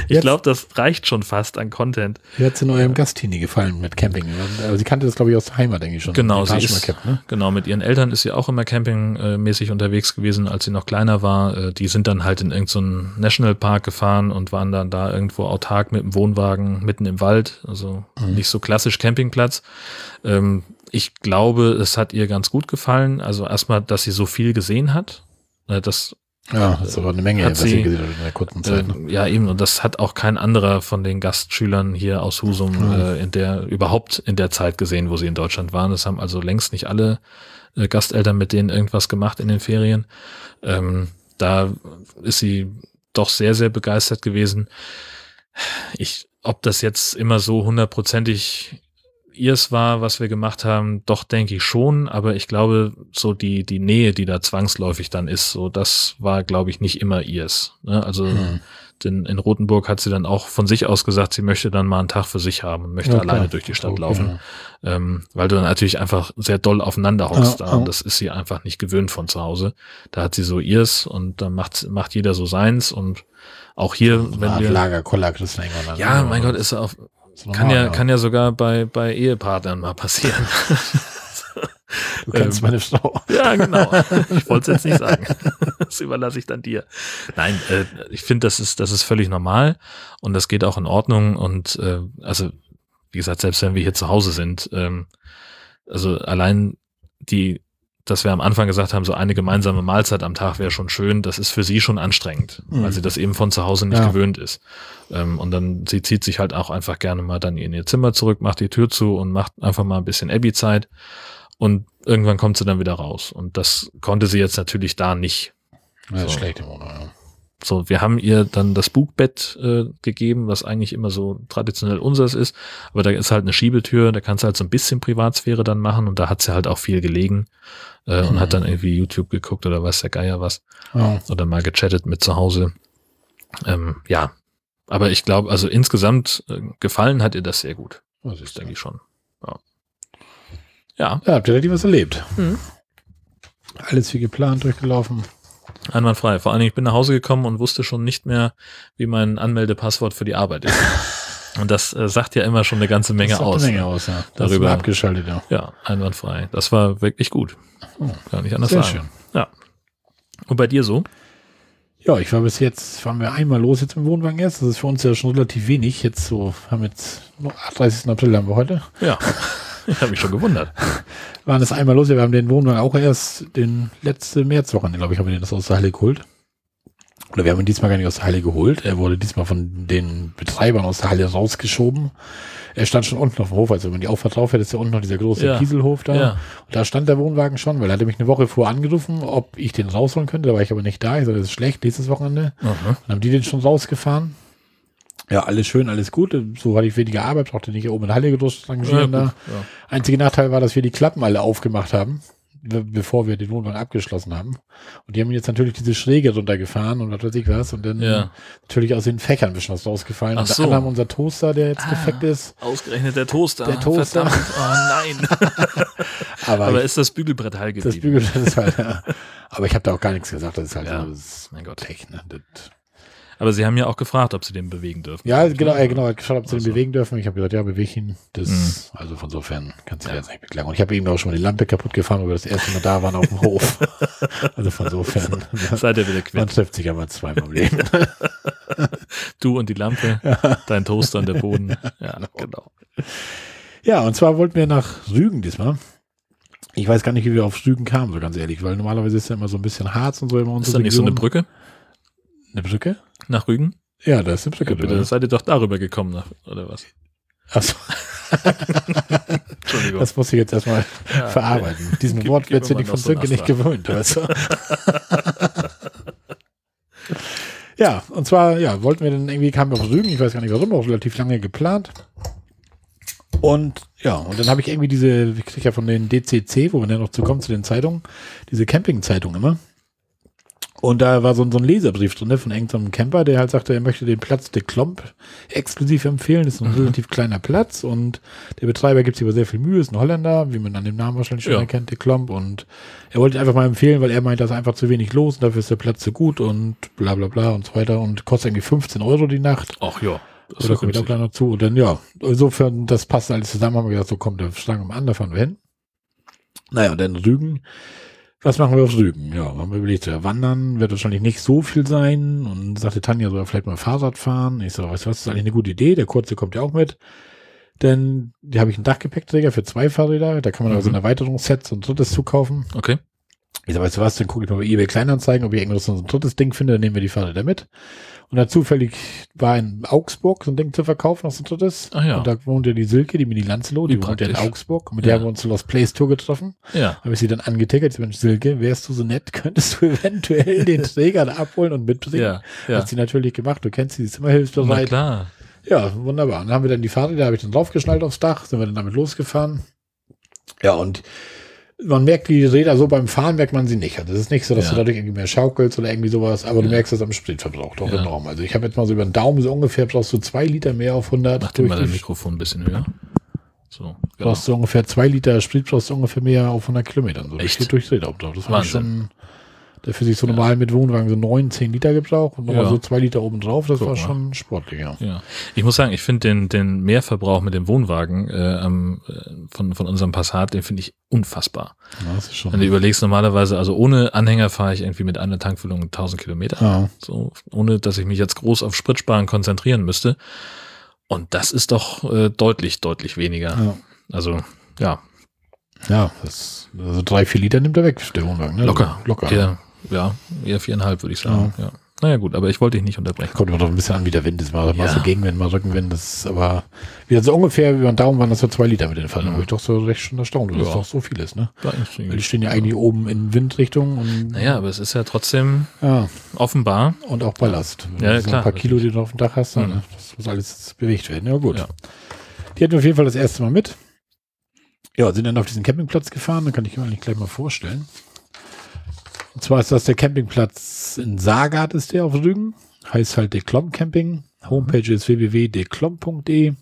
Ich glaube, das reicht schon fast an Content. Wie hat es in eurem Gastini gefallen mit Camping? Also sie kannte das, glaube ich, aus der Heimat, denke ich schon. Genau, sie ist, Camp, ne? genau, mit ihren Eltern ist sie auch immer campingmäßig unterwegs gewesen, als sie noch kleiner war. Äh, Die sind dann halt in irgendeinen so Nationalpark gefahren und waren dann da irgendwo autark mit dem Wohnwagen mitten im Wald. Also Mhm. nicht so klassisch Campingplatz. Ähm, Ich glaube, es hat ihr ganz gut gefallen. Also erstmal, dass sie so viel gesehen hat. Äh, Das Ja, das ist aber eine Menge, Hat was sie- ihr gesehen habt in der kurzen Zeit. Ne? Äh, ja, eben. Und das hat auch kein anderer von den Gastschülern hier aus Husum Mhm. äh, in der überhaupt in der Zeit gesehen, wo sie in Deutschland waren. Das haben also längst nicht alle äh, Gasteltern mit denen irgendwas gemacht in den Ferien. Ähm, da ist sie doch sehr, sehr begeistert gewesen. Ich, ob das jetzt immer so hundertprozentig ihrs war, was wir gemacht haben, doch denke ich schon, aber ich glaube, so die, die Nähe, die da zwangsläufig dann ist, so das war, glaube ich, nicht immer ihrs. Ne? Also hm. denn in Rothenburg hat sie dann auch von sich aus gesagt, sie möchte dann mal einen Tag für sich haben und möchte ja, alleine durch die Stadt okay. laufen. Ähm, weil du dann natürlich einfach sehr doll aufeinander hockst ja, da. Und das ist sie einfach nicht gewöhnt von zu Hause. Da hat sie so ihrs und dann macht, macht jeder so seins und auch hier, wenn wir. Lager, Koller, ja, mein Gott, ist auf, kann ja, kann ja sogar bei, bei Ehepartnern mal passieren. Du kennst ähm, meine Frau. Ja, genau. (laughs) Ich wollte es jetzt nicht sagen. Das überlasse ich dann dir. Nein, äh, ich finde, das ist, das ist völlig normal und das geht auch in Ordnung. Und äh, also, wie gesagt, selbst wenn wir hier zu Hause sind, ähm, also allein die dass wir am Anfang gesagt haben, so eine gemeinsame Mahlzeit am Tag wäre schon schön, das ist für sie schon anstrengend, mhm. weil sie das eben von zu Hause nicht ja. gewöhnt ist. Ähm, und dann, sie zieht sich halt auch einfach gerne mal dann in ihr Zimmer zurück, macht die Tür zu und macht einfach mal ein bisschen Abby-Zeit. Und irgendwann kommt sie dann wieder raus. Und das konnte sie jetzt natürlich da nicht. Ja, so. schlecht im Monat, ja. So, wir haben ihr dann das Bugbett äh, gegeben, was eigentlich immer so traditionell unseres ist. Aber da ist halt eine Schiebetür, da kannst du halt so ein bisschen Privatsphäre dann machen und da hat sie halt auch viel gelegen äh, mhm. und hat dann irgendwie YouTube geguckt oder weiß der Geier was. Ja. Oder mal gechattet mit zu Hause. Ähm, ja, aber ich glaube, also insgesamt äh, gefallen hat ihr das sehr gut. Das ist, denke ich schon. Ja. Ja. Ja, habt ihr da was erlebt? Mhm. Alles wie geplant durchgelaufen. Einwandfrei. Vor allen Dingen, ich bin nach Hause gekommen und wusste schon nicht mehr, wie mein Anmeldepasswort für die Arbeit ist. (laughs) Und das äh, sagt ja immer schon eine ganze Menge das sagt aus. Eine Menge aus, ja. Das Darüber abgeschaltet, ja. Ja, einwandfrei. Das war wirklich gut. Oh, Kann nicht anders sehr sagen. Schön. Ja. Und bei dir so? Ja, ich war bis jetzt, fahren wir einmal los jetzt im Wohnwagen erst. Das ist für uns ja schon relativ wenig. Jetzt so, haben jetzt, 30. April haben wir heute. Ja. (laughs) (laughs) Ich habe mich schon gewundert. (laughs) Waren es einmal los, wir haben den Wohnwagen auch erst den letzte Märzwochen, glaube ich, haben wir den das aus der Halle geholt. Oder wir haben ihn diesmal gar nicht aus der Halle geholt. Er wurde diesmal von den Betreibern aus der Halle rausgeschoben. Er stand schon unten auf dem Hof, also wenn man die Auffahrt drauf hätte, ist ja unten noch dieser große ja. Kieselhof da. Ja. Und da stand der Wohnwagen schon, weil er hatte mich eine Woche vor angerufen, ob ich den rausholen könnte. Da war ich aber nicht da. Ich sagte, das ist schlecht, nächstes Wochenende. Mhm. Dann haben die den schon rausgefahren. Ja, alles schön, alles gut. So hatte ich weniger Arbeit, brauchte nicht oben in Halle geduscht rangieren ja. Ja. Einziger Nachteil war, dass wir die Klappen alle aufgemacht haben, bevor wir den Wohnwagen abgeschlossen haben. Und die haben jetzt natürlich diese Schräge runtergefahren und was weiß ich was. Und dann ja. natürlich aus den Fächern ein bisschen was rausgefallen. Ach und so. anderem unser Toaster, der jetzt ah, defekt ist. Ausgerechnet der Toaster. Der Toaster. Verdammt. Oh nein. (laughs) Aber, Aber ist das Bügelbrett heil geblieben? Das Bügelbrett ist halt, ja. Aber ich habe da auch gar nichts gesagt. Das ist halt ja. so, das mein Gott. Pech, ne? Das aber sie haben ja auch gefragt, ob sie den bewegen dürfen. Ja, genau, ja, genau, geschaut, ob sie also. den bewegen dürfen. Ich habe gesagt, ja, bewege ihn. Das, mhm. also von sofern kannst du ja. jetzt nicht beklagen. Und ich habe eben auch schon mal die Lampe kaputt gefahren, weil wir das erste Mal da waren auf dem Hof. (laughs) also von sofern. (laughs) Seid ihr wieder quitt. Man trifft sich aber zweimal im Leben. (laughs) du und die Lampe, dein Toaster und der Boden. Ja, genau. genau. Ja, und zwar wollten wir nach Rügen diesmal. Ich weiß gar nicht, wie wir auf Rügen kamen, so ganz ehrlich, weil normalerweise ist ja immer so ein bisschen Harz und so immer unsere Ist da nicht so eine Brücke? Eine Brücke? Nach Rügen? Ja, da ist eine Brücke. Ja, bitte, seid ihr doch darüber gekommen, nach, oder was? Achso. Entschuldigung. Das muss ich jetzt erstmal ja, verarbeiten. Okay. Diesen Wort wird sie von Sönke nicht gewöhnt. Weißt du? ja, und zwar, ja, wollten wir dann irgendwie, kamen wir auf Rügen, ich weiß gar nicht warum, auch relativ lange geplant. Und ja, und dann habe ich irgendwie diese, ich kriege ja von den DCC, wo man dann noch zu kommt, zu den Zeitungen, diese Campingzeitung immer. Und da war so, so ein Leserbrief drin ne, von irgendeinem Camper, der halt sagte, er möchte den Platz de Klomp exklusiv empfehlen. Das ist ein mhm. relativ kleiner Platz und der Betreiber gibt sich aber sehr viel Mühe, ist ein Holländer, wie man an dem Namen wahrscheinlich schon ja. erkennt, de Klomp. Und er wollte einfach mal empfehlen, weil er meint, da ist einfach zu wenig los und dafür ist der Platz zu gut und bla bla bla und so weiter und kostet irgendwie 15 Euro die Nacht. Ach ja. Das Oder kommt auch gleich noch zu. Und dann, ja, insofern, das passt alles zusammen, haben wir gesagt, so kommt der Schlange mal an, da fahren wir hin. Naja, und dann Rügen was machen wir auf Rügen? Ja, haben wir überlegt, ja, wandern wird wahrscheinlich nicht so viel sein. Und sagte Tanja, soll vielleicht mal Fahrrad fahren. Ich so, weißt du was, das ist eigentlich eine gute Idee. Der Kurze kommt ja auch mit. Denn die habe ich einen Dachgepäckträger für zwei Fahrräder. Da kann man mhm. also ein Erweiterungsset und drittes zukaufen. Okay. Ich sag, weißt du was, dann gucke ich mal bei eBay Kleinanzeigen, ob ich irgendwas so ein drittes Ding finde, dann nehmen wir die Fahrräder mit. Und dann zufällig war in Augsburg so ein Ding zu verkaufen, noch so drittes. Ach ja. Und da wohnt ja die Silke, die Mini Lanzelo, die Wie wohnt ja in. Augsburg. Und mit Ja. der haben wir uns zur Lost Place Tour getroffen. Ja. Habe ich sie dann angetickert. Mensch, Silke, wärst du so nett, (laughs) könntest du eventuell den Träger da abholen und mitbringen? Ja. Ja. Hat sie natürlich gemacht. Du kennst sie, sie ist immer Na hilfsbereit. klar. Ja, wunderbar. Und dann haben wir dann die Fahrräder, habe ich dann draufgeschnallt aufs Dach, sind wir dann damit losgefahren. Ja, und man merkt die Räder so beim Fahren, merkt man sie nicht. Also es ist nicht so, dass Ja. du dadurch irgendwie mehr schaukelst oder irgendwie sowas, aber du Ja. merkst das am Spritverbrauch doch Ja. enorm. Also ich habe jetzt mal so über den Daumen so ungefähr, brauchst du zwei Liter mehr auf 100. Mach dir mal dein Mikrofon ein bisschen höher. So. Genau. brauchst du ungefähr zwei Liter Sprit, brauchst du ungefähr mehr auf 100 Kilometern. So, das Echt? durch Räder drauf. Das war schon, der für sich so normal mit Wohnwagen so 9, 10 Liter gebraucht und nochmal Ja. so zwei Liter oben drauf. Das Guck war schon sportlich, ja. Ja, ich muss sagen, ich finde den, den Mehrverbrauch mit dem Wohnwagen äh, äh, von, von unserem Passat, den finde ich unfassbar. Ja, Das ist schon. Wenn du überlegst, normalerweise, also ohne Anhänger fahre ich irgendwie mit einer Tankfüllung 1000 Kilometer. ja. So, ohne dass ich mich jetzt groß auf Spritsparen konzentrieren müsste. Und das ist doch äh, deutlich, deutlich weniger. Ja. Also, ja, Ja, das, also drei, vier Liter nimmt er weg, der Wohnwagen. Ne? locker. Locker. Eher, ja, eher viereinhalb, würde ich sagen. Ja. Naja, gut, aber ich wollte dich nicht unterbrechen. Kommt immer doch ein bisschen an, wie der Wind ist. Mal, mal Ja. so Gegenwind, mal Rückenwind. Das ist aber wieder so ungefähr über den Daumen waren das so zwei Liter mit den Fallen. Mhm. Wo ich doch so recht schon erstaunt, dass Ja. das doch so viel ist, ne? Weil die stehen ja eigentlich oben in Windrichtung und, Naja, aber es ist ja trotzdem ja, offenbar. und auch Ballast. Wenn Ja, du so klar, ein paar Kilo, die du auf dem Dach hast, dann, Mhm. ne? das muss alles bewegt werden. Ja, gut. Ja. Die hatten wir auf jeden Fall das erste Mal mit. Ja, sind dann auf diesen Campingplatz gefahren, dann kann ich mir eigentlich gleich mal vorstellen. Und zwar ist das der Campingplatz in Sagat ist der auf Rügen. Heißt halt Deklom Camping. Homepage ist www.deklom.de.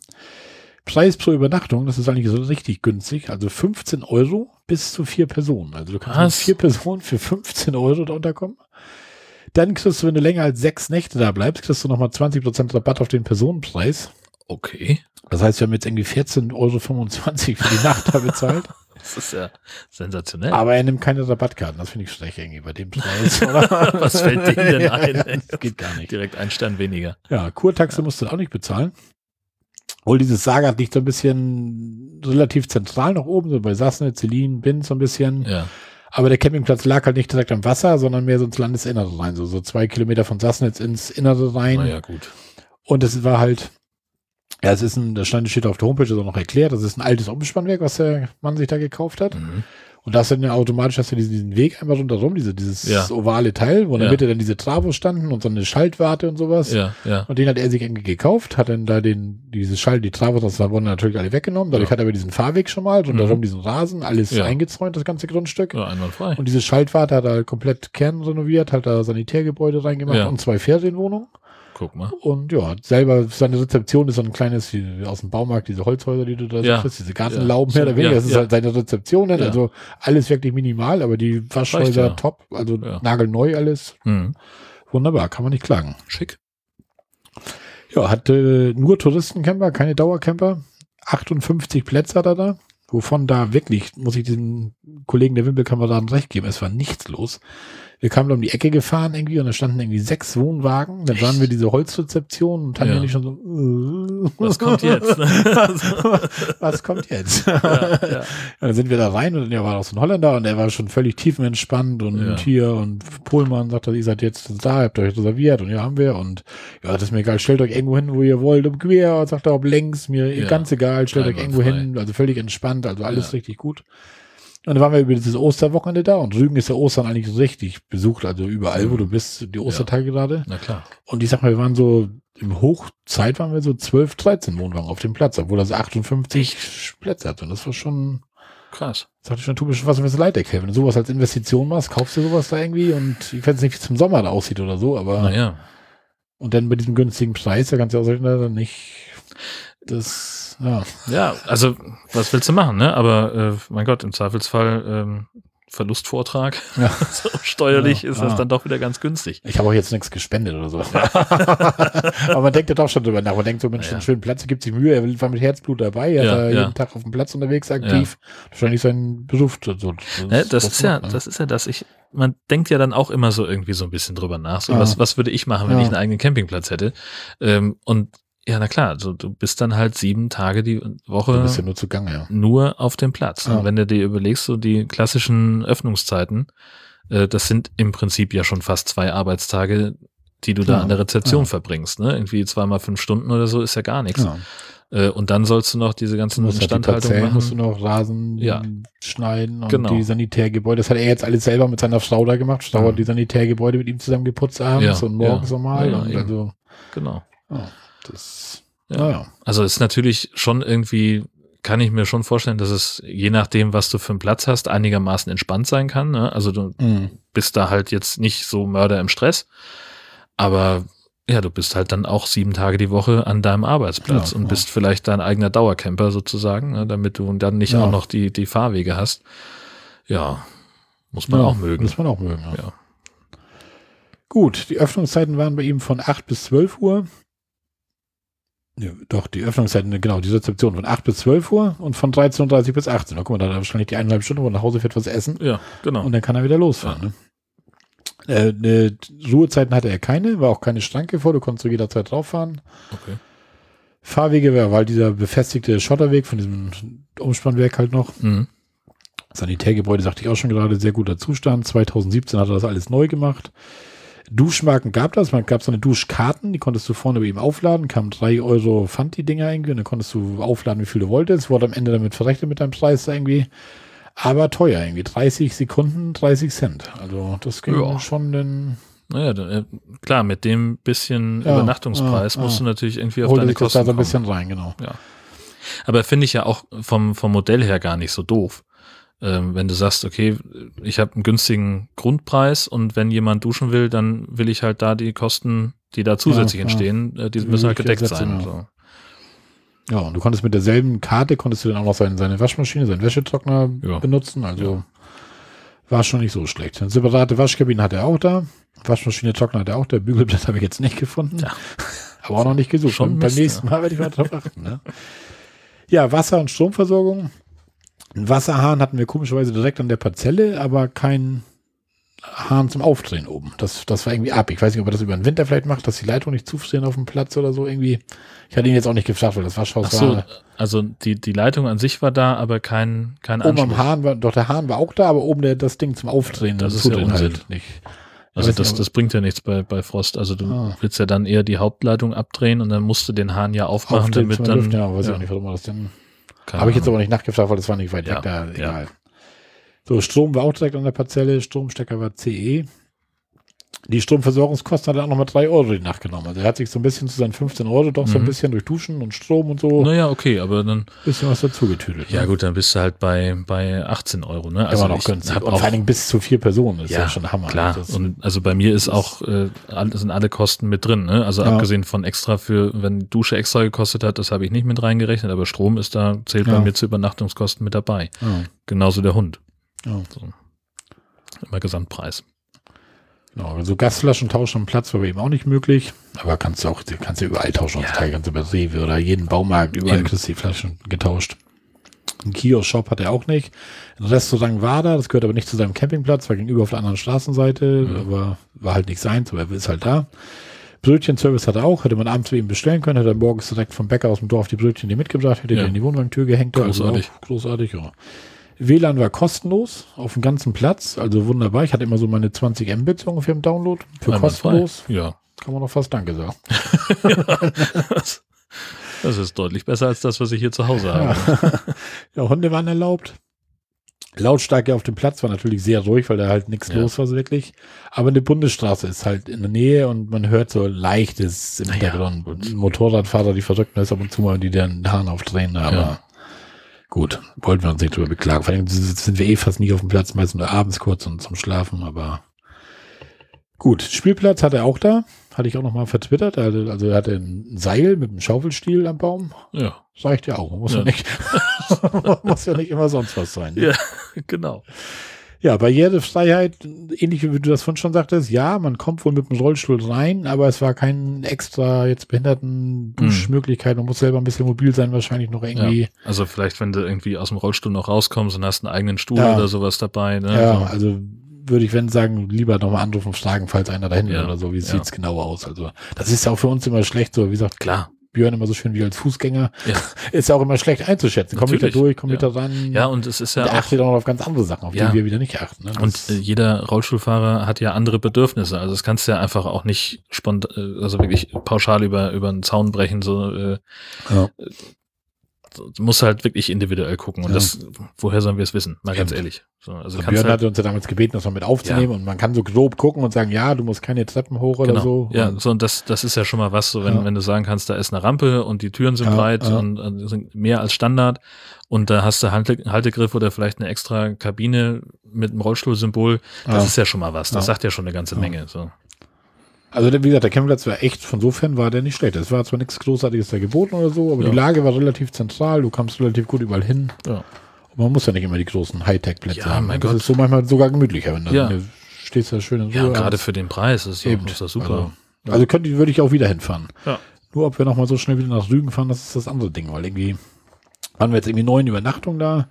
Preis pro Übernachtung, das ist eigentlich so richtig günstig. Also 15 Euro bis zu vier Personen. Also du kannst mit vier Personen für 15 Euro da unterkommen. Dann kriegst du, wenn du länger als sechs Nächte da bleibst, kriegst du nochmal 20% Rabatt auf den Personenpreis. Okay. Das heißt, wir haben jetzt irgendwie 14,25 Euro für die Nacht da bezahlt. (laughs) Das ist ja sensationell. Aber er nimmt keine Rabattkarten. Das finde ich schlecht irgendwie bei dem Preis. (laughs) Oder? Was fällt dir denn (laughs) ein? das geht gar nicht. Direkt ein Stern weniger. Ja, Kurtaxe musst du auch nicht bezahlen. Wohl dieses Sagat liegt so ein bisschen relativ zentral nach oben, so bei Sassnitz, Selin, Binz so ein bisschen. Ja. Aber der Campingplatz lag halt nicht direkt am Wasser, sondern mehr so ins Landesinnere rein. So, so zwei Kilometer von Sassnitz ins Innere rein. Naja, gut. Und es war halt, ja, es ist ein, das stand- steht auf der Homepage, ist auch noch erklärt, das ist ein altes Umspannwerk, was der Mann sich da gekauft hat. Mhm. Und da hast du dann ja automatisch hast du diesen, diesen Weg einmal rundherum, diese, dieses Ja. ovale Teil, wo in der Ja. Mitte dann diese Travos standen und so eine Schaltwarte und sowas. Ja, ja. Und den hat er sich irgendwie gekauft, hat dann da den, dieses Schalt, die Travos, das wurden natürlich alle weggenommen. Dadurch Ja. hat er aber diesen Fahrweg schon mal, rundherum Mhm. diesen Rasen, alles Ja. eingezäunt, das ganze Grundstück. Ja, einwandfrei. Und diese Schaltwarte hat er komplett kernrenoviert, hat da Sanitärgebäude reingemacht und zwei Ferienwohnungen. Guck mal. Und ja, selber, seine Rezeption ist so ein kleines, aus dem Baumarkt, diese Holzhäuser, die du da Ja. kriegst, diese Gartenlauben mehr Ja. oder weniger, Ja, das ist halt seine Rezeption, dann, Ja. also alles wirklich minimal, aber die Waschhäuser Reicht top, also nagelneu alles, Mhm. wunderbar, kann man nicht klagen. Schick. Ja, hat äh, nur Touristencamper, keine Dauercamper, 58 Plätze hat er da, wovon da wirklich, muss ich diesem Kollegen der Wimpelkameraden recht geben, es war nichts los. Wir kamen da um die Ecke gefahren irgendwie und da standen irgendwie sechs Wohnwagen. Dann waren wir diese Holzrezeption und haben Ja. nicht schon so, äh, Was kommt jetzt? (laughs) (laughs) Was kommt jetzt? ja, ja. Dann sind wir da rein und dann war auch so ein Holländer und der war schon völlig tiefenentspannt und Ja. hier und Pohlmann sagt, ihr seid jetzt da, habt euch reserviert und ja, haben wir und ja, das ist mir egal, stellt euch irgendwo hin, wo ihr wollt, ob quer, sagt er, ob längs, mir ganz egal, stellt euch irgendwo Einwandfrei. hin, also völlig entspannt, also alles richtig gut. Und dann waren wir über dieses Osterwochenende da und Rügen ist ja Ostern eigentlich richtig besucht, also überall, wo Mhm. du bist, die Ostertage gerade. Na klar. Und ich sag mal, wir waren so, im Hochzeit waren wir so 12, 13 Wohnwagen auf dem Platz, obwohl das 58 Plätze hat. Und das war schon, Krass. Sagte ich schon, tu mir schon was mit Leiteck Wenn du sowas als Investition machst, kaufst du sowas da irgendwie und ich weiß nicht, wie es im Sommer da aussieht oder so, aber Naja. und dann bei diesem günstigen Preis, da kannst du auch sagen, dann nicht das, ja. Ja, also was willst du machen, ne? Aber äh, mein Gott, im Zweifelsfall ähm, Verlustvortrag. ja. (laughs) so steuerlich Ja, ist das dann doch wieder ganz günstig. Ich habe auch jetzt nichts gespendet oder so. (laughs) aber man denkt ja doch schon drüber nach. Man denkt so, Mensch, Ja. einen schönen Platz, gibt sich Mühe, er war mit Herzblut dabei, er ja. jeden Tag auf dem Platz unterwegs aktiv. Wahrscheinlich sein Beruf. So, so, Ne, das ist ja, ne? das ist ja das. Ich, man denkt ja dann auch immer so irgendwie so ein bisschen drüber nach. So, was, was würde ich machen, wenn ich einen eigenen Campingplatz hätte? Ähm, und ja, na klar, so, du bist dann halt sieben Tage die Woche Du bist ja nur zugange, ja. nur auf dem Platz. Ja. Und wenn du dir überlegst, so die klassischen Öffnungszeiten, äh, das sind im Prinzip ja schon fast zwei Arbeitstage, die du da Ja, an der Rezeption ja. verbringst. Ne? Irgendwie zweimal fünf Stunden oder so ist ja gar nichts. Äh, und dann sollst du noch diese ganzen halt die Instandhaltungen Parzellen musst du machen. noch Rasen Ja. schneiden und Genau. die Sanitärgebäude. Das hat er jetzt alles selber mit seiner Frau da gemacht. Hat die Sanitärgebäude mit ihm zusammen geputzt abends und morgens ja, und also, Genau. Das, Ja. naja. Also ist natürlich schon irgendwie, kann ich mir schon vorstellen, dass es je nachdem, was du für einen Platz hast, einigermaßen entspannt sein kann. Ne? Also du Mhm. bist da halt jetzt nicht so Mörder im Stress, aber ja, du bist halt dann auch sieben Tage die Woche an deinem Arbeitsplatz Ja, und ja. bist vielleicht dein eigener Dauercamper sozusagen, ne? damit du dann nicht auch noch die, die Fahrwege hast. Ja, muss man auch mögen. Muss man auch mögen. Ja. Ja. Gut, die Öffnungszeiten waren bei ihm von 8 bis 12 Uhr. Ja, doch, die Öffnungszeiten, genau, die Rezeption von 8 bis 12 Uhr und von 13.30 bis 18 Uhr. Guck mal, da hat er wahrscheinlich die eineinhalb Stunden, wo er nach Hause fährt, was essen. Ja, genau. Und dann kann er wieder losfahren. Ne? Äh, ne, Ruhezeiten hatte er keine, war auch keine Schranke vor, du konntest zu jeder Zeit drauffahren. Okay. Fahrwege war, war dieser befestigte Schotterweg von diesem Umspannwerk halt noch. Mhm. Sanitärgebäude, sagte ich auch schon gerade, sehr guter Zustand. 2017 hat er das alles neu gemacht. Duschmarken gab das, man gab so eine Duschkarten, die konntest du vorne bei ihm aufladen, kam drei Euro Pfand die Dinger irgendwie und dann konntest du aufladen, wie viel du wolltest, wurde am Ende damit verrechnet mit deinem Preis irgendwie. Aber teuer irgendwie, 30 Sekunden, 30 Cent. Also das ging Ja. schon den, Naja, äh, klar, mit dem bisschen Ja, Übernachtungspreis ja, musst du natürlich irgendwie auf holte deine Kosten da so ein bisschen rein, genau. Ja. Aber finde ich ja auch vom, vom Modell her gar nicht so doof. Ähm, wenn du sagst, okay, ich habe einen günstigen Grundpreis und wenn jemand duschen will, dann will ich halt da die Kosten, die da zusätzlich ja. entstehen, äh, die müssen halt gedeckt sein. ja. So. Ja, und du konntest mit derselben Karte, konntest du dann auch noch seine, seine Waschmaschine, seinen Wäschetrockner Ja. benutzen. Also war schon nicht so schlecht. Eine separate Waschkabine hat er auch da. Waschmaschine, Trockner hat er auch da. Bügelblatt habe ich jetzt nicht gefunden. Ja. (laughs) Aber auch noch nicht gesucht. Schon Beim, beim Mist, nächsten Mal werde ich mal drauf (laughs) achten. Ne? Ja, Wasser- und Stromversorgung. Einen Wasserhahn hatten wir komischerweise direkt an der Parzelle, aber kein Hahn zum Aufdrehen oben. Das, das war irgendwie ab. Ich weiß nicht, ob er das über den Winter vielleicht macht, dass die Leitung nicht zufrieren auf dem Platz oder so irgendwie. Ich hatte ihn jetzt auch nicht gefragt, weil das Waschhaus Ach so, war. also die, die Leitung an sich war da, aber kein, kein Oben am. Hahn war, doch der Hahn war auch da, aber oben der, das Ding zum Aufdrehen, Das ist ja Unsinn. halt nicht. Also das, nicht, das bringt ja nichts bei, bei Frost. Also du Ah. willst ja dann eher die Hauptleitung abdrehen und dann musst du den Hahn ja aufmachen, Aufdrehen damit dann. Lüften, ja, weiß ich ja, auch nicht, warum das denn. Habe ich jetzt aber nicht nachgefragt, weil das war nicht weit Ja, weg, da, ja. egal. So, Strom war auch direkt an der Parzelle, Stromstecker war CE. Die Stromversorgungskosten hat er auch nochmal 3 Euro nachgenommen. Also er hat sich so ein bisschen zu seinen 15 Euro doch so ein Mhm. bisschen durch Duschen und Strom und so Naja, okay, aber dann, bisschen was dazu getüdelt. ja ne? gut, dann bist du halt bei, bei 18 Euro, ne? Also Immer noch günstig. Und vor allen Dingen bis zu vier Personen ist ja, ja, schon Hammer. klar. Das- und also bei mir ist auch, äh, sind alle Kosten mit drin, ne? Also Ja. abgesehen von extra für, wenn die Dusche extra gekostet hat, das habe ich nicht mit reingerechnet, aber Strom ist da, zählt Ja. bei mir zu Übernachtungskosten mit dabei. Genauso der Hund. ja. Immer Gesamtpreis. Genau, also Gasflaschen tauschen am Platz war bei ihm auch nicht möglich. Aber kannst du auch, kannst du überall tauschen. Ja. Kannst du bei Rewe oder jeden Baumarkt, überall Eben. kriegst du die Flaschen getauscht. Ein Kiosk-Shop hat er auch nicht. Ein Restaurant war da, das gehört aber nicht zu seinem Campingplatz, war gegenüber auf der anderen Straßenseite, Mhm. aber war halt nicht seins, aber er ist halt da. Brötchenservice hat er auch, hätte man abends bei ihm bestellen können, hätte er morgens direkt vom Bäcker aus dem Dorf die Brötchen dir mitgebracht, hätte Ja. in die Wohnwagentür gehängt. Großartig. Also auch großartig, ja. WLAN war kostenlos auf dem ganzen Platz, also wunderbar. Ich hatte immer so meine 20 Mbit ungefähr im Download. Für kostenlos Ja. kann man noch fast Danke sagen. das, (laughs) das ist deutlich besser als das, was ich hier zu Hause habe. (laughs) Ja, Hunde waren erlaubt. Lautstärke auf dem Platz war natürlich sehr ruhig, weil da halt nichts Ja. los war so wirklich. Aber eine Bundesstraße ist halt in der Nähe und man hört so leichtes im Ja, Hintergrund. gut. Motorradfahrer, die verrückten ist ab und zu mal, die den Hahn aufdrehen. Aber Ja. Gut, wollten wir uns nicht drüber beklagen. Vor allem sind wir eh fast nie auf dem Platz, meistens nur abends kurz und zum Schlafen, aber gut. Spielplatz hat er auch da. Hatte ich auch noch mal vertwittert. Also, also er hatte ein Seil mit einem Schaufelstiel am Baum. Ja, Reicht ja auch. Muss ja, Ja. nicht, (laughs) muss ja nicht immer sonst was sein. ne? Ja. (laughs) genau. Ja, Barrierefreiheit, ähnlich wie du das vorhin schon sagtest, ja, man kommt wohl mit dem Rollstuhl rein, aber es war kein extra jetzt behinderten Duschmöglichkeit. Man muss selber ein bisschen mobil sein, wahrscheinlich noch irgendwie. Ja. Also vielleicht, wenn du irgendwie aus dem Rollstuhl noch rauskommst und hast einen eigenen Stuhl Ja. oder sowas dabei. Ne? Ja, So. also würde ich, wenn sagen, lieber nochmal anrufen, fragen, falls einer dahin will Ja, oder so. Wie ja. sieht's genau aus? Also, das ist ja auch für uns immer schlecht, so wie gesagt, Klar. Björn immer so schön wie als Fußgänger, Ja. (laughs) ist ja auch immer schlecht einzuschätzen. Komme ich da durch, komme ich ja. da ran? Ja, und es ist ja der auch, achtet auch noch auf ganz andere Sachen, auf Ja. die wir wieder nicht achten. Ne? und äh, jeder Rollstuhlfahrer hat ja andere Bedürfnisse. Also das kannst du ja einfach auch nicht spontan, also wirklich pauschal über, über einen Zaun brechen, so, äh, ja. Du musst halt wirklich individuell gucken. Und Ja. das, woher sollen wir es wissen? Mal ganz ehrlich. So, also Björn halt, hatte uns ja damals gebeten, das mal mit aufzunehmen und man kann so grob gucken und sagen, ja, du musst keine Treppen hoch oder genau. so. Ja, Und- so und das, das ist ja schon mal was, so wenn, Ja. wenn du sagen kannst, da ist eine Rampe und die Türen sind Ja, breit ja. und, und sind mehr als Standard und da hast du Halte, Haltegriff oder vielleicht eine extra Kabine mit einem Rollstuhlsymbol, das Ja. ist ja schon mal was. Das Ja. sagt ja schon eine ganze Ja. Menge. So. Also der, wie gesagt, der Campingplatz war echt, von sofern war der nicht schlecht. Es war zwar nichts Großartiges da geboten oder so, aber Ja. die Lage war relativ zentral, du kamst relativ gut überall hin. Ja. Und man muss ja nicht immer die großen Hightech-Plätze Ja, haben. mein das Gott. ist so manchmal sogar gemütlicher, wenn du Ja. du stehst da schön in Ja, gerade für den Preis ist, Eben. ist das super. Also, also könnte, würde ich auch wieder hinfahren. Ja. Nur ob wir nochmal so schnell wieder nach Rügen fahren, das ist das andere Ding, weil irgendwie waren wir jetzt irgendwie neun Übernachtungen da,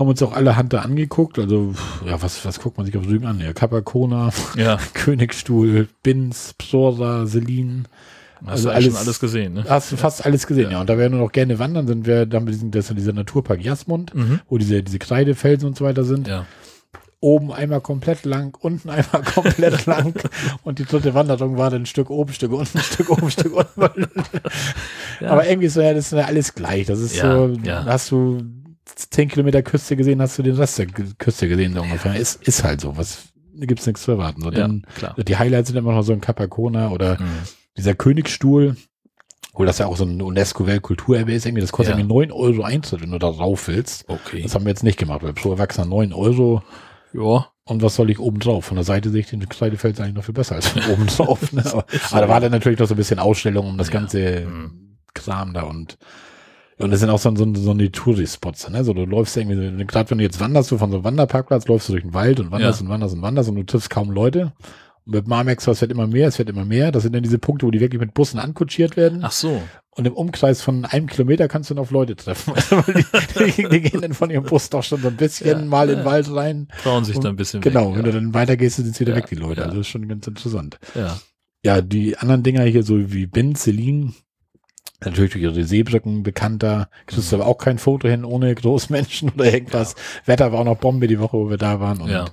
haben uns auch alle Hand da angeguckt. Also, ja, was, was guckt man sich auf Rügen an? Ja, Capacona, Ja, (laughs) Königstuhl, Binz, Psora, Selin. hast Also du alles, schon alles- gesehen, ne? Hast du fast alles gesehen, ja. Ja. Und da wir nur noch gerne wandern, sind wir, da haben wir diesen, das ja dieser Naturpark Jasmund, Mhm. wo diese, diese Kreidefelsen und so weiter sind. Ja. Oben einmal komplett lang, unten einmal (laughs) komplett lang. Und die dritte Wanderung war dann ein Stück oben, Stück unten, (laughs) Stück oben, Stück unten. Ja. Aber irgendwie so, ja, das ist ja alles gleich. Das ist Ja, so, ja. hast du zehn Kilometer Küste gesehen, hast du den Rest der Küste gesehen, so ungefähr. Ist, ist halt so. Was gibt's nichts zu erwarten. So, ja, dann, klar. die Highlights sind immer noch so ein Capacona oder Mhm. dieser Königsstuhl, wo das ja auch so ein UNESCO-Weltkulturerbe ist, irgendwie, das kostet Ja. irgendwie 9 Euro Eintritt, wenn du da rauf willst. Okay. Das haben wir jetzt nicht gemacht, weil pro Erwachsener 9 Euro. Ja. Und was soll ich oben drauf? Von der Seite sehe ich den Kreidefeld eigentlich noch viel besser als von oben drauf. (laughs) Ne? Aber, aber da war dann natürlich noch so ein bisschen Ausstellung um das Ja. ganze Mhm. Kram da und und das sind auch so, so, so eine Touri-Spots, ne? So, du läufst irgendwie, gerade wenn du jetzt wanderst, du von so einem Wanderparkplatz, läufst du durch den Wald und wanderst Ja. und wanderst und wanderst und du triffst kaum Leute. Und mit Marmex, es wird immer mehr, es wird immer mehr. Das sind dann diese Punkte, wo die wirklich mit Bussen ankutschiert werden. Ach so. Und im Umkreis von einem Kilometer kannst du dann auf Leute treffen. (laughs) Die, die, die gehen dann von ihrem Bus doch schon so ein bisschen Ja, mal in den ja. Wald rein. Trauen sich da ein bisschen Genau, weg. wenn du dann weitergehst, sind sie wieder Ja, weg, die Leute. ja. Also das ist schon ganz interessant. ja. Ja, die anderen Dinger hier, so wie Ben, Celine, natürlich durch ihre Seebrücken bekannter, kriegst du aber auch kein Foto hin ohne Großmenschen oder irgendwas. Wetter war auch noch Bombe die Woche, wo wir da waren. Ja.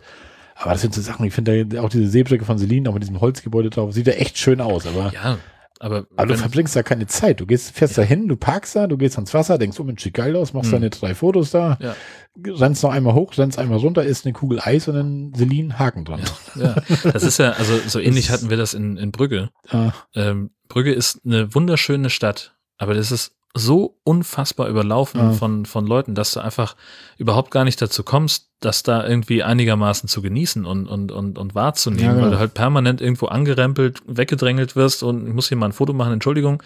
Aber das sind so Sachen, ich finde auch diese Seebrücke von Celine, auch mit diesem Holzgebäude drauf, sieht ja echt schön aus, aber, Ja, aber, aber du verbringst da keine Zeit. Du gehst, fährst da hin, du parkst da, du gehst ans Wasser, denkst, oh Mensch, sieht geil aus, machst Hm. deine drei Fotos da, Ja. rennst noch einmal hoch, rennst einmal runter, isst eine Kugel Eis und dann Celine Haken dran. ja, das ist ja, also so (laughs) ähnlich Das- hatten wir das in, in Brügge. Ah, Ähm, Brügge ist eine wunderschöne Stadt, aber das ist so unfassbar überlaufen Ja. von, von Leuten, dass du einfach überhaupt gar nicht dazu kommst, das da irgendwie einigermaßen zu genießen und, und, und, und wahrzunehmen, Ja, genau. weil du halt permanent irgendwo angerempelt, weggedrängelt wirst und ich muss hier mal ein Foto machen, Entschuldigung.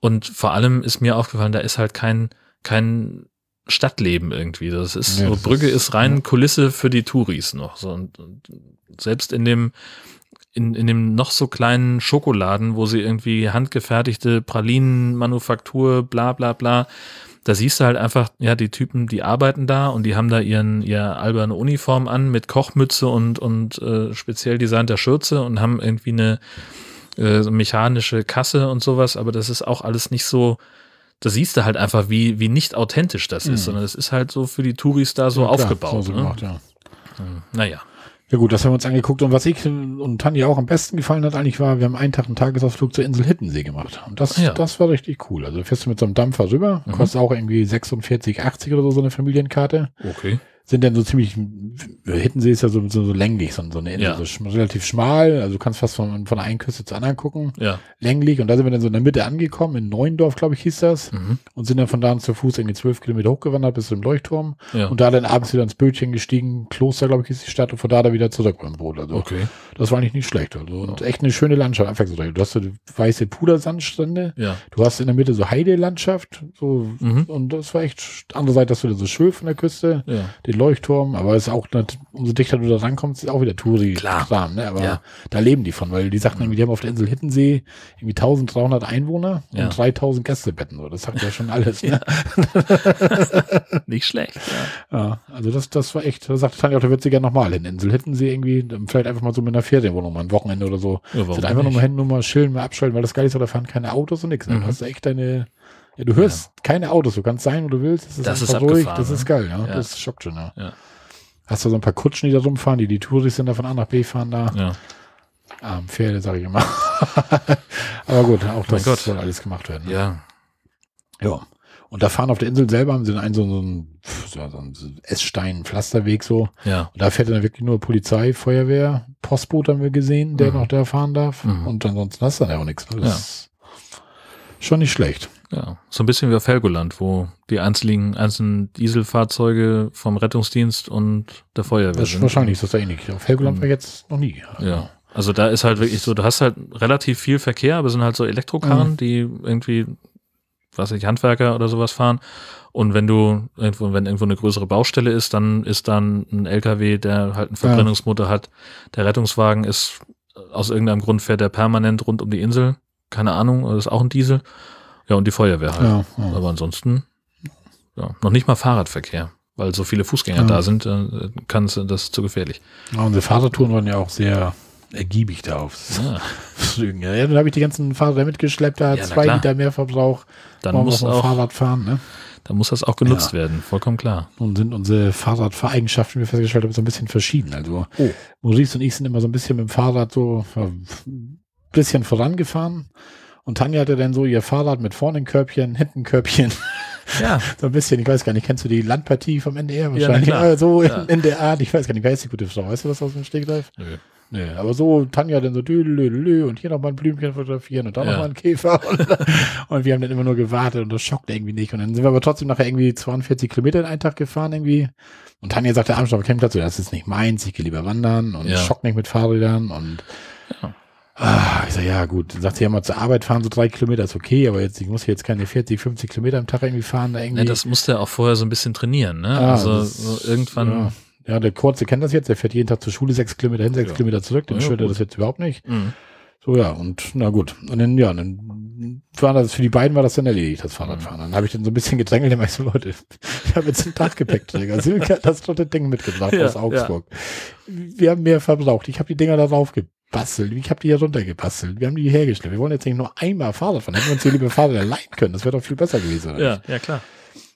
Und vor allem ist mir aufgefallen, da ist halt kein, kein Stadtleben irgendwie. Das ist Ja, so, Brügge ist- ist rein ja. Kulisse für die Touris noch. So, und, und selbst in dem, in, in dem noch so kleinen Schokoladen, wo sie irgendwie handgefertigte Pralinenmanufaktur, bla bla bla, da siehst du halt einfach, ja, die Typen, die arbeiten da und die haben da ihren, ihr alberne Uniform an mit Kochmütze und, und äh, speziell designter Schürze und haben irgendwie eine äh, mechanische Kasse und sowas, aber das ist auch alles nicht so, da siehst du halt einfach, wie, wie nicht authentisch das Mhm. ist, sondern es ist halt so für die Touris da so ja, klar, aufgebaut. So ne? gemacht, ja. Hm, Naja. Ja gut, das haben wir uns angeguckt und was ich und Tanja auch am besten gefallen hat eigentlich war, wir haben einen Tag einen Tagesausflug zur Insel Hittensee gemacht und das, ja. das war richtig cool. Also fährst du mit so einem Dampfer rüber, Mhm. kostet auch irgendwie 46, 80 oder so so eine Familienkarte. Okay. Sind dann so ziemlich, Hittensee ist ja so, so, so länglich, so, so eine Insel, Ja. so sch- relativ schmal, also du kannst fast von, von der einen Küste zur anderen gucken, Ja. länglich und da sind wir dann so in der Mitte angekommen, in Neuendorf, glaube ich, hieß das Mhm. und sind dann von da an zu Fuß irgendwie zwölf Kilometer hochgewandert bis zum Leuchtturm Ja. und da dann abends wieder ins Bötchen gestiegen, Kloster, glaube ich, ist die Stadt und von da dann wieder zurück beim Boot. Also Okay. das war eigentlich nicht schlecht. Also, und echt eine schöne Landschaft. Einfach so. Du hast so weiße Pudersandstrände. Ja. Du hast in der Mitte so Heidelandschaft. So, Mhm. Und das war echt, andere Seite hast du wieder so Schöf von der Küste, Ja. den Leuchtturm. Aber es ist auch, nat- umso dichter du da rankommst, ist auch wieder Touri-Kram. Ne? Aber Ja. da leben die von, weil die sagten irgendwie, die haben auf der Insel Hittensee irgendwie 1300 Einwohner Ja. und 3000 Gästebetten. So. Das sagt ja schon alles. Ne? (laughs) Nicht schlecht. Ja. Also das, das war echt, da sagte Tanja auch, da wird sie gerne nochmal hin. Insel Hittensee irgendwie, vielleicht einfach mal so mit einer Ferienwohnung mal ein Wochenende oder so. Ja, einfach nochmal hin, nur mal chillen, mal abschalten, weil das geil ist, da fahren keine Autos und nichts. Ne? Mhm. Du hast echt deine, ja, du hörst keine Autos, du kannst sein, wo du willst. Das einfach ist abgefahren, das ist geil, ja. Ja. Das schockt schon, ja. Ja. Hast du so ein paar Kutschen, die da rumfahren, die die Touris sind da von A nach B fahren da. Ja. Ähm, Pferde, sage ich immer. (laughs) Aber gut, auch das Gott. soll alles gemacht werden. ne? ja. Ja. Und da fahren auf der Insel selber, haben sie einen so, so einen, so, einen Essstein-Pflasterweg so. Ja. Und da fährt dann wirklich nur Polizei, Feuerwehr, Postboot haben wir gesehen, der Mhm. noch da fahren darf. Mhm. Und ansonsten hast du dann ja auch nichts. Ne? Das ist schon nicht schlecht. Ja, so ein bisschen wie auf Helgoland, wo die einzelnen, einzelnen Dieselfahrzeuge vom Rettungsdienst und der Feuerwehr Das ist sind. wahrscheinlich ist das da ähnlich. Auf Helgoland war jetzt noch nie. Ja. Also da ist halt wirklich so, du hast halt relativ viel Verkehr, aber es sind halt so Elektrokarren, Mhm. die irgendwie, weiß ich, Handwerker oder sowas fahren. Und wenn du irgendwo, wenn irgendwo eine größere Baustelle ist, dann ist dann ein LKW, der halt einen Verbrennungsmotor hat. Der Rettungswagen ist aus irgendeinem Grund fährt der permanent rund um die Insel. Keine Ahnung, das ist auch ein Diesel. Ja, und die Feuerwehr halt. Ja, ja. Aber ansonsten, ja, noch nicht mal Fahrradverkehr, weil so viele Fußgänger Ja. da sind, äh, kann es, das ist zu gefährlich. Ja, unsere Fahrradtouren waren ja auch sehr ergiebig da auf Ja, Flügen. Ja, dann habe ich die ganzen Fahrräder mitgeschleppt, da Ja, zwei klar. Liter mehr Verbrauch. dann muss dem auch, Fahrrad fahren, ne? dann muss das auch genutzt werden, vollkommen klar. Nun sind unsere Fahrradfahreigenschaften, wie wir festgestellt haben, so ein bisschen verschieden. Also Oh. Maurice und ich sind immer so ein bisschen mit dem Fahrrad so ja, ein bisschen vorangefahren. Und Tanja hatte dann so ihr Fahrrad mit vorne ein Körbchen, hinten ein Körbchen. Ja, (laughs) So ein bisschen, ich weiß gar nicht, kennst du die Landpartie vom NDR wahrscheinlich? Ja, so Ja. in, in der Art, ich weiß gar nicht, wer ist die gute Frau? Weißt du was aus dem Stegreif? nö. Nee, aber so Tanja dann so dü und hier nochmal ein Blümchen fotografieren und da Ja. nochmal ein Käfer. (laughs) Und, und wir haben dann immer nur gewartet und das schockt irgendwie nicht. Und dann sind wir aber trotzdem nachher irgendwie 42 Kilometer in einen Tag gefahren irgendwie. Und Tanja sagte abends auf dem Campingplatz, so, das ist nicht meins, ich gehe lieber wandern und Ja. schock nicht mit Fahrrädern und Ja. Ah, ich sag, ja, gut. Dann sagt sie ja mal zur Arbeit fahren, so drei Kilometer ist okay, aber jetzt, ich muss hier jetzt keine 40, 50 Kilometer am Tag irgendwie fahren, da irgendwie. Ne, das musste er auch vorher so ein bisschen trainieren, ne? Ah, also das- so irgendwann, Ja. ja, der Kurze kennt das jetzt, der fährt jeden Tag zur Schule sechs Kilometer hin, sechs Ja. Kilometer zurück, den Ja, er das jetzt überhaupt nicht. Mhm. So, ja, und na gut. Und dann, ja, dann war das, für die beiden war das dann erledigt, das Fahrradfahren. Dann habe ich dann so ein bisschen gedrängelt, ich so, Leute, ich habe jetzt einen Taggepäckträger. Silke hat das dritte Ding mitgebracht Ja, aus Augsburg. Wir haben mehr verbraucht. Ich habe die Dinger da drauf gebastelt. Ich habe die hier runtergebastelt. Wir haben die hergestellt. Wir wollen jetzt nicht nur einmal Fahrrad fahren. Hätten wir uns hier lieber Fahrräder leihen können. Das wäre doch viel besser gewesen. oder ja, ja, klar.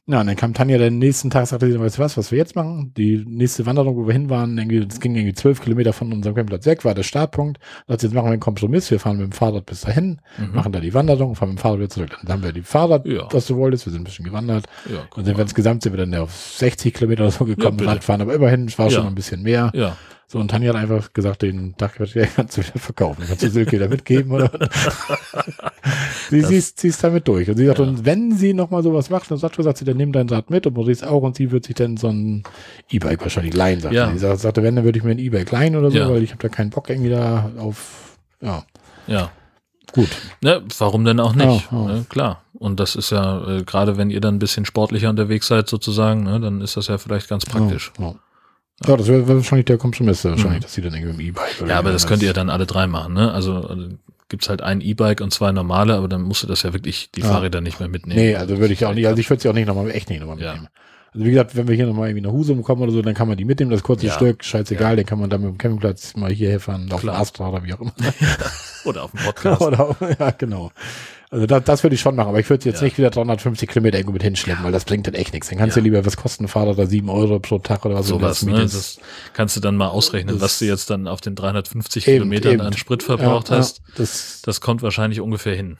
Ja, und dann kam Tanja den nächsten Tag, sagte sie, weißt du was, was wir jetzt machen? Die nächste Wanderung, wo wir hin waren, das ging irgendwie zwölf Kilometer von unserem Campingplatz weg, war der Startpunkt. Sie, jetzt machen wir einen Kompromiss, wir fahren mit dem Fahrrad bis dahin, Mhm. machen da die Wanderung, fahren mit dem Fahrrad wieder zurück. Dann haben wir die Fahrrad, Ja. was du wolltest, wir sind ein bisschen gewandert. Ja, Und sind wir insgesamt sind wir dann auf 60 Kilometer oder so gekommen, bitte. Radfahren, aber immerhin, es war Ja. schon ein bisschen mehr. ja. So, und Tanja hat einfach gesagt, den Dachgepäck kannst du wieder verkaufen. Kannst du Silke wieder mitgeben, oder? (laughs) sie, sie ist damit durch. Und sie sagt, Ja. und wenn sie nochmal sowas macht, dann sagt, sagt sie, dann nimm dein Rad mit und Maurice auch und sie wird sich dann so ein E-Bike wahrscheinlich leihen, sagt Ja. sie. Sie sagt- sagte, wenn, dann würde ich mir ein E-Bike leihen oder so, Ja. weil ich habe da keinen Bock irgendwie da auf, ja, Ja. gut. Ne, warum denn auch nicht? Ja, ja. Ne, klar. Und das ist ja, äh, gerade wenn ihr dann ein bisschen sportlicher unterwegs seid sozusagen, ne, dann ist das ja vielleicht ganz praktisch. Ja, ja. ja das wäre wär wahrscheinlich der Kompromiss, wahrscheinlich, Mhm. dass sie dann irgendwie im E-Bike Ja, aber das könnt ihr dann alle drei machen, ne? Also, also gibt's halt ein E-Bike und zwei normale, aber dann musst du das ja wirklich die Ja. Fahrräder nicht mehr mitnehmen. Nee, also würde ich auch nicht, also ich würde sie auch nicht nochmal, echt nicht nochmal Ja. mitnehmen. Also wie gesagt, wenn wir hier nochmal irgendwie nach Husum kommen oder so, dann kann man die mitnehmen, das kurze Ja. Stück, scheißegal, den kann man dann mit dem Campingplatz mal hierher fahren, auf dem Astra oder wie auch immer. (laughs) Oder auf dem Podcast. (laughs) oder, auf- ja, genau. Also das, das würde ich schon machen, aber ich würde jetzt Ja. nicht wieder 350 Kilometer irgendwo mit hinschleppen, weil das bringt dann echt nichts. Dann kannst Ja. du lieber, was kosten ein Fahrrad da 7 Euro pro Tag oder was Sowas, das ne? Das kannst du dann mal ausrechnen, Das- was du jetzt dann auf den 350 Eben, Kilometern eben. an Sprit verbraucht ja, hast. Ja, das, Das kommt wahrscheinlich ungefähr hin.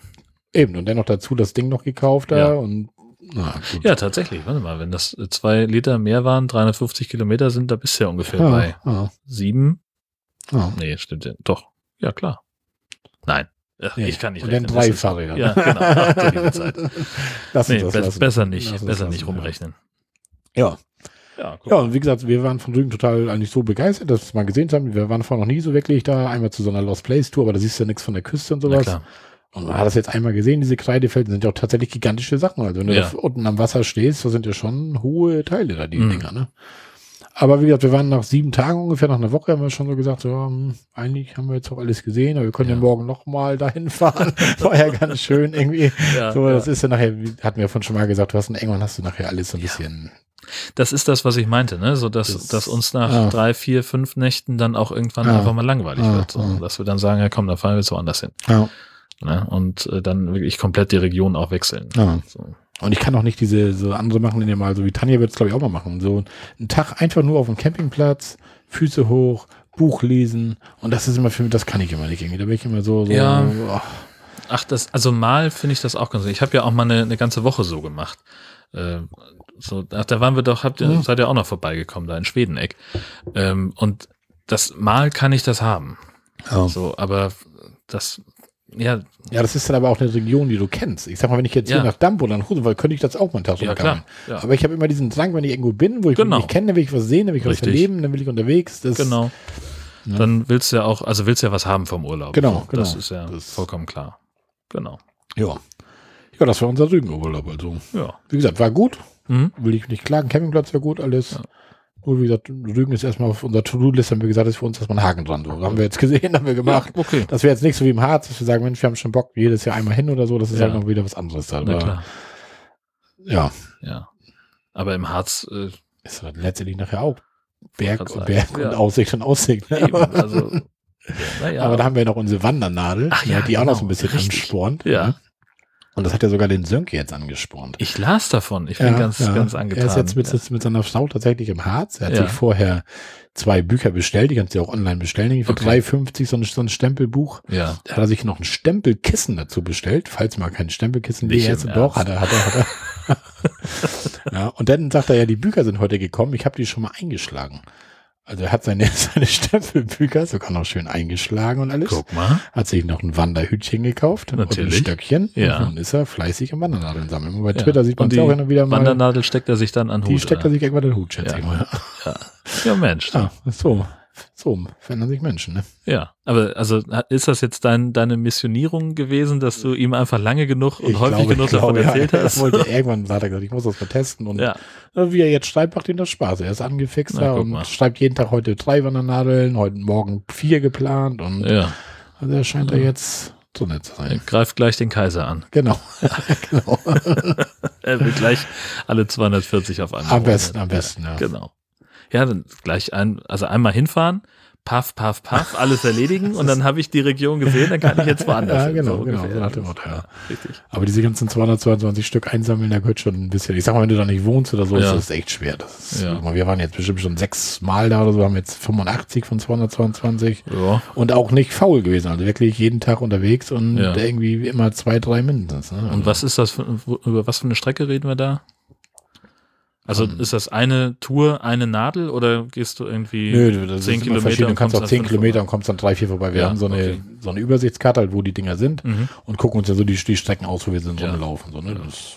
eben, und dennoch dazu das Ding noch gekauft da Ja. und na, gut. Ja, tatsächlich. Warte mal, wenn das zwei Liter mehr waren, 350 Kilometer sind, da bist du ja ungefähr ja, bei ja, sieben. ja. Nee, stimmt ja. Doch. Ja, klar. Nein. Ach, Nee. Ich kann nicht Und dann rechnen. drei Das ist- Fahrräder. Ja, genau. Ach, Zeit. (laughs) Lass Nee, das be lassen. besser nicht. Lass uns besser nicht lassen, ja. rumrechnen. Ja. Ja, guck Ja, und wie gesagt, wir waren von Rügen total eigentlich so begeistert, dass wir es mal gesehen haben. Wir waren vorher noch nie so wirklich da, einmal zu so einer Lost Place Tour, aber da siehst du ja nichts von der Küste und sowas. Und man hat das jetzt einmal gesehen, diese Kreidefelder sind ja auch tatsächlich gigantische Sachen. Also wenn du Ja. da unten am Wasser stehst, das sind ja schon hohe Teile da, die Mhm. Dinger, ne? Aber wie gesagt, wir waren nach sieben Tagen ungefähr, nach einer Woche haben wir schon so gesagt, so, hm, eigentlich haben wir jetzt auch alles gesehen, aber wir können ja, Ja. morgen noch mal dahin fahren. (laughs) War ja ganz schön irgendwie. Ja, so, ja. das ist ja nachher, wie- hatten wir von schon mal gesagt, du hast in England hast du nachher alles so ein Ja. bisschen Das ist das, was ich meinte, ne? So dass, Das- dass uns nach ja. drei, vier, fünf Nächten dann auch irgendwann Ja. einfach mal langweilig Ja, wird. So. ja. Dass wir dann sagen, ja komm, dann fahren wir jetzt woanders hin. Ja. Ne? Und äh, dann wirklich komplett die Region auch wechseln. ja. So. Und ich kann auch nicht diese so andere machen, die mal so wie Tanja wird es glaube ich auch mal machen. So einen Tag einfach nur auf dem Campingplatz, Füße hoch, Buch lesen und das ist immer für mich, das kann ich immer nicht irgendwie. Da bin ich immer so, so Ja. oh, Ach, das, also mal finde ich das auch ganz. Ich habe ja auch mal eine, eine ganze Woche so gemacht. Äh, so, ach, da waren wir doch, habt ihr, Mhm. seid ihr auch noch vorbeigekommen, da in Schwedeneck. Ähm, und das Mal kann ich das haben. ja. So, aber das, ja, ja, das ist dann aber auch eine Region, die du kennst. Ich sag mal, wenn ich jetzt Ja. hier nach Damp oder nach Husum, könnte ich das auch mal einen Tag so ja klar. Ja, Aber ich habe immer diesen Drang, wenn ich irgendwo bin, wo ich Genau. mich kenne, dann will ich was sehen, dann will ich was Richtig. erleben, dann will ich unterwegs. Das, genau. Ja. Dann willst du ja auch, also willst du ja was haben vom Urlaub. Genau, So, Das genau. ist ja Das- vollkommen klar. Genau. Ja. Ja, das war unser Rügenurlaub. Also, Ja. wie gesagt, war gut. Mhm. Will ich nicht klagen. Campingplatz war gut, alles. Ja. Nur wie gesagt, Rügen ist erstmal auf unserer To-Do-Liste, haben wir gesagt, ist für uns erstmal ein Haken dran. So, haben wir jetzt gesehen, (laughs) haben wir gemacht. Ja, okay. Das wäre jetzt nicht so wie im Harz, dass wir sagen, Mensch, wir haben schon Bock, jedes Jahr einmal hin oder so. Das ist Ja. halt noch wieder was anderes. Na Aber, ja, Ja. Aber im Harz, äh, ist halt letztendlich nachher auch Berg und Berg ja. und Aussicht und Aussicht. Ne? eben, Aber, (laughs) also, naja. aber da haben wir noch unsere Wandernadel, Ach ja, die auch noch so ein genau, bisschen richtig. anspornt. Ja. ne? Und das hat ja sogar den Sönke jetzt angespornt. ich las davon. Ich bin ganz, ganz angetan. Er ist jetzt mit, ja. mit seiner Frau tatsächlich im Harz. Er hat Ja. sich vorher zwei Bücher bestellt, die kannst du ja auch online bestellen, für Okay. 3,50 so ein, so ein Stempelbuch. ja. Da hat er sich noch ein Stempelkissen dazu bestellt, falls mal kein Stempelkissen Nicht ist. Doch, hat er, hat er, hat er. (laughs) (laughs) ja, und dann sagt er ja, die Bücher sind heute gekommen, ich habe die schon mal eingeschlagen. Also er hat seine, (laughs) seine Stempelbücher sogar noch schön eingeschlagen und alles. Guck mal. Hat sich noch ein Wanderhütchen gekauft und ein Natürlich. Stöckchen. Ja. Und dann ist er fleißig am Wandernadeln sammeln. Und bei Ja. Twitter sieht man es die auch und wieder mal. Wandernadel steckt er sich dann an die Hut. steckt er sich irgendwann in den Hut, schätze Ja. ich mal. ja. ja, Mensch. Ja, so. So verändern sich Menschen, ne? Ja, aber also ist das jetzt dein, deine Missionierung gewesen, dass du ihm einfach lange genug und häufig glaube- genug ich glaube, davon erzählt ja, hast? Er wollte (laughs) irgendwann hat er gesagt, ich muss das mal testen. Und ja, äh, wie er jetzt schreibt, macht ihm das Spaß. Er ist angefixt Na, und mal. schreibt jeden Tag heute drei Wandernadeln, heute Morgen vier geplant. Und ja. also er scheint da jetzt so nett zu Er sein. greift gleich den Kaiser an. (laughs) Genau. (laughs) genau. Er will gleich alle 240 auf einmal. Am besten, am besten, ja. Genau. Ja, dann gleich ein, also einmal hinfahren, paff, paff, paff, (laughs) alles erledigen und dann habe ich die Region gesehen, dann kann ich jetzt woanders (laughs) Ja, genau, so genau, so nach dem Motto, ja. Richtig. Aber diese ganzen 222 Stück einsammeln, da gehört schon ein bisschen. Ich sag mal, wenn du da nicht wohnst oder so, Ja. ist das echt schwer. Das ist, Ja. Wir waren jetzt bestimmt schon sechs Mal da oder so, haben jetzt 85 von 222 Ja, und auch nicht faul gewesen. Also wirklich jeden Tag unterwegs und irgendwie immer zwei, drei mindestens. Ne? und was ist das, für, über was für eine Strecke reden wir da? Also Ähm. ist das eine Tour, eine Nadel oder gehst du irgendwie Nö, das 10 ist Kilometer verschieden. Du kannst kommst auch an 10 fünf Kilometer vorbei? und kommst an drei, vier vorbei. Wir Ja, haben so eine, okay. so eine Übersichtskarte, halt, wo die Dinger sind Mhm. und gucken uns ja so die, die Strecken aus, wo wir sind, so Ja. laufen. So, ne? das,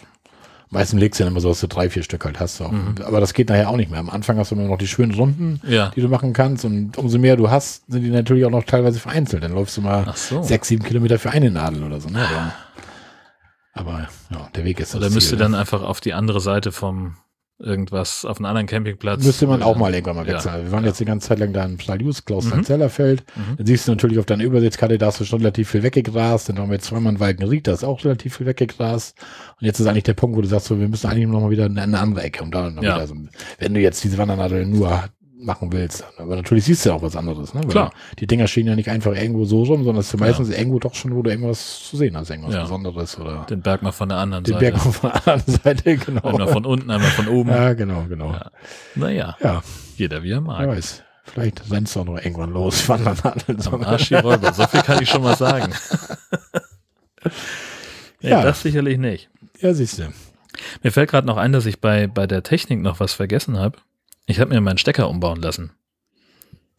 meistens legst du dann immer so, dass du drei, vier Stück halt hast. Auch. Mhm. Aber das geht nachher auch nicht mehr. Am Anfang hast du immer noch die schönen Runden, Ja. die du machen kannst. Und umso mehr du hast, sind die natürlich auch noch teilweise vereinzelt. Dann läufst du mal so. sechs, sieben Kilometer für eine Nadel oder so. Ne? Aber, aber ja, der Weg ist Oder das müsst ihr Ziel, dann einfach auf die andere Seite vom irgendwas, auf einen anderen Campingplatz? Müsste man auch mal irgendwann mal ja. wechseln. Wir waren Ja. jetzt die ganze Zeit lang da in Stadius, Klaus Mhm. Zellerfeld. Mhm. Dann siehst du natürlich auf deiner Übersichtskarte, da hast du schon relativ viel weggegrast. Dann haben wir jetzt zweimal in Walkenried, da ist auch relativ viel weggegrast. Und jetzt ist eigentlich der Punkt, wo du sagst, so, wir müssen eigentlich noch mal wieder in eine andere Ecke. Und da dann Ja. wieder so, wenn du jetzt diese Wandernadel nur machen willst. Aber natürlich siehst du ja auch was anderes. Ne? Weil Klar. Die Dinger stehen ja nicht einfach irgendwo so rum, sondern es ist meistens irgendwo doch schon, wo du irgendwas zu sehen hast, irgendwas Ja. Besonderes oder Den Berg mal von der anderen den Seite. Berg von der anderen Seite, (laughs) genau. Einmal von unten, einmal von oben. ja, genau, genau. Ja. Naja, Ja, jeder wie er wer mag. weiß. Vielleicht rennst du auch noch irgendwann los, (laughs) Wandernadeln. Am Arsch die (laughs) Räuber, so viel kann ich schon mal sagen. nee, Ja. Das sicherlich nicht. Ja, siehst du. Mir fällt gerade noch ein, dass ich bei, bei der Technik noch was vergessen habe. Ich habe mir meinen Stecker umbauen lassen.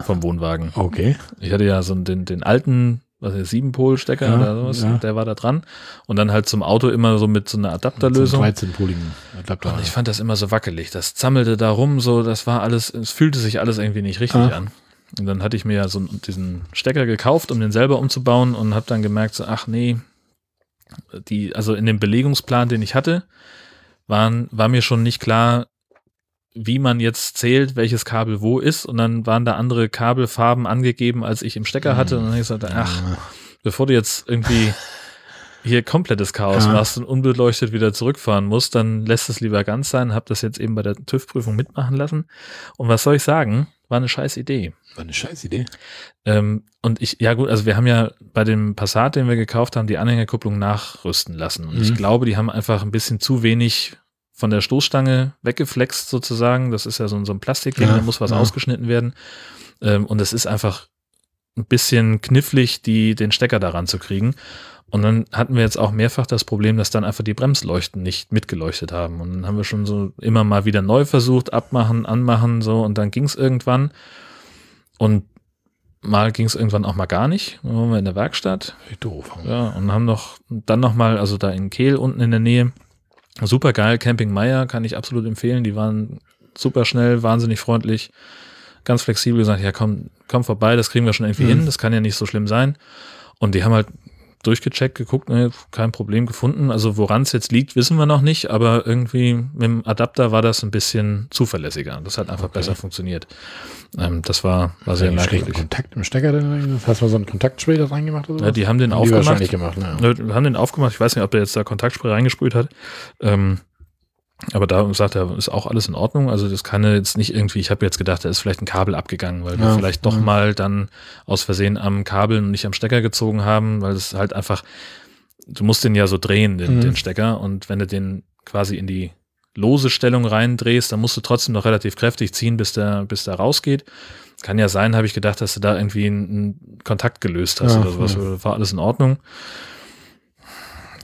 Vom Wohnwagen. Okay. Ich hatte ja so den, den alten, was ist, Siebenpol-Stecker Ja, oder sowas, ja. der war da dran. Und dann halt zum Auto immer so mit so einer Adapterlösung. 13-poligen Adapter. Und ich fand das immer so wackelig. Das zammelte da rum, so, das war alles, es fühlte sich alles irgendwie nicht richtig Ah. an. Und dann hatte ich mir ja so diesen Stecker gekauft, um den selber umzubauen und habe dann gemerkt, so, ach nee, die, also in dem Belegungsplan, den ich hatte, waren, war mir schon nicht klar, wie man jetzt zählt, welches Kabel wo ist. Und dann waren da andere Kabelfarben angegeben, als ich im Stecker hatte. Und dann habe ich gesagt, ach, bevor du jetzt irgendwie hier komplettes Chaos ja. machst und unbeleuchtet wieder zurückfahren musst, dann lässt es lieber ganz sein. Hab das jetzt eben bei der TÜV-Prüfung mitmachen lassen. Und was soll ich sagen? War eine scheiß Idee. War eine scheiß Idee. Ähm, und ich, ja gut, also wir haben ja bei dem Passat, den wir gekauft haben, die Anhängerkupplung nachrüsten lassen. Und mhm. ich glaube, die haben einfach ein bisschen zu wenig von der Stoßstange weggeflext sozusagen. Das ist ja so, so ein Plastikding, ja, da muss was ja. ausgeschnitten werden. Ähm, und es ist einfach ein bisschen knifflig, die, den Stecker daran zu kriegen. Und dann hatten wir jetzt auch mehrfach das Problem, dass dann einfach die Bremsleuchten nicht mitgeleuchtet haben. Und dann haben wir schon so immer mal wieder neu versucht, abmachen, anmachen, so. Und dann ging es irgendwann. Und mal ging es irgendwann auch mal gar nicht. Dann waren wir in der Werkstatt. Wie doof. Ja, und haben noch, dann noch mal, also da in Kehl unten in der Nähe, super geil, Camping Meier, kann ich absolut empfehlen. Die waren super schnell, wahnsinnig freundlich, ganz flexibel gesagt, ja komm, komm vorbei, das kriegen wir schon irgendwie mhm. hin, das kann ja nicht so schlimm sein. Und die haben halt durchgecheckt, geguckt, ne, kein Problem gefunden. Also woran es jetzt liegt, wissen wir noch nicht, aber irgendwie mit dem Adapter war das ein bisschen zuverlässiger. Das hat einfach okay. besser funktioniert. Ähm, das war, war sehr merkwürdig. Kontakt im Stecker denn? Hast du mal so einen Kontaktspray da reingemacht? Oder ja, die haben den haben aufgemacht. Die wahrscheinlich gemacht, ne? haben den aufgemacht. Ich weiß nicht, ob der jetzt da Kontaktspray reingesprüht hat. Ähm, aber da sagt er, ist auch alles in Ordnung. Also das kann jetzt nicht irgendwie, ich habe jetzt gedacht, da ist vielleicht ein Kabel abgegangen, weil ja, wir vielleicht doch ja. mal dann aus Versehen am Kabel und nicht am Stecker gezogen haben, weil es halt einfach, du musst den ja so drehen, den, mhm. den Stecker. Und wenn du den quasi in die lose Stellung reindrehst, dann musst du trotzdem noch relativ kräftig ziehen, bis der, bis der rausgeht. Kann ja sein, habe ich gedacht, dass du da irgendwie einen, Kontakt gelöst hast ja, oder sowas. War alles in Ordnung.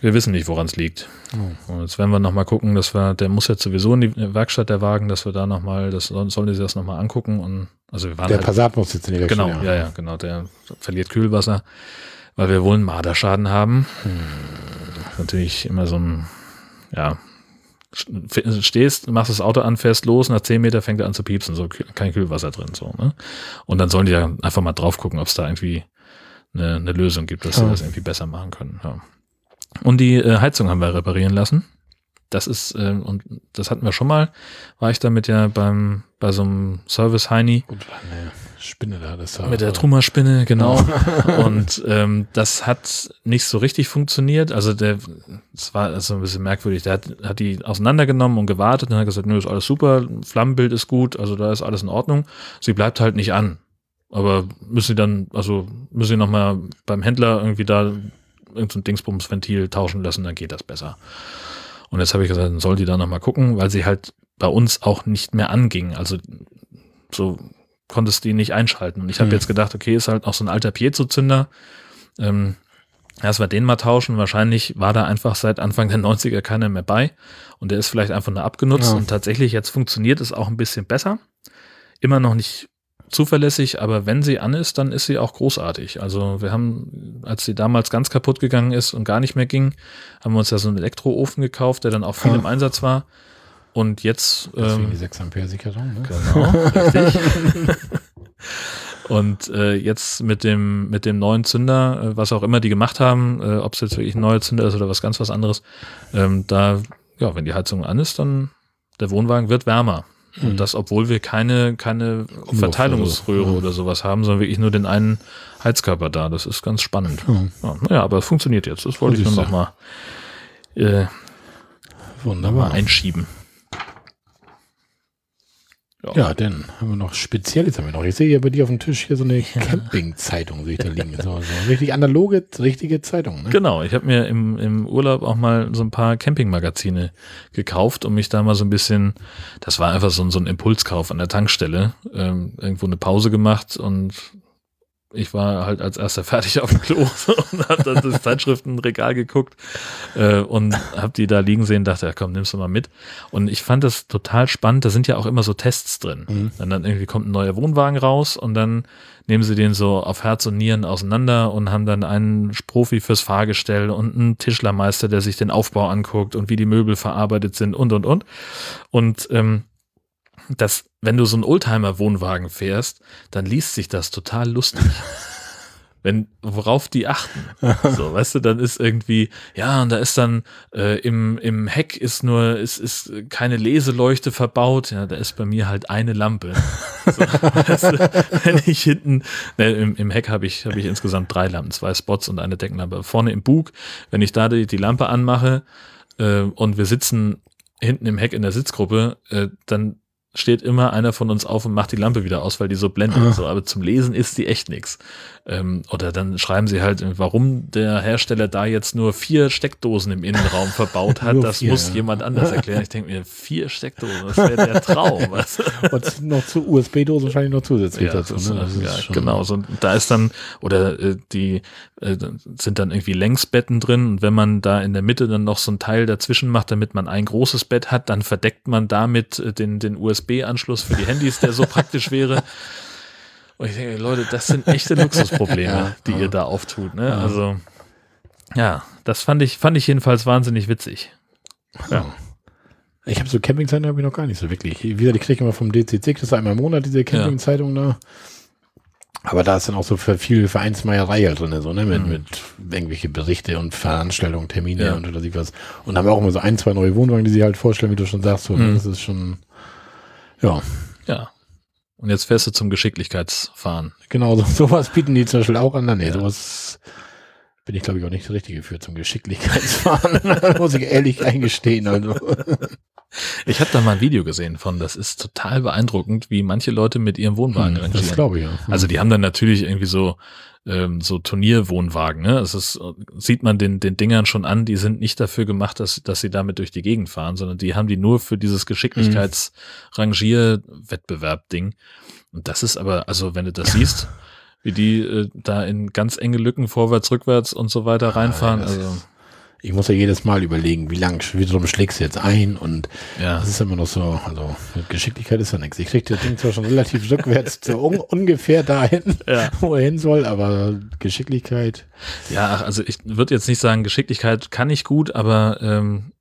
Wir wissen nicht, woran es liegt. Oh. Und jetzt werden wir nochmal gucken, dass wir, der muss jetzt sowieso in die Werkstatt der Wagen, dass wir da nochmal, das sollen die sich das nochmal angucken und also wir waren Der halt, Passat muss jetzt in die Werkstatt. Genau, ja, ja, genau, der verliert Kühlwasser, weil wir wohl einen Marderschaden haben. Hm. Natürlich immer so ein, ja, stehst, machst das Auto an, fährst los, nach 10 Meter fängt er an zu piepsen, so kein Kühlwasser drin, so, ne? Und dann sollen die ja einfach mal drauf gucken, ob es da irgendwie eine, eine Lösung gibt, dass ja. sie das irgendwie besser machen können, ja. Und die äh, Heizung haben wir reparieren lassen. Das ist, äh, und das hatten wir schon mal, war ich damit ja beim, bei so einem Service Heini. Gut, eine Spinne da, das war Mit der Trummerspinne, genau. (laughs) und ähm, das hat nicht so richtig funktioniert. Also der, es war also ein bisschen merkwürdig. Der hat, hat die auseinandergenommen und gewartet und hat gesagt, nö, ist alles super, Flammenbild ist gut, also da ist alles in Ordnung. Sie bleibt halt nicht an. Aber müssen sie dann, also müssen sie nochmal beim Händler irgendwie da irgendein Dingsbumsventil tauschen lassen, dann geht das besser. Und jetzt habe ich gesagt, dann soll die da nochmal gucken, weil sie halt bei uns auch nicht mehr anging. Also so konntest du die nicht einschalten. Und ich habe hm. jetzt gedacht, okay, ist halt noch so ein alter Piezo-Zünder. Ähm, erst wir den mal tauschen. Wahrscheinlich war da einfach seit Anfang der 90er keiner mehr bei. Und der ist vielleicht einfach nur abgenutzt. Ja. Und tatsächlich jetzt funktioniert es auch ein bisschen besser. Immer noch nicht zuverlässig, aber wenn sie an ist, dann ist sie auch großartig. Also wir haben, als sie damals ganz kaputt gegangen ist und gar nicht mehr ging, haben wir uns ja so einen Elektroofen gekauft, der dann auch viel ja. im (laughs) Einsatz war. Und jetzt. Deswegen ähm, die 6 Ampere Sicherung, ne? Genau, richtig. (laughs) (laughs) Und äh, jetzt mit dem, mit dem neuen Zünder, äh, was auch immer die gemacht haben, äh, ob es jetzt wirklich ein neuer Zünder ist oder was ganz was anderes, ähm, da, ja, wenn die Heizung an ist, dann der Wohnwagen wird wärmer. Und mhm. das, obwohl wir keine, keine Verteilungsröhre oder sowas haben, sondern wirklich nur den einen Heizkörper da. Das ist ganz spannend. Ja, ja aber es funktioniert jetzt. Das wollte ich nur noch mal, äh, Wunderbar. einschieben. Ja. ja, dann haben wir noch Spezielles haben wir noch. Ich sehe hier bei dir auf dem Tisch hier so eine Camping-Zeitung, sehe ich da liegen. So, so richtig analoge, richtige Zeitung. Ne? Genau, ich habe mir im, im Urlaub auch mal so ein paar Camping-Magazine gekauft, um mich da mal so ein bisschen, das war einfach so, so ein Impulskauf an der Tankstelle, ähm, irgendwo eine Pause gemacht und ich war halt als erster (laughs) fertig auf dem Klo und habe dann das Zeitschriftenregal geguckt äh, und habe die da liegen sehen, dachte, ja komm, nimmst du mal mit. Und ich fand das total spannend, da sind ja auch immer so Tests drin. Mhm. Und dann irgendwie kommt ein neuer Wohnwagen raus und dann nehmen sie den so auf Herz und Nieren auseinander und haben dann einen Profi fürs Fahrgestell und einen Tischlermeister, der sich den Aufbau anguckt und wie die Möbel verarbeitet sind und und und. Und ähm, das, wenn du so einen Oldtimer-Wohnwagen fährst, dann liest sich das total lustig. (laughs) wenn, worauf die achten. So, weißt du, dann ist irgendwie, ja, und da ist dann äh, im, im Heck ist nur, ist, ist keine Leseleuchte verbaut. Ja, da ist bei mir halt eine Lampe. So, (laughs) weißt du, wenn ich hinten, ne, im, im Heck habe ich, habe ich insgesamt drei Lampen, zwei Spots und eine Deckenlampe. Vorne im Bug, wenn ich da die, die Lampe anmache äh, und wir sitzen hinten im Heck in der Sitzgruppe, äh, dann steht immer einer von uns auf und macht die Lampe wieder aus, weil die so blendet. Ah. So, aber zum Lesen ist die echt nix. Ähm, oder dann schreiben sie halt, warum der Hersteller da jetzt nur vier Steckdosen im Innenraum verbaut (laughs) hat. das vier, muss ja. jemand anders erklären. Ich denke mir, vier Steckdosen, das wäre der Traum. (laughs) Was? und noch zu USB-Dosen wahrscheinlich noch zusätzlich ja, dazu. Ne? Ist, ja, genau. So, da ist dann, oder äh, die äh, sind dann irgendwie Längsbetten drin und wenn man da in der Mitte dann noch so ein Teil dazwischen macht, damit man ein großes Bett hat, dann verdeckt man damit äh, den, den USB-Anschluss für die Handys, der so praktisch wäre. Und ich denke, Leute, das sind echte Luxusprobleme, (laughs) ja, die ja. ihr da auftut. Ne? Ja. Also, ja, das fand ich, fand ich jedenfalls wahnsinnig witzig. Ja. Ich habe so Campingzeiten habe ich noch gar nicht so wirklich. Wie gesagt, ich kriege immer vom DCC, das ist einmal im Monat diese Campingzeitung da. Aber da ist dann auch so viel Vereinsmeierei halt drin, so, ne, mit, mhm. mit irgendwelche Berichte und Veranstaltungen, Termine und oder was. Und haben auch immer so ein, zwei neue Wohnwagen, die sie halt vorstellen, wie du schon sagst, so, ne? mhm. das ist schon, ja. Ja. Und jetzt fährst du zum Geschicklichkeitsfahren. Genau, so, sowas bieten die zum Beispiel auch an. Nee, ja. sowas bin ich, glaube ich, auch nicht der Richtige für zum Geschicklichkeitsfahren. (laughs) muss ich ehrlich eingestehen. Also. Ich habe da mal ein Video gesehen von, das ist total beeindruckend, wie manche Leute mit ihrem Wohnwagen hm, rangieren. Das glaube ich, ja. Also die haben dann natürlich irgendwie so ähm, so Turnierwohnwagen. Ne? Es ist, sieht man den, den Dingern schon an, die sind nicht dafür gemacht, dass, dass sie damit durch die Gegend fahren, sondern die haben die nur für dieses Geschicklichkeitsrangier-Wettbewerb-Ding. Und das ist aber, also wenn du das (laughs) siehst, wie die äh, da in ganz enge Lücken vorwärts, rückwärts und so weiter reinfahren. Ah, ja, also ich muss ja jedes Mal überlegen, wie lang, wie drum schlägst du jetzt ein und ja. das ist immer noch so, also mit Geschicklichkeit ist ja nichts. Ich krieg das Ding zwar schon relativ rückwärts so un (laughs) ungefähr dahin, ja. wo er hin soll, aber Geschicklichkeit. Ja, also ich würde jetzt nicht sagen, Geschicklichkeit kann ich gut, aber ähm,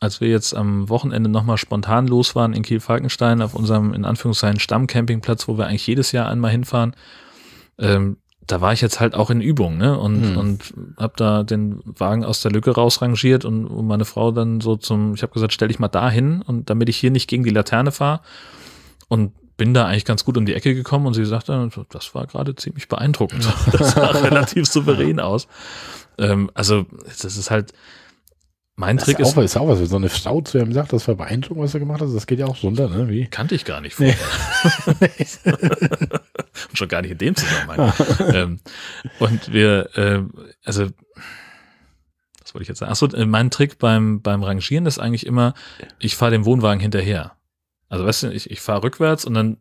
als wir jetzt am Wochenende nochmal spontan los waren in Kiel-Falkenstein auf unserem, in Anführungszeichen, Stammcampingplatz, wo wir eigentlich jedes Jahr einmal hinfahren, ähm, da war ich jetzt halt auch in Übung, ne? Und, hm. und hab da den Wagen aus der Lücke rausrangiert und, und meine Frau dann so zum, ich habe gesagt, stell dich mal da hin und damit ich hier nicht gegen die Laterne fahre. Und bin da eigentlich ganz gut um die Ecke gekommen und sie sagte, das war gerade ziemlich beeindruckend. (laughs) Das sah relativ (laughs) souverän aus. Ähm, also, das ist halt, mein das Trick ist, auch, ist auch was, wenn so eine Frau zu ihm sagt, das war beeindruckend, was er gemacht hat, das geht ja auch runter, ne? Wie? Kannte ich gar nicht vorher. (laughs) Nee. Und schon gar nicht in dem Zusammenhang. (laughs) ähm, und wir, äh, also, was wollte ich jetzt sagen? Achso, äh, mein Trick beim, beim Rangieren ist eigentlich immer, ich fahre dem Wohnwagen hinterher. Also, weißt du, ich, ich fahre rückwärts und dann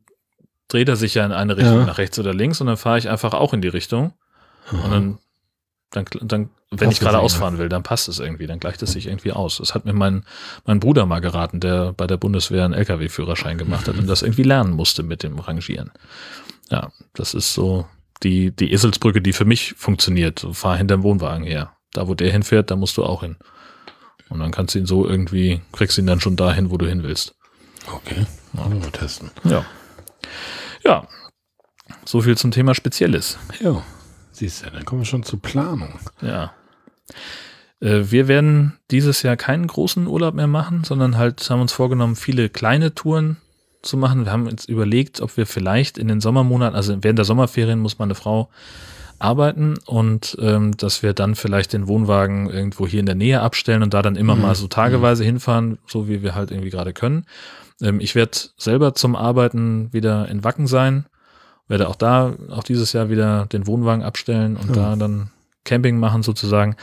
dreht er sich ja in eine Richtung, ja. nach rechts oder links, und dann fahre ich einfach auch in die Richtung. Mhm. Und dann dann, dann wenn ich gerade ausfahren will, dann passt es irgendwie, dann gleicht es sich irgendwie aus. Das hat mir mein, mein Bruder mal geraten, der bei der Bundeswehr einen LKW-Führerschein gemacht hat und das irgendwie lernen musste mit dem Rangieren. Ja, das ist so die, die Eselsbrücke, die für mich funktioniert. So, fahr hinterm Wohnwagen her. Da, wo der hinfährt, da musst du auch hin. Und dann kannst du ihn so irgendwie, kriegst ihn dann schon dahin, wo du hin willst. Okay, machen wir testen. Ja. Ja. So viel zum Thema Spezielles. Ja. Siehst du, dann kommen wir schon zur Planung. Ja. Äh, wir werden dieses Jahr keinen großen Urlaub mehr machen, sondern halt haben uns vorgenommen, viele kleine Touren zu machen. Wir haben uns überlegt, ob wir vielleicht in den Sommermonaten, also während der Sommerferien muss meine Frau arbeiten und ähm, dass wir dann vielleicht den Wohnwagen irgendwo hier in der Nähe abstellen und da dann immer mhm. mal so tageweise mhm. hinfahren, so wie wir halt irgendwie gerade können. Ähm, ich werde selber zum Arbeiten wieder in Wacken sein werde auch da, auch dieses Jahr wieder den Wohnwagen abstellen und ja. da dann Camping machen sozusagen.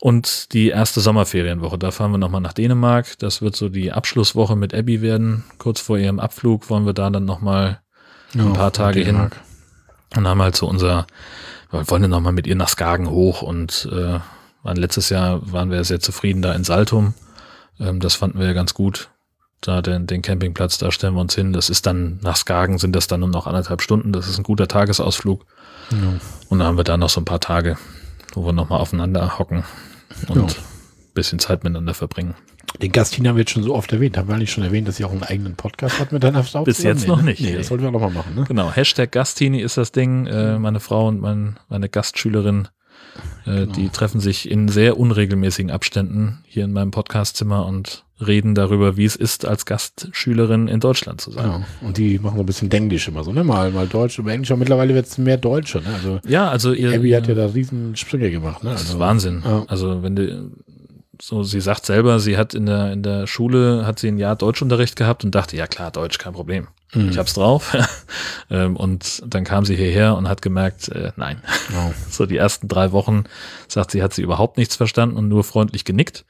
Und die erste Sommerferienwoche, da fahren wir nochmal nach Dänemark. Das wird so die Abschlusswoche mit Abby werden. Kurz vor ihrem Abflug wollen wir da dann nochmal ja, ein paar Tage hin. Und haben halt so unser, wir wollen dann nochmal mit ihr nach Skagen hoch und äh, waren letztes Jahr waren wir sehr zufrieden da in Saltum. Ähm, das fanden wir ja ganz gut da den, den Campingplatz, da stellen wir uns hin. Das ist dann, nach Skagen sind das dann nur noch anderthalb Stunden. Das ist ein guter Tagesausflug. Ja. Und dann haben wir da noch so ein paar Tage, wo wir nochmal aufeinander hocken und ja. bisschen Zeit miteinander verbringen. Den Gastin haben wir jetzt schon so oft erwähnt. Haben wir eigentlich schon erwähnt, dass sie auch einen eigenen Podcast hat mit deiner Frau? Bis zusammen? jetzt nee, noch nicht. Nee, nee, das sollten wir noch mal machen. Ne? Genau, Hashtag Gastini ist das Ding. Äh, meine Frau und mein, meine Gastschülerin, äh, genau. die treffen sich in sehr unregelmäßigen Abständen hier in meinem Podcastzimmer und reden darüber, wie es ist, als Gastschülerin in Deutschland zu sein. Ja, und die machen so ein bisschen Denglisch immer so, ne? Mal, mal Deutsch, über Englisch, aber mittlerweile wird es mehr Deutsche, ne? Also, ja, also ihr, Abby hat ja da riesen Sprünge gemacht, ne? Also, das ist Wahnsinn. Ja. Also wenn du, so, sie sagt selber, sie hat in der, in der Schule, hat sie ein Jahr Deutschunterricht gehabt und dachte, ja klar, Deutsch, kein Problem. Mhm. Ich hab's drauf. (laughs) Ähm, und dann kam sie hierher und hat gemerkt, äh, nein. Oh. (laughs) So die ersten drei Wochen sagt sie, hat sie überhaupt nichts verstanden und nur freundlich genickt.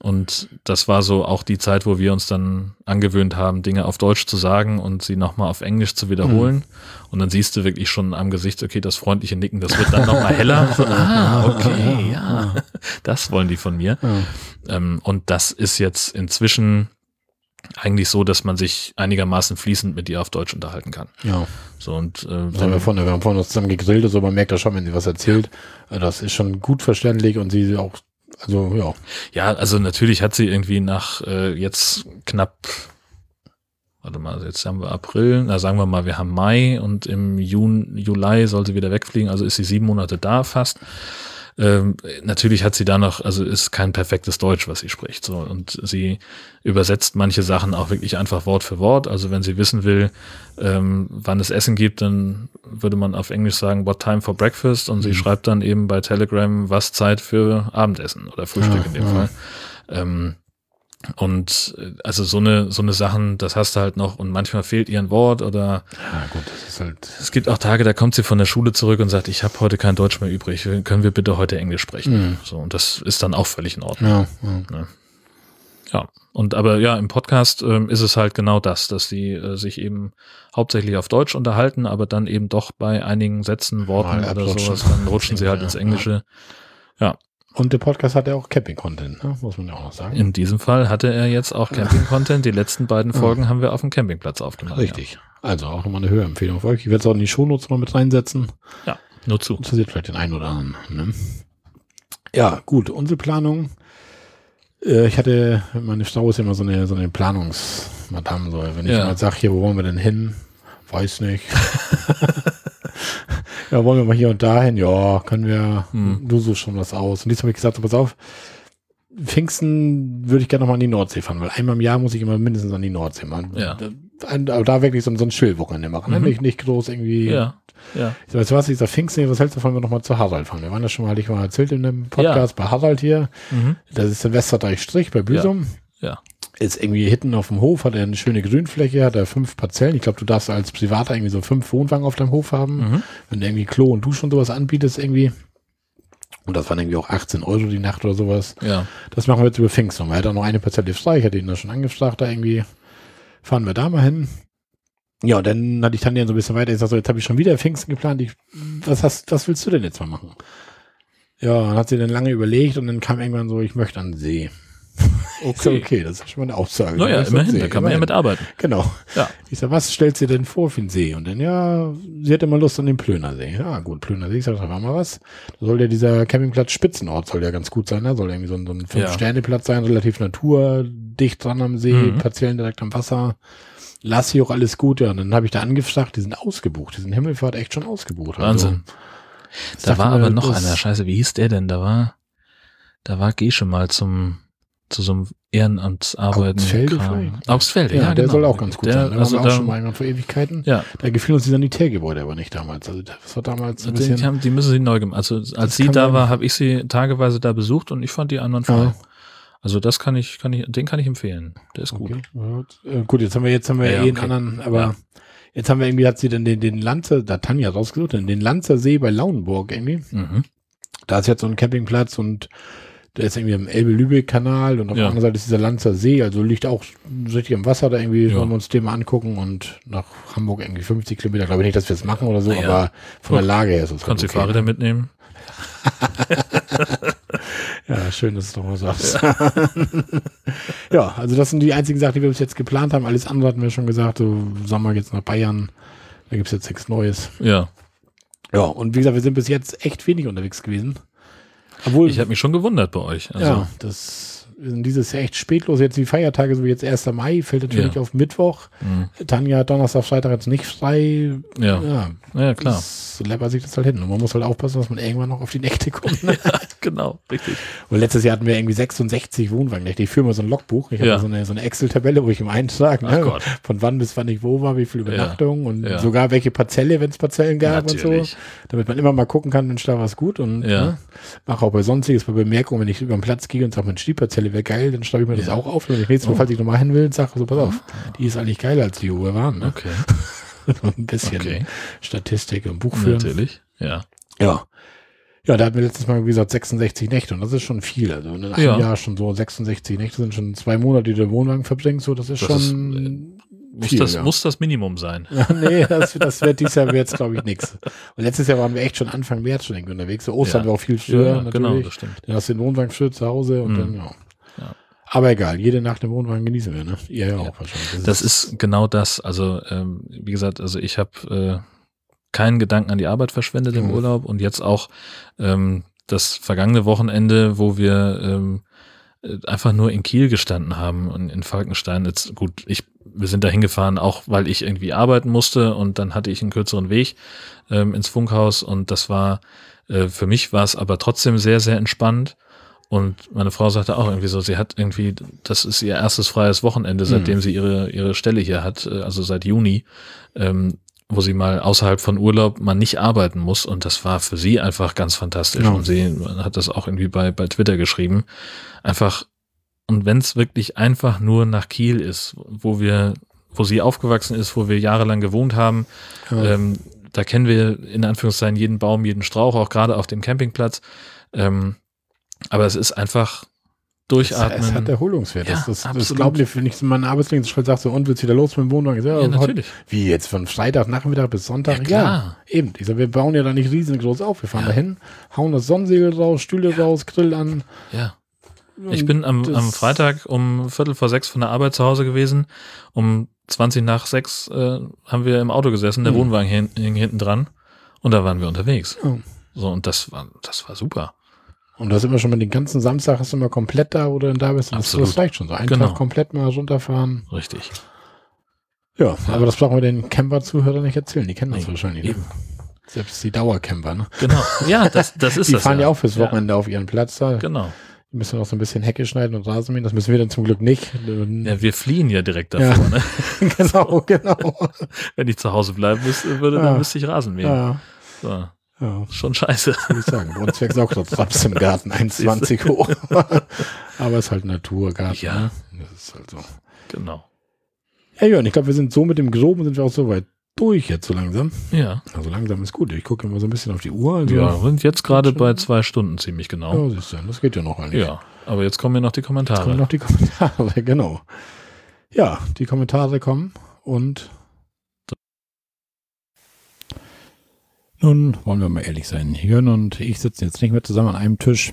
Und das war so auch die Zeit, wo wir uns dann angewöhnt haben, Dinge auf Deutsch zu sagen und sie nochmal auf Englisch zu wiederholen. Mhm. Und dann siehst du wirklich schon am Gesicht, okay, das freundliche Nicken, das wird dann nochmal heller. So, (laughs) ah, okay, ja, das wollen die von mir. Ähm, und das ist jetzt inzwischen eigentlich so, dass man sich einigermaßen fließend mit ihr auf Deutsch unterhalten kann. Ja. So und äh, haben wir, vorhin, wir haben vorhin zusammen gegrillt, also man merkt das schon, wenn sie was erzählt. Ja. Das ist schon gut verständlich und sie auch also ja. Ja, also natürlich hat sie irgendwie nach äh, jetzt knapp, warte mal, jetzt haben wir April, na sagen wir mal, wir haben Mai und im Juni, Juli soll sie wieder wegfliegen, also ist sie sieben Monate da fast. Ähm, natürlich hat sie da noch, also ist kein perfektes Deutsch, was sie spricht. So und sie übersetzt manche Sachen auch wirklich einfach Wort für Wort. Also wenn sie wissen will, ähm, wann es Essen gibt, dann würde man auf Englisch sagen, what time for breakfast? Und mhm. sie schreibt dann eben bei Telegram, was Zeit für Abendessen oder Frühstück ja, in dem ja. Fall. Ähm, und äh, also so eine, so eine Sachen, das hast du halt noch und manchmal fehlt ihr ein Wort oder ja, gut, das ist halt. Es gibt auch Tage, da kommt sie von der Schule zurück und sagt, ich habe heute kein Deutsch mehr übrig, können wir bitte heute Englisch sprechen? Mhm. So, und das ist dann auch völlig in Ordnung. Ja, ja. Ne? ja. Und aber ja, im Podcast ähm, ist es halt genau das, dass sie äh, sich eben hauptsächlich auf Deutsch unterhalten, aber dann eben doch bei einigen Sätzen, Worten Mal oder sowas, dann rutschen sie halt (laughs) ins Englische. Ja. Und der Podcast hat ja auch Camping-Content, ne? muss man ja auch noch sagen. In diesem Fall hatte er jetzt auch Camping-Content. Die letzten beiden Folgen ja. haben wir auf dem Campingplatz aufgenommen. Richtig. Ja. Also auch nochmal eine Hörempfehlung für euch. Ich werde es auch in die Shownotes mal mit reinsetzen. Ja, nur zu. Interessiert vielleicht den einen oder anderen. Ne? Ja, gut. Unsere Planung. Äh, ich hatte, meine Frau ist immer so eine, so eine Planungsmadame. So. Wenn ich ja. mal sage, hier, wo wollen wir denn hin? Weiß nicht. (laughs) ja, wollen wir mal hier und dahin? Ja, können wir. Hm. Du suchst schon was aus. Und diesmal habe ich gesagt, so, pass auf, Pfingsten würde ich gerne noch mal an die Nordsee fahren, weil einmal im Jahr muss ich immer mindestens an die Nordsee machen. Ja. Da, da wirklich so, so ein Schillwochenende machen, ne? mhm. nicht, nicht groß irgendwie. Ja. Ja. Ich weiß was, dieser Pfingsten, was hältst du davon, wir nochmal zu Harald fahren? Wir waren das schon mal, hatte ich mal erzählt in dem Podcast ja. bei Harald hier. Mhm. Das ist Silvesterdeich Strich bei Büsum. Ja. ja ist irgendwie hinten auf dem Hof, hat er eine schöne Grünfläche, hat er fünf Parzellen. Ich glaube, du darfst als Privater irgendwie so fünf Wohnwagen auf deinem Hof haben. Mhm. Wenn du irgendwie Klo und Dusche und sowas anbietest irgendwie. Und das waren irgendwie auch 18 Euro die Nacht oder sowas. Ja. Das machen wir jetzt über Pfingsten. Er hat auch noch eine Parzelle frei. Ich hatte ihn da schon angefragt, da irgendwie. Fahren wir da mal hin. Ja, und dann hatte ich dann ja so ein bisschen weiter. Ich sag so, jetzt habe ich schon wieder Pfingsten geplant. Ich, was hast, was willst du denn jetzt mal machen? Ja, dann hat sie dann lange überlegt und dann kam irgendwann so, ich möchte an den See. (laughs) Okay. okay, das ist schon mal eine Aussage. Naja, immerhin, da kann man ja mitarbeiten. Genau. Ja. Ich sag, was stellt sie denn vor für einen See? Und dann, ja, sie hätte mal Lust an den Plönersee. Ja, gut, Plönersee, ich sag, da war mal was. Da soll ja dieser Campingplatz Spitzenort, soll ja ganz gut sein, da ne? soll irgendwie so ein, so ein Fünf-Sterne-Platz sein, relativ naturdicht dran am See, mhm. Parzellen direkt am Wasser. Lass hier auch alles gut, ja. Und dann habe ich da angefragt, die sind ausgebucht, die sind Himmelfahrt echt schon ausgebucht. Also, Wahnsinn. Also, da war aber noch einer, scheiße, wie hieß der denn? Da war, da war Gesche mal zum, zu so einem Ehrenamtsarbeiten. Augsfelde Augsfelde, ja, ja der genau. soll auch ganz gut der, sein. Da also waren wir auch schon mal vor Ewigkeiten. Ja. Da gefiel uns die Sanitärgebäude aber nicht damals. Also das war damals ein bisschen... Die, haben, die müssen sie neu gemacht. Also als sie da war, habe ich sie tageweise da besucht und ich fand die anderen frei. Ja. Also das kann ich, kann ich, den kann ich empfehlen. Der ist gut. Okay. Gut, jetzt haben wir, jetzt haben wir ja, eh okay. einen anderen, aber ja. jetzt haben wir irgendwie, hat sie dann den, den Lanzer, da Tanja rausgesucht, den Lanzer See bei Lauenburg irgendwie. Mhm. Da ist jetzt so ein Campingplatz und der ist irgendwie am Elbe-Lübeck-Kanal und auf ja. der anderen Seite ist dieser Lanzer See, also liegt auch richtig am Wasser da irgendwie, ja. wollen wir uns den mal angucken und nach Hamburg irgendwie 50 Kilometer, glaube ich nicht, dass wir es machen oder so, ja. aber von der Lage her ist es Kannst du okay. Fahrräder mitnehmen? (laughs) ja, schön, dass du doch mal sagst. Ja. (laughs) ja, also das sind die einzigen Sachen, die wir bis jetzt geplant haben. Alles andere hatten wir schon gesagt, so Sommer jetzt nach Bayern, da gibt es jetzt nichts Neues. Ja. Ja, und wie gesagt, wir sind bis jetzt echt wenig unterwegs gewesen. Obwohl, ich habe mich schon gewundert bei euch. Also. Ja, das wir sind dieses Jahr echt spät los. Jetzt die Feiertage, so wie jetzt 1. Mai, fällt natürlich Ja. auf Mittwoch. Mhm. Tanja hat Donnerstag, Freitag jetzt nicht frei. Ja. ja, Ja, klar. Das läppert sich das halt hin. Und man muss halt aufpassen, dass man irgendwann noch auf die Nächte kommt. (laughs) Ne? genau, richtig. Und letztes Jahr hatten wir irgendwie 66 Wohnwagen. Ich führe mal so ein Logbuch. Ich habe Ja. so eine, so eine Excel-Tabelle, wo ich im Eintrag, ne, Gott. von wann bis wann ich wo war, wie viel Übernachtungen und Ja. sogar welche Parzelle, wenn es Parzellen gab und so. Natürlich. Damit man immer mal gucken kann, Mensch, da war es gut. Und Ja. ne, mache auch bei sonstiges, bei Bemerkungen, wenn ich über den Platz gehe und sage, Mensch, die Parzelle wäre geil, dann schreibe ich mir das Ja. auch auf. Wenn ich nächstes Mal, Oh. falls ich nochmal hin will, sage so, pass auf, die ist eigentlich geiler als die, wo wir waren. Ne? Okay, (laughs) So ein bisschen okay. Statistik und Buch führen. Natürlich. Ja. Ja. Ja, da hatten wir letztes Mal, wie gesagt, 66 Nächte und das ist schon viel. Also in einem Ja. Jahr schon so 66 Nächte sind schon zwei Monate, die du im Wohnwagen verbringst, so das ist Das ist, schon. Muss, Viel, das, ja. muss das Minimum sein. (laughs) ja, nee, das, das wird dieses Jahr jetzt, glaube ich, nichts. Und letztes Jahr waren wir echt schon Anfang März schon irgendwie unterwegs. So Ostern Ja. war auch viel früher Ja, genau, natürlich. das stimmt. Dann hast du den Wohnwagen früher zu Hause und Mhm. dann, ja. Aber egal, jede Nacht im Wohnwagen genießen wir, ne? Ihr ja, Ja. auch wahrscheinlich. Das ist genau das. Also, ähm, wie gesagt, also ich habe äh, keinen Gedanken an die Arbeit verschwendet im Mhm. Urlaub und jetzt auch ähm, das vergangene Wochenende, wo wir ähm, äh, einfach nur in Kiel gestanden haben und in Falkenstein. Jetzt gut, ich wir sind da hingefahren, auch weil ich irgendwie arbeiten musste und dann hatte ich einen kürzeren Weg ähm, ins Funkhaus und das war äh, für mich war es aber trotzdem sehr sehr entspannt. Und meine Frau sagte auch irgendwie so, sie hat irgendwie, das ist ihr erstes freies Wochenende, seitdem sie ihre, ihre Stelle hier hat, äh, also seit Juni, ähm, wo sie mal außerhalb von Urlaub mal nicht arbeiten muss. Und das war für sie einfach ganz fantastisch. Ja. Und sie hat das auch irgendwie bei, bei Twitter geschrieben. Einfach, und wenn es wirklich einfach nur nach Kiel ist, wo wir, wo sie aufgewachsen ist, wo wir jahrelang gewohnt haben, ja. ähm, da kennen wir in Anführungszeichen jeden Baum, jeden Strauch, auch gerade auf dem Campingplatz. Ähm, aber es ist einfach durchatmen. Es, es hat Erholungswert. Ja, das, das, das glaubt ihr, wenn ich meinen Arbeitskollegen sage, so, und willst du wieder los mit dem Wohnwagen? Ja, heute- natürlich. Wie jetzt von Freitagnachmittag bis Sonntag? Ja, klar. eben. Ich sag, wir bauen ja da nicht riesengroß auf. Wir fahren Ja. dahin, hauen das Sonnensegel raus, Stühle raus, Grill an. Ja. Ich bin am, am Freitag um Viertel vor sechs von der Arbeit zu Hause gewesen. Um 20 nach sechs äh, haben wir im Auto gesessen, der Mhm. Wohnwagen hin, hing hinten dran und da waren wir unterwegs. Ja. So, und das war, das war super. Und das immer schon mal den ganzen Samstag hast du immer komplett da, wo du dann da bist. Und das, Absolut. das reicht schon so. Einen Genau. Tag komplett mal runterfahren. Richtig. Ja, aber das brauchen wir den Camper-Zuhörern nicht erzählen. Die kennen das Nee, wahrscheinlich. Ne? eben. Selbst die Dauercamper. Ne? Genau. Ja, das, das (laughs) ist Die das. fahren ja. auch fürs Ja. Wochenende auf ihren Platz da. Genau. Die müssen auch so ein bisschen Hecke schneiden und Rasen mähen. Das müssen wir dann zum Glück nicht. Ja, wir fliehen ja direkt Ja. davor. Ne? (laughs) genau, genau. (laughs) Wenn ich zu Hause bleiben müsste, würde, dann Ja. müsste ich Rasen mähen. Ja, So, ja. schon scheiße. würde ich sagen. Uns wächst auch im Garten, 1,20 hoch. (laughs) Aber es ist halt Naturgarten. Ja. Ne? Das ist halt so. Genau. Ja, Jörn, ich glaube, wir sind so mit dem Groben sind wir auch so weit durch jetzt so langsam. Ja. Also langsam ist gut. Ich gucke immer so ein bisschen auf die Uhr. Also, Ja, sind jetzt gerade bei zwei Stunden ziemlich genau. ja siehst du, das geht ja noch eigentlich. Ja, aber jetzt kommen ja noch die Jetzt kommen Kommentare. noch die Kommentare, (laughs) genau. Ja, die Kommentare kommen und nun wollen wir mal ehrlich sein. Jörn und ich sitzen jetzt nicht mehr zusammen an einem Tisch.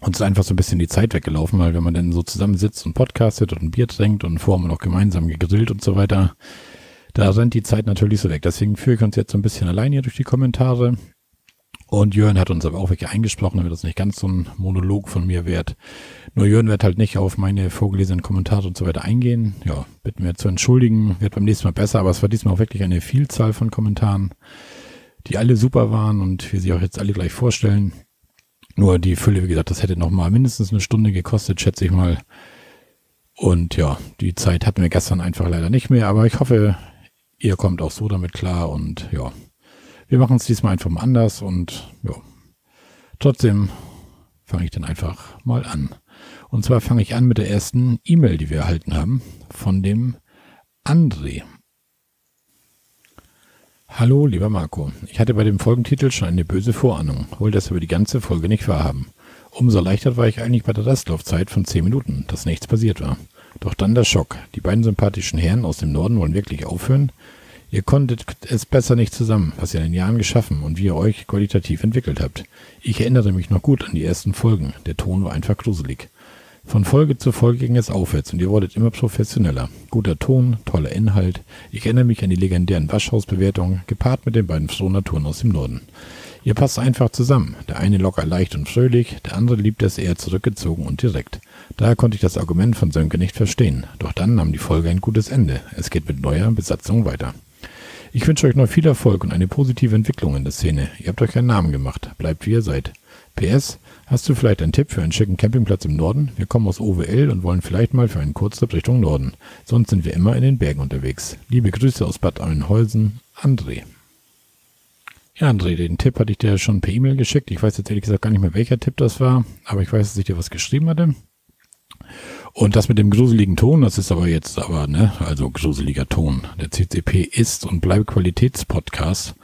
Uns ist einfach so ein bisschen die Zeit weggelaufen, weil wenn man dann so zusammen sitzt und podcastet und ein Bier trinkt und vorher haben wir noch gemeinsam gegrillt und so weiter, da rennt die Zeit natürlich so weg. Deswegen führe ich uns jetzt so ein bisschen allein hier durch die Kommentare. Und Jörn hat uns aber auch wirklich eingesprochen, damit das nicht ganz so ein Monolog von mir wird. Nur Jörn wird halt nicht auf meine vorgelesenen Kommentare und so weiter eingehen. Ja, bitten wir zu entschuldigen. Wird beim nächsten Mal besser, aber es war diesmal auch wirklich eine Vielzahl von Kommentaren, die alle super waren und wir sie auch jetzt alle gleich vorstellen. Nur die Fülle, wie gesagt, das hätte noch mal mindestens eine Stunde gekostet, schätze ich mal. Und ja, die Zeit hatten wir gestern einfach leider nicht mehr, aber ich hoffe, ihr kommt auch so damit klar und ja, wir machen es diesmal einfach mal anders und ja, trotzdem fange ich dann einfach mal an. Und zwar fange ich an mit der ersten E-Mail, die wir erhalten haben, von dem André. Hallo, lieber Marco. Ich hatte bei dem Folgentitel schon eine böse Vorahnung, wollte das aber die ganze Folge nicht wahrhaben. Umso erleichtert war ich eigentlich bei der Restlaufzeit von 10 Minuten, dass nichts passiert war. Doch dann der Schock. Die beiden sympathischen Herren aus dem Norden wollen wirklich aufhören? Ihr konntet es besser nicht zusammen, was ihr in den Jahren geschaffen und wie ihr euch qualitativ entwickelt habt. Ich erinnere mich noch gut an die ersten Folgen. Der Ton war einfach gruselig. Von Folge zu Folge ging es aufwärts und ihr wurdet immer professioneller. Guter Ton, toller Inhalt. Ich erinnere mich an die legendären Waschhausbewertungen, gepaart mit den beiden frohen Naturen aus dem Norden. Ihr passt einfach zusammen. Der eine locker leicht und fröhlich, der andere liebt es eher zurückgezogen und direkt. Daher konnte ich das Argument von Sönke nicht verstehen. Doch dann nahm die Folge ein gutes Ende. Es geht mit neuer Besatzung weiter. Ich wünsche euch noch viel Erfolg und eine positive Entwicklung in der Szene. Ihr habt euch einen Namen gemacht. Bleibt wie ihr seid. PS, hast du vielleicht einen Tipp für einen schicken Campingplatz im Norden? Wir kommen aus OWL und wollen vielleicht mal für einen Kurztrip Richtung Norden. Sonst sind wir immer in den Bergen unterwegs. Liebe Grüße aus Bad Oeynholzen, André. Ja, André, den Tipp hatte ich dir schon per E-Mail geschickt. Ich weiß jetzt ehrlich gesagt gar nicht mehr, welcher Tipp das war, aber ich weiß, dass ich dir was geschrieben hatte. Und das mit dem gruseligen Ton, das ist aber jetzt aber, ne, also gruseliger Ton. Der CCP ist und bleibt Qualitätspodcast.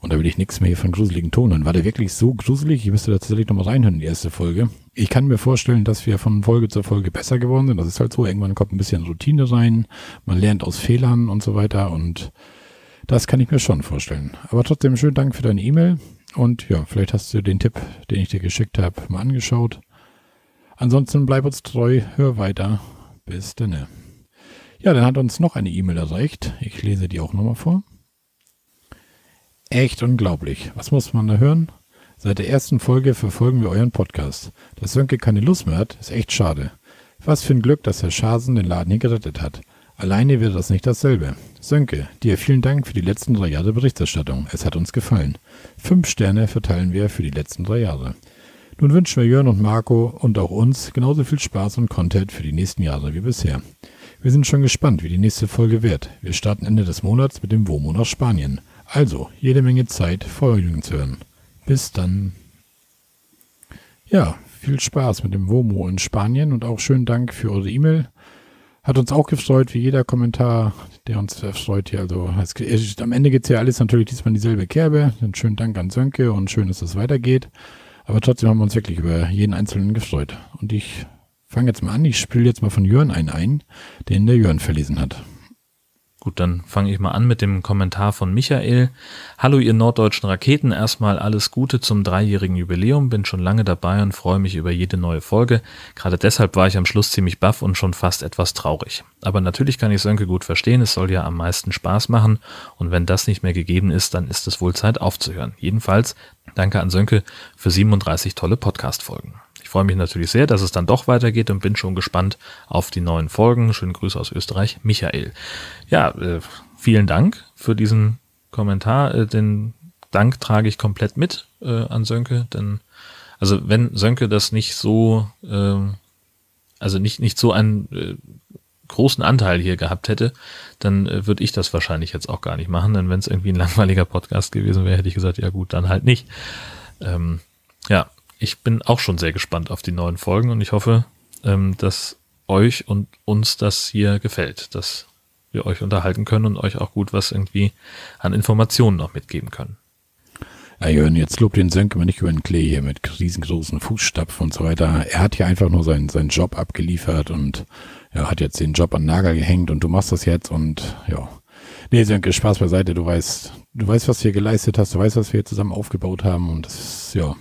Und da will ich nichts mehr von gruseligen Ton hören. War der wirklich so gruselig? Ich müsste da tatsächlich nochmal reinhören in die erste Folge. Ich kann mir vorstellen, dass wir von Folge zu Folge besser geworden sind. Das ist halt so. Irgendwann kommt ein bisschen Routine rein. Man lernt aus Fehlern und so weiter. Und das kann ich mir schon vorstellen. Aber trotzdem schönen Dank für deine E-Mail. Und ja, vielleicht hast du den Tipp, den ich dir geschickt habe, mal angeschaut. Ansonsten bleib uns treu, hör weiter. Bis denne. Ja, dann hat uns noch eine E-Mail erreicht. Ich lese die auch nochmal vor. Echt unglaublich. Was muss man da hören? Seit der ersten Folge verfolgen wir euren Podcast. Dass Sönke keine Lust mehr hat, ist echt schade. Was für ein Glück, dass Herr Schasen den Laden hier gerettet hat. Alleine wäre das nicht dasselbe. Sönke, dir vielen Dank für die letzten drei Jahre Berichterstattung. Es hat uns gefallen. Fünf Sterne verteilen wir für die letzten drei Jahre. Nun wünschen wir Jörn und Marco und auch uns genauso viel Spaß und Content für die nächsten Jahre wie bisher. Wir sind schon gespannt, wie die nächste Folge wird. Wir starten Ende des Monats mit dem WOMO nach Spanien. Also, jede Menge Zeit, Folgen zu hören. Bis dann. Ja, viel Spaß mit dem WOMO in Spanien und auch schönen Dank für eure E-Mail. Hat uns auch gefreut, wie jeder Kommentar, der uns freut hier. Also es, am Ende geht es ja alles natürlich diesmal in dieselbe Kerbe. Dann schönen Dank an Sönke und schön, dass es weitergeht. Aber trotzdem haben wir uns wirklich über jeden Einzelnen gefreut. Und ich fange jetzt mal an. Ich spiele jetzt mal von Jörn einen ein, den der Jörn verlesen hat. Gut, dann fange ich mal an mit dem Kommentar von Michael. Hallo ihr norddeutschen Raketen, erstmal alles Gute zum dreijährigen Jubiläum, bin schon lange dabei und freue mich über jede neue Folge. Gerade deshalb war ich am Schluss ziemlich baff und schon fast etwas traurig. Aber natürlich kann ich Sönke gut verstehen, es soll ja am meisten Spaß machen und wenn das nicht mehr gegeben ist, dann ist es wohl Zeit aufzuhören. Jedenfalls danke an Sönke für 37 tolle Podcast-Folgen. Ich freue mich natürlich sehr, dass es dann doch weitergeht und bin schon gespannt auf die neuen Folgen. Schönen Grüße aus Österreich, Michael. Ja, äh, vielen Dank für diesen Kommentar. Äh, den Dank trage ich komplett mit äh, an Sönke, denn also wenn Sönke das nicht so, äh, also nicht, nicht so einen äh, großen Anteil hier gehabt hätte, dann äh, würde ich das wahrscheinlich jetzt auch gar nicht machen. Denn wenn es irgendwie ein langweiliger Podcast gewesen wäre, hätte ich gesagt, ja gut, dann halt nicht. Ähm, ja, ich bin auch schon sehr gespannt auf die neuen Folgen und ich hoffe, ähm, dass euch und uns das hier gefällt, dass wir euch unterhalten können und euch auch gut was irgendwie an Informationen noch mitgeben können. Ja, Jörn, jetzt lobt den Sönke mal nicht über den Klee hier mit riesengroßen Fußstapfen und so weiter. Er hat ja einfach nur seinen, seinen Job abgeliefert und ja, hat jetzt den Job an Nagel gehängt und du machst das jetzt und ja. Nee, Sönke, Spaß beiseite. Du weißt, du weißt, was du hier geleistet hast, du weißt, was wir hier zusammen aufgebaut haben und das ist, ja,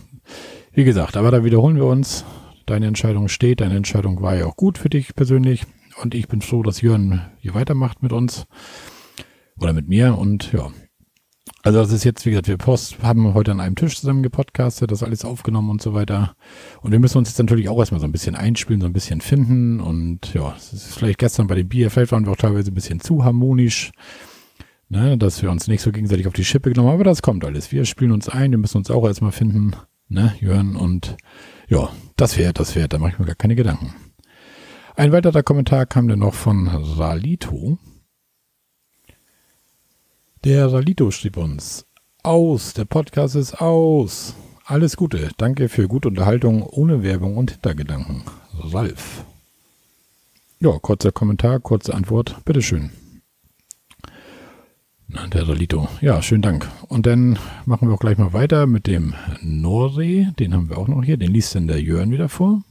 wie gesagt, aber da wiederholen wir uns. Deine Entscheidung steht, deine Entscheidung war ja auch gut für dich persönlich. Und ich bin froh, dass Jörn hier weitermacht mit uns. Oder mit mir. Und ja. Also das ist jetzt, wie gesagt, wir Post haben heute an einem Tisch zusammen gepodcastet, das alles aufgenommen und so weiter. Und wir müssen uns jetzt natürlich auch erstmal so ein bisschen einspielen, so ein bisschen finden. Und ja, es ist vielleicht gestern bei dem Bier, vielleicht waren wir auch teilweise ein bisschen zu harmonisch. Ne, dass wir uns nicht so gegenseitig auf die Schippe genommen haben, aber das kommt alles. Wir spielen uns ein, wir müssen uns auch erstmal finden ne, Jörn? Und ja, das wäre, das wäre, da mache ich mir gar keine Gedanken. Ein weiterer Kommentar kam dann noch von Salito. Der Salito schrieb uns, aus, der Podcast ist aus. Alles Gute, danke für gute Unterhaltung ohne Werbung und Hintergedanken. Ralf. Ja, kurzer Kommentar, kurze Antwort, bitteschön. Der Solito. Ja, schönen Dank. Und dann machen wir auch gleich mal weiter mit dem Norre. Den haben wir auch noch hier. Den liest dann der Jörn wieder vor.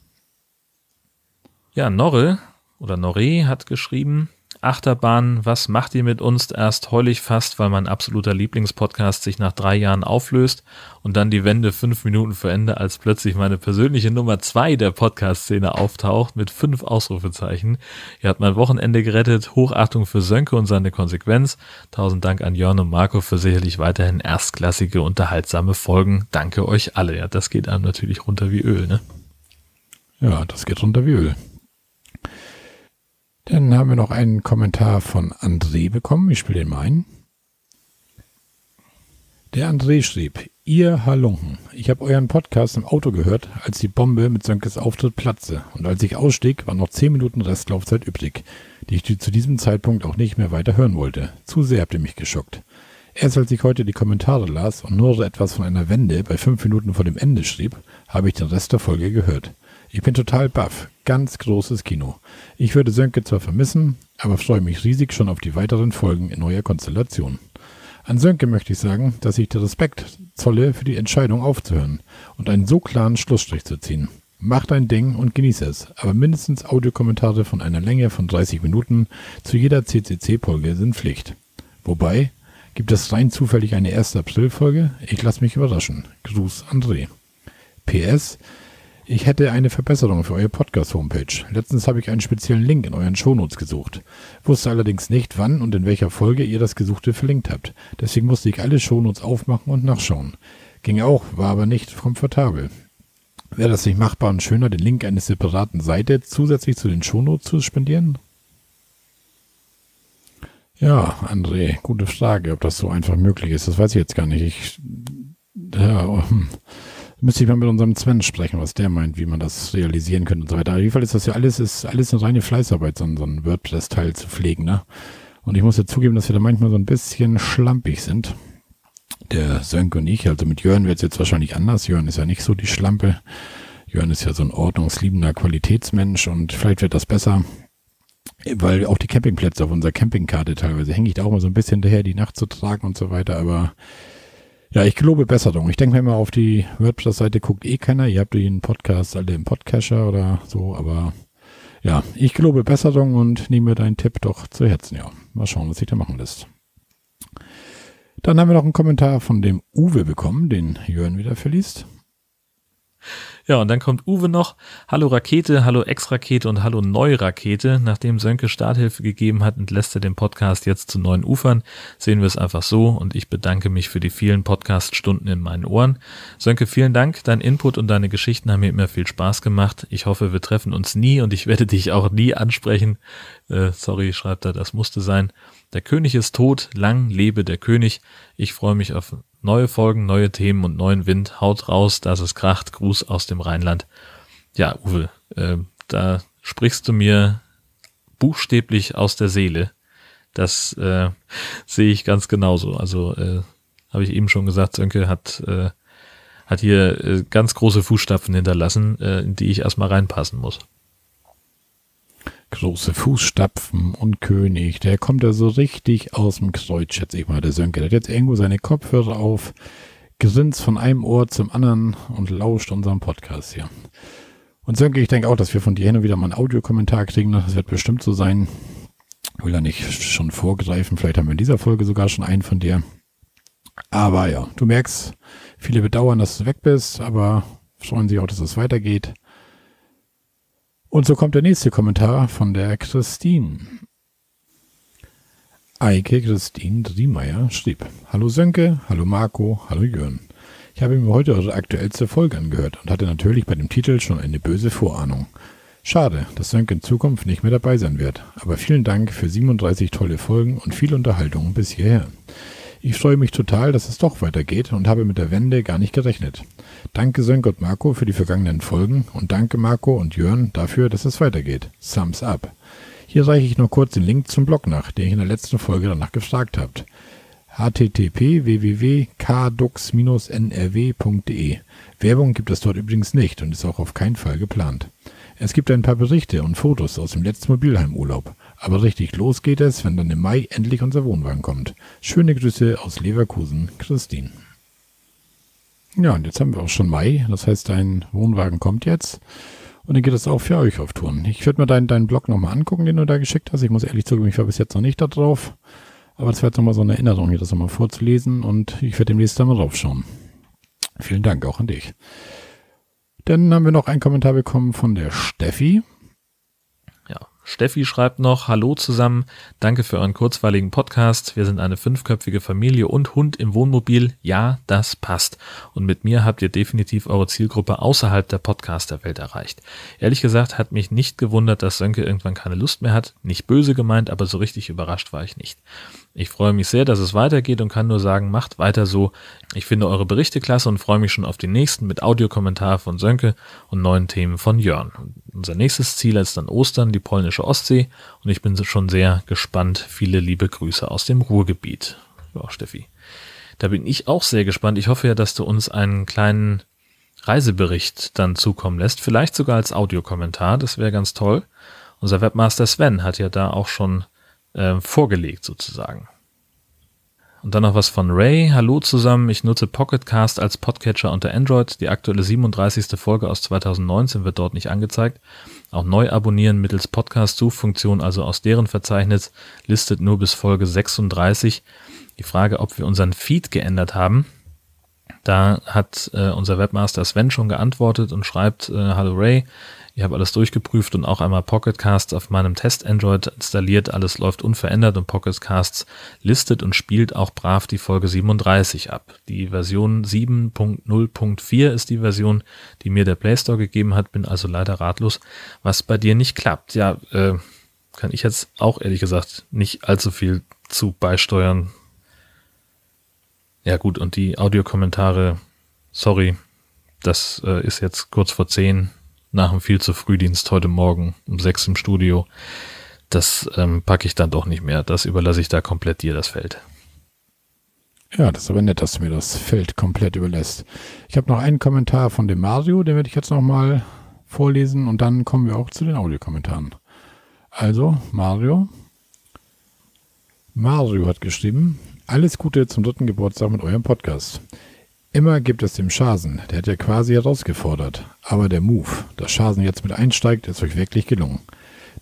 Ja, Norre oder Norre hat geschrieben, Achterbahn, was macht ihr mit uns? Erst heul ich fast, weil mein absoluter Lieblingspodcast sich nach drei Jahren auflöst und dann die Wende fünf Minuten vor Ende, als plötzlich meine persönliche Nummer zwei der Podcast-Szene auftaucht mit fünf Ausrufezeichen. Ihr habt mein Wochenende gerettet. Hochachtung für Sönke und seine Konsequenz. Tausend Dank an Jörn und Marco für sicherlich weiterhin erstklassige, unterhaltsame Folgen. Danke euch alle. Ja, das geht einem natürlich runter wie Öl, ne? Ja, das geht runter wie Öl. Dann haben wir noch einen Kommentar von André bekommen. Ich spiele den mal ein. Der André schrieb, ihr Halunken, ich habe euren Podcast im Auto gehört, als die Bombe mit Sönkes Auftritt platze. Und als ich ausstieg, waren noch 10 Minuten Restlaufzeit übrig, die ich zu diesem Zeitpunkt auch nicht mehr weiter hören wollte. Zu sehr habt ihr mich geschockt. Erst als ich heute die Kommentare las und nur etwas von einer Wende bei 5 Minuten vor dem Ende schrieb, habe ich den Rest der Folge gehört. Ich bin total baff. Ganz großes Kino. Ich würde Sönke zwar vermissen, aber freue mich riesig schon auf die weiteren Folgen in neuer Konstellation. An Sönke möchte ich sagen, dass ich dir Respekt zolle für die Entscheidung aufzuhören und einen so klaren Schlussstrich zu ziehen. Mach dein Ding und genieße es, aber mindestens Audiokommentare von einer Länge von 30 Minuten zu jeder CCC-Folge sind Pflicht. Wobei, gibt es rein zufällig eine 1. April-Folge? Ich lasse mich überraschen. Gruß André. PS, ich hätte eine Verbesserung für eure Podcast-Homepage. Letztens habe ich einen speziellen Link in euren Shownotes gesucht. Wusste allerdings nicht, wann und in welcher Folge ihr das Gesuchte verlinkt habt. Deswegen musste ich alle Shownotes aufmachen und nachschauen. Ging auch, war aber nicht komfortabel. Wäre das nicht machbar und schöner, den Link eines separaten Seite zusätzlich zu den Shownotes zu spendieren? Ja, André, gute Frage, ob das so einfach möglich ist. Das weiß ich jetzt gar nicht. Ich, ja, hm. Müsste ich mal mit unserem Sven sprechen, was der meint, wie man das realisieren könnte und so weiter. Auf jeden Fall ist das ja alles, ist alles eine reine Fleißarbeit, so ein, so ein WordPress-Teil zu pflegen, ne? Und ich muss ja zugeben, dass wir da manchmal so ein bisschen schlampig sind. Der Sönke und ich, also mit Jörn wird es jetzt wahrscheinlich anders. Jörn ist ja nicht so die Schlampe. Jörn ist ja so ein ordnungsliebender Qualitätsmensch und vielleicht wird das besser. Weil auch die Campingplätze auf unserer Campingkarte teilweise hänge ich da auch mal so ein bisschen daher, die Nacht zu tragen und so weiter, aber ja, ich gelobe Besserung. Ich denke mir immer, auf die WordPress-Seite guckt eh keiner. Ihr habt den Podcast alle im Podcatcher oder so, aber ja, ich gelobe Besserung und nehme deinen Tipp doch zu Herzen. Ja, mal schauen, was sich da machen lässt. Dann haben wir noch einen Kommentar von dem Uwe bekommen, den Jörn wieder verliest. Ja, und dann kommt Uwe noch. Hallo Rakete, hallo Ex-Rakete und hallo Neurakete. Nachdem Sönke Starthilfe gegeben hat, entlässt er den Podcast jetzt zu neuen Ufern. Sehen wir es einfach so und ich bedanke mich für die vielen Podcast-Stunden in meinen Ohren. Sönke, vielen Dank. Dein Input und deine Geschichten haben mir immer viel Spaß gemacht. Ich hoffe, wir treffen uns nie und ich werde dich auch nie ansprechen. Äh, sorry, schreibt er, das musste sein. Der König ist tot, lang lebe der König. Ich freue mich auf Neue Folgen, neue Themen und neuen Wind. Haut raus, dass es kracht. Gruß aus dem Rheinland. Ja, Uwe, äh, da sprichst du mir buchstäblich aus der Seele. Das äh, sehe ich ganz genauso. Also äh, habe ich eben schon gesagt, Sönke hat, äh, hat hier äh, ganz große Fußstapfen hinterlassen, äh, in die ich erstmal reinpassen muss große Fußstapfen und König. Der kommt da so richtig aus dem Kreuz, schätze ich mal, der Sönke. Der hat jetzt irgendwo seine Kopfhörer auf, grinst von einem Ohr zum anderen und lauscht unserem Podcast hier. Und Sönke, ich denke auch, dass wir von dir hin und wieder mal einen Audiokommentar kriegen. Das wird bestimmt so sein. Ich will da nicht schon vorgreifen. Vielleicht haben wir in dieser Folge sogar schon einen von dir. Aber ja, du merkst, viele bedauern, dass du weg bist, aber freuen sich auch, dass es weitergeht. Und so kommt der nächste Kommentar von der Christine. Eike Christine Driemeyer schrieb, Hallo Sönke, hallo Marco, hallo Jörn. Ich habe mir heute eure aktuellste Folge angehört und hatte natürlich bei dem Titel schon eine böse Vorahnung. Schade, dass Sönke in Zukunft nicht mehr dabei sein wird, aber vielen Dank für 37 tolle Folgen und viel Unterhaltung bis hierher. Ich freue mich total, dass es doch weitergeht und habe mit der Wende gar nicht gerechnet. Danke Sönke und Marco für die vergangenen Folgen und danke Marco und Jörn dafür, dass es weitergeht. Thumbs up. Hier reiche ich noch kurz den Link zum Blog nach, den ich in der letzten Folge danach gefragt habt. http www.kdux-nrw.de Werbung gibt es dort übrigens nicht und ist auch auf keinen Fall geplant. Es gibt ein paar Berichte und Fotos aus dem letzten Mobilheimurlaub. Aber richtig los geht es, wenn dann im Mai endlich unser Wohnwagen kommt. Schöne Grüße aus Leverkusen, Christine. Ja, und jetzt haben wir auch schon Mai. Das heißt, dein Wohnwagen kommt jetzt. Und dann geht es auch für euch auf Touren. Ich würde mir deinen, deinen Blog nochmal angucken, den du da geschickt hast. Ich muss ehrlich zugeben, ich war bis jetzt noch nicht da drauf. Aber es wäre jetzt nochmal so eine Erinnerung, hier das nochmal vorzulesen. Und ich werde demnächst da mal draufschauen. Vielen Dank auch an dich. Dann haben wir noch einen Kommentar bekommen von der Steffi. Steffi schreibt noch, Hallo zusammen, danke für euren kurzweiligen Podcast. Wir sind eine fünfköpfige Familie und Hund im Wohnmobil. Ja, das passt. Und mit mir habt ihr definitiv eure Zielgruppe außerhalb der Podcaster-Welt erreicht. Ehrlich gesagt hat mich nicht gewundert, dass Sönke irgendwann keine Lust mehr hat. Nicht böse gemeint, aber so richtig überrascht war ich nicht. Ich freue mich sehr, dass es weitergeht und kann nur sagen, macht weiter so. Ich finde eure Berichte klasse und freue mich schon auf die nächsten mit Audiokommentar von Sönke und neuen Themen von Jörn. Unser nächstes Ziel ist dann Ostern, die polnische Ostsee und ich bin schon sehr gespannt. Viele liebe Grüße aus dem Ruhrgebiet. Ja, Steffi. Da bin ich auch sehr gespannt. Ich hoffe ja, dass du uns einen kleinen Reisebericht dann zukommen lässt. Vielleicht sogar als Audiokommentar. Das wäre ganz toll. Unser Webmaster Sven hat ja da auch schon äh, vorgelegt sozusagen. Und dann noch was von Ray. Hallo zusammen, ich nutze Pocketcast als Podcatcher unter Android. Die aktuelle 37. Folge aus 2019 wird dort nicht angezeigt. Auch neu abonnieren mittels Podcast-Suchfunktion, also aus deren Verzeichnis, listet nur bis Folge 36. Die Frage, ob wir unseren Feed geändert haben, da hat äh, unser Webmaster Sven schon geantwortet und schreibt, äh, Hallo Ray, ich habe alles durchgeprüft und auch einmal Pocketcasts auf meinem Test-Android installiert. Alles läuft unverändert und Pocketcasts listet und spielt auch brav die Folge 37 ab. Die Version 7.0.4 ist die Version, die mir der Play Store gegeben hat. Bin also leider ratlos, was bei dir nicht klappt. Ja, äh, kann ich jetzt auch ehrlich gesagt nicht allzu viel zu beisteuern. Ja gut, und die Audiokommentare, sorry, das äh, ist jetzt kurz vor 10 nach dem viel zu Frühdienst heute Morgen um sechs im Studio. Das ähm, packe ich dann doch nicht mehr. Das überlasse ich da komplett dir, das Feld. Ja, das ist aber nett, dass du mir das Feld komplett überlässt. Ich habe noch einen Kommentar von dem Mario, den werde ich jetzt nochmal vorlesen und dann kommen wir auch zu den Audiokommentaren. Also, Mario. Mario hat geschrieben, alles Gute zum dritten Geburtstag mit eurem Podcast. Immer gibt es den Schasen, der hat ja quasi herausgefordert. Aber der Move, dass Schasen jetzt mit einsteigt, ist euch wirklich gelungen.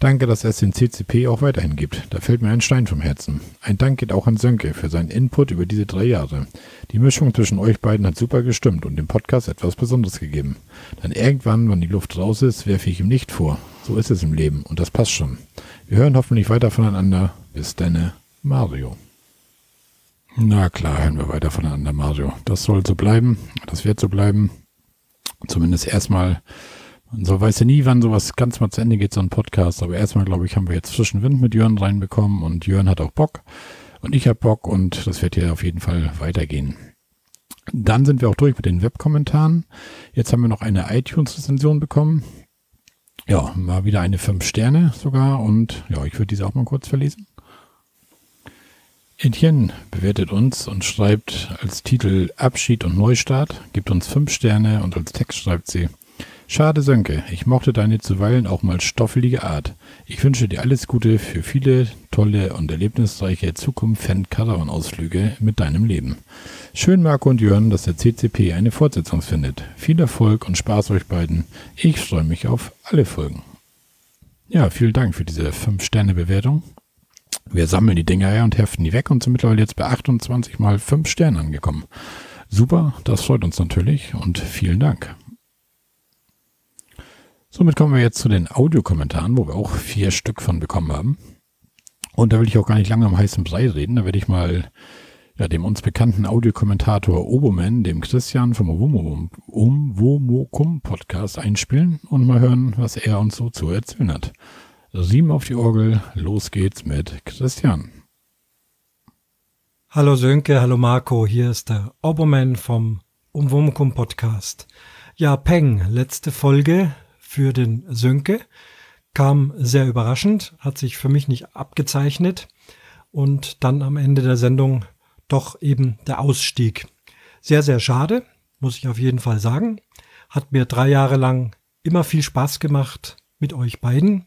Danke, dass es den CCP auch weiterhin gibt. Da fällt mir ein Stein vom Herzen. Ein Dank geht auch an Sönke für seinen Input über diese drei Jahre. Die Mischung zwischen euch beiden hat super gestimmt und dem Podcast etwas Besonderes gegeben. Dann irgendwann, wenn die Luft raus ist, werfe ich ihm nicht vor. So ist es im Leben und das passt schon. Wir hören hoffentlich weiter voneinander. Bis denne, Mario. Na klar, hören wir weiter voneinander, Mario. Das soll so bleiben. Das wird so bleiben. Zumindest erstmal. Man so weiß ja nie, wann sowas ganz mal zu Ende geht, so ein Podcast. Aber erstmal, glaube ich, haben wir jetzt frischen Wind mit Jörn reinbekommen und Jörn hat auch Bock. Und ich habe Bock und das wird hier auf jeden Fall weitergehen. Dann sind wir auch durch mit den Webkommentaren. Jetzt haben wir noch eine iTunes-Rezension bekommen. Ja, war wieder eine 5 Sterne sogar und ja, ich würde diese auch mal kurz verlesen. Etienne bewertet uns und schreibt als Titel Abschied und Neustart, gibt uns fünf Sterne und als Text schreibt sie Schade Sönke, ich mochte deine zuweilen auch mal stoffelige Art. Ich wünsche dir alles Gute für viele tolle und erlebnisreiche Zukunft-Fan-Caravan-Ausflüge mit deinem Leben. Schön Marco und Jörn, dass der CCP eine Fortsetzung findet. Viel Erfolg und Spaß euch beiden. Ich freue mich auf alle Folgen. Ja, vielen Dank für diese 5-Sterne-Bewertung. Wir sammeln die Dinger her und heften die weg und sind mittlerweile jetzt bei 28 mal 5 Sternen angekommen. Super, das freut uns natürlich und vielen Dank. Somit kommen wir jetzt zu den Audiokommentaren, wo wir auch vier Stück von bekommen haben. Und da will ich auch gar nicht lange am heißen Brei reden. Da werde ich mal ja, dem uns bekannten Audiokommentator Oboman, dem Christian vom Umwomokum Podcast einspielen und mal hören, was er uns so zu erzählen hat. Sieben auf die Orgel, los geht's mit Christian. Hallo Sönke, hallo Marco, hier ist der Obermann vom Umwumkum Podcast. Ja, Peng, letzte Folge für den Sönke kam sehr überraschend, hat sich für mich nicht abgezeichnet und dann am Ende der Sendung doch eben der Ausstieg. Sehr, sehr schade, muss ich auf jeden Fall sagen. Hat mir drei Jahre lang immer viel Spaß gemacht mit euch beiden.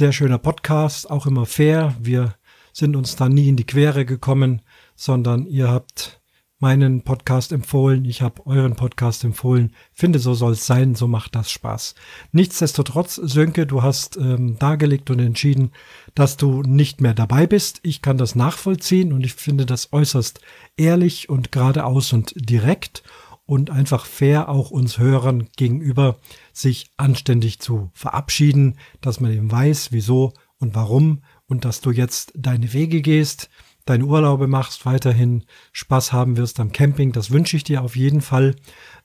Sehr schöner Podcast, auch immer fair. Wir sind uns da nie in die Quere gekommen, sondern ihr habt meinen Podcast empfohlen, ich habe euren Podcast empfohlen. Finde, so soll es sein, so macht das Spaß. Nichtsdestotrotz, Sönke, du hast ähm, dargelegt und entschieden, dass du nicht mehr dabei bist. Ich kann das nachvollziehen und ich finde das äußerst ehrlich und geradeaus und direkt und einfach fair auch uns Hörern gegenüber, sich anständig zu verabschieden, dass man eben weiß, wieso und warum und dass du jetzt deine Wege gehst deine Urlaube machst, weiterhin Spaß haben wirst am Camping. Das wünsche ich dir auf jeden Fall.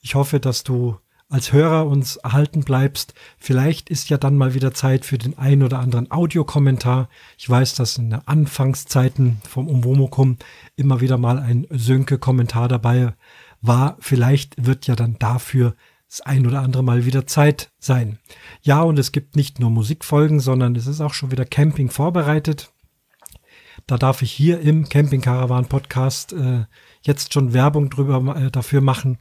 Ich hoffe, dass du als Hörer uns erhalten bleibst. Vielleicht ist ja dann mal wieder Zeit für den ein oder anderen Audiokommentar. Ich weiß, dass in den Anfangszeiten vom Umwomukum immer wieder mal ein Sönke-Kommentar dabei war. Vielleicht wird ja dann dafür das ein oder andere Mal wieder Zeit sein. Ja, und es gibt nicht nur Musikfolgen, sondern es ist auch schon wieder Camping vorbereitet. Da darf ich hier im Camping Caravan Podcast äh, jetzt schon Werbung drüber äh, dafür machen.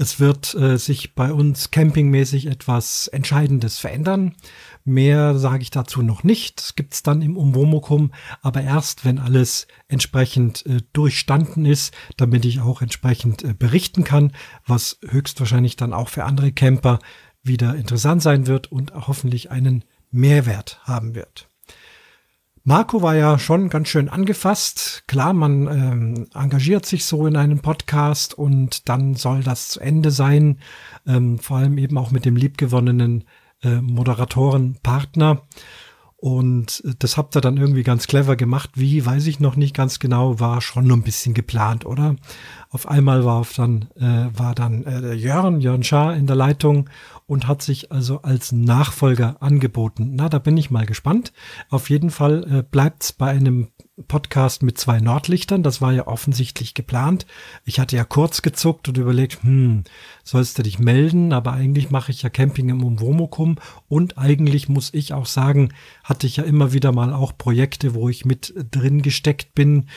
Es wird äh, sich bei uns campingmäßig etwas Entscheidendes verändern. Mehr sage ich dazu noch nicht. Das gibt's dann im Umwomukum, aber erst, wenn alles entsprechend äh, durchstanden ist, damit ich auch entsprechend äh, berichten kann, was höchstwahrscheinlich dann auch für andere Camper wieder interessant sein wird und hoffentlich einen Mehrwert haben wird. Marco war ja schon ganz schön angefasst. Klar, man ähm, engagiert sich so in einem Podcast und dann soll das zu Ende sein. Ähm, vor allem eben auch mit dem liebgewonnenen äh, Moderatorenpartner. Und äh, das habt ihr dann irgendwie ganz clever gemacht. Wie, weiß ich noch nicht ganz genau, war schon ein bisschen geplant, oder? Auf einmal war, dann, äh, war dann äh, Jörn, Jörn Schaar in der Leitung und hat sich also als Nachfolger angeboten. Na, da bin ich mal gespannt. Auf jeden Fall äh, bleibt bei einem Podcast mit zwei Nordlichtern. Das war ja offensichtlich geplant. Ich hatte ja kurz gezuckt und überlegt, hm, sollst du dich melden? Aber eigentlich mache ich ja Camping im Umwomukum und eigentlich muss ich auch sagen, hatte ich ja immer wieder mal auch Projekte, wo ich mit drin gesteckt bin,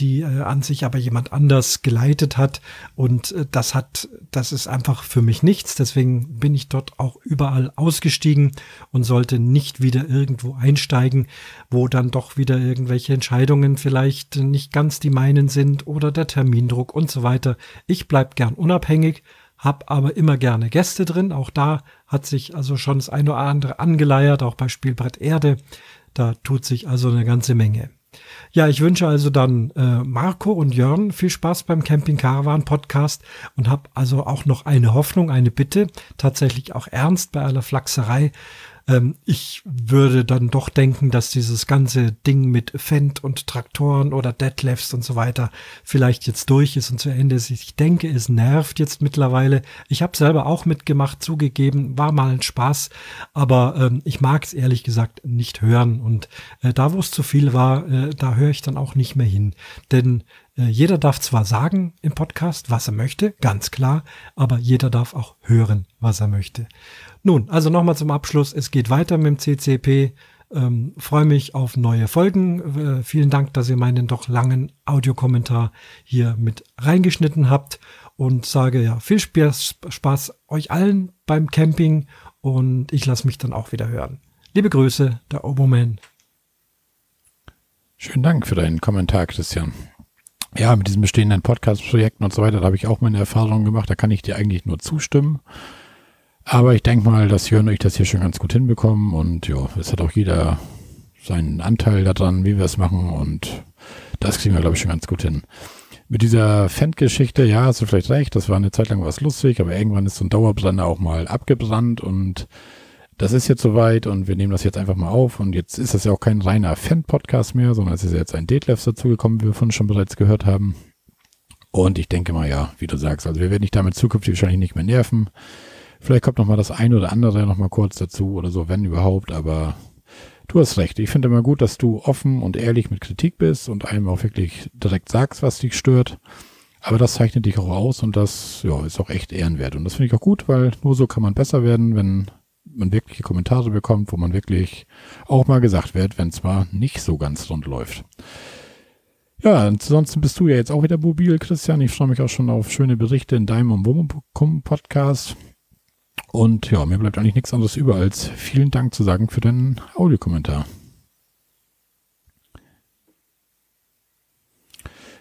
die äh, an sich aber jemand anders geleitet hat. Und äh, das hat, das ist einfach für mich nichts. Deswegen bin ich dort auch überall ausgestiegen und sollte nicht wieder irgendwo einsteigen, wo dann doch wieder irgendwelche Entscheidungen vielleicht nicht ganz die meinen sind oder der Termindruck und so weiter. Ich bleib gern unabhängig, hab aber immer gerne Gäste drin. Auch da hat sich also schon das eine oder andere angeleiert, auch bei Spielbrett Erde. Da tut sich also eine ganze Menge. Ja, ich wünsche also dann äh, Marco und Jörn viel Spaß beim Camping Caravan Podcast und habe also auch noch eine Hoffnung, eine Bitte, tatsächlich auch ernst bei aller Flachserei. Ähm, ich würde dann doch denken, dass dieses ganze Ding mit Fendt und Traktoren oder Deadlifts und so weiter vielleicht jetzt durch ist und zu Ende ist. Ich denke, es nervt jetzt mittlerweile. Ich habe selber auch mitgemacht, zugegeben, war mal ein Spaß, aber ähm, ich mag es ehrlich gesagt nicht hören. Und äh, da, wo es zu viel war, äh, da höre ich dann auch nicht mehr hin. Denn jeder darf zwar sagen im Podcast, was er möchte, ganz klar, aber jeder darf auch hören, was er möchte. Nun, also nochmal zum Abschluss. Es geht weiter mit dem CCP. Ähm, Freue mich auf neue Folgen. Äh, vielen Dank, dass ihr meinen doch langen Audiokommentar hier mit reingeschnitten habt und sage ja viel Spaß, Spaß euch allen beim Camping und ich lasse mich dann auch wieder hören. Liebe Grüße, der Oboman. Schönen Dank für deinen Kommentar, Christian. Ja, mit diesen bestehenden Podcast-Projekten und so weiter, da habe ich auch meine Erfahrungen gemacht. Da kann ich dir eigentlich nur zustimmen. Aber ich denke mal, dass Jörn euch das hier schon ganz gut hinbekommen und ja, es hat auch jeder seinen Anteil daran, wie wir es machen und das kriegen wir, glaube ich, schon ganz gut hin. Mit dieser Fan-Geschichte, ja, hast du vielleicht recht, das war eine Zeit lang was lustig, aber irgendwann ist so ein Dauerbrenner auch mal abgebrannt und das ist jetzt soweit und wir nehmen das jetzt einfach mal auf und jetzt ist das ja auch kein reiner Fan-Podcast mehr, sondern es ist jetzt ein Detlefs dazugekommen, wie wir von schon bereits gehört haben. Und ich denke mal, ja, wie du sagst, also wir werden dich damit zukünftig wahrscheinlich nicht mehr nerven. Vielleicht kommt noch mal das eine oder andere noch mal kurz dazu oder so, wenn überhaupt, aber du hast recht. Ich finde immer gut, dass du offen und ehrlich mit Kritik bist und einem auch wirklich direkt sagst, was dich stört. Aber das zeichnet dich auch aus und das ja, ist auch echt ehrenwert. Und das finde ich auch gut, weil nur so kann man besser werden, wenn man wirkliche Kommentare bekommt, wo man wirklich auch mal gesagt wird, wenn es mal nicht so ganz rund läuft. Ja, ansonsten bist du ja jetzt auch wieder mobil, Christian. Ich freue mich auch schon auf schöne Berichte in deinem und Wum Podcast. Und ja, mir bleibt eigentlich nichts anderes über, als vielen Dank zu sagen für deinen Audiokommentar.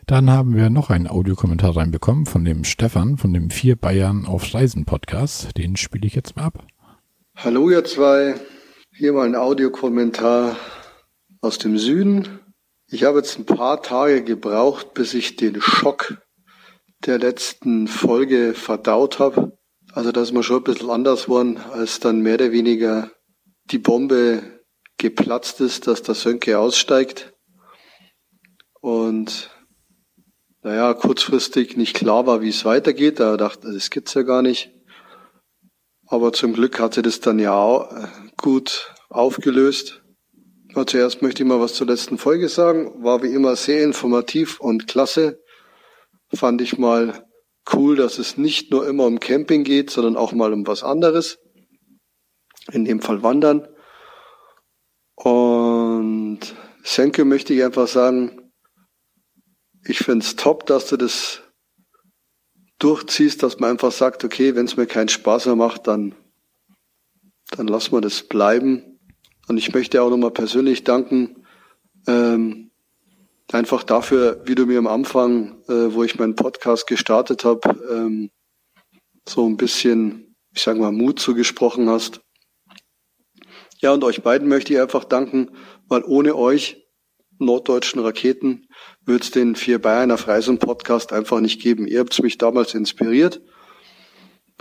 Dann haben wir noch einen Audiokommentar reinbekommen von dem Stefan von dem Vier Bayern auf Reisen Podcast. Den spiele ich jetzt mal ab. Hallo ihr zwei, hier mal ein Audiokommentar aus dem Süden. Ich habe jetzt ein paar Tage gebraucht, bis ich den Schock der letzten Folge verdaut habe. Also dass wir schon ein bisschen anders waren, als dann mehr oder weniger die Bombe geplatzt ist, dass der Sönke aussteigt. Und naja, kurzfristig nicht klar war, wie es weitergeht. Da dachte, das gibt's ja gar nicht. Aber zum Glück hat sie das dann ja auch äh, gut aufgelöst. Aber zuerst möchte ich mal was zur letzten Folge sagen. War wie immer sehr informativ und klasse. Fand ich mal cool, dass es nicht nur immer um Camping geht, sondern auch mal um was anderes. In dem Fall Wandern. Und Senke möchte ich einfach sagen, ich finde es top, dass du das durchziehst, dass man einfach sagt, okay, wenn es mir keinen Spaß mehr macht, dann, dann lassen wir das bleiben. Und ich möchte auch nochmal persönlich danken, ähm, einfach dafür, wie du mir am Anfang, äh, wo ich meinen Podcast gestartet habe, ähm, so ein bisschen, ich sage mal, Mut zugesprochen hast. Ja, und euch beiden möchte ich einfach danken, weil ohne euch, norddeutschen Raketen, würde es den Vier Bayern auf Reisen Podcast einfach nicht geben. Ihr habt mich damals inspiriert,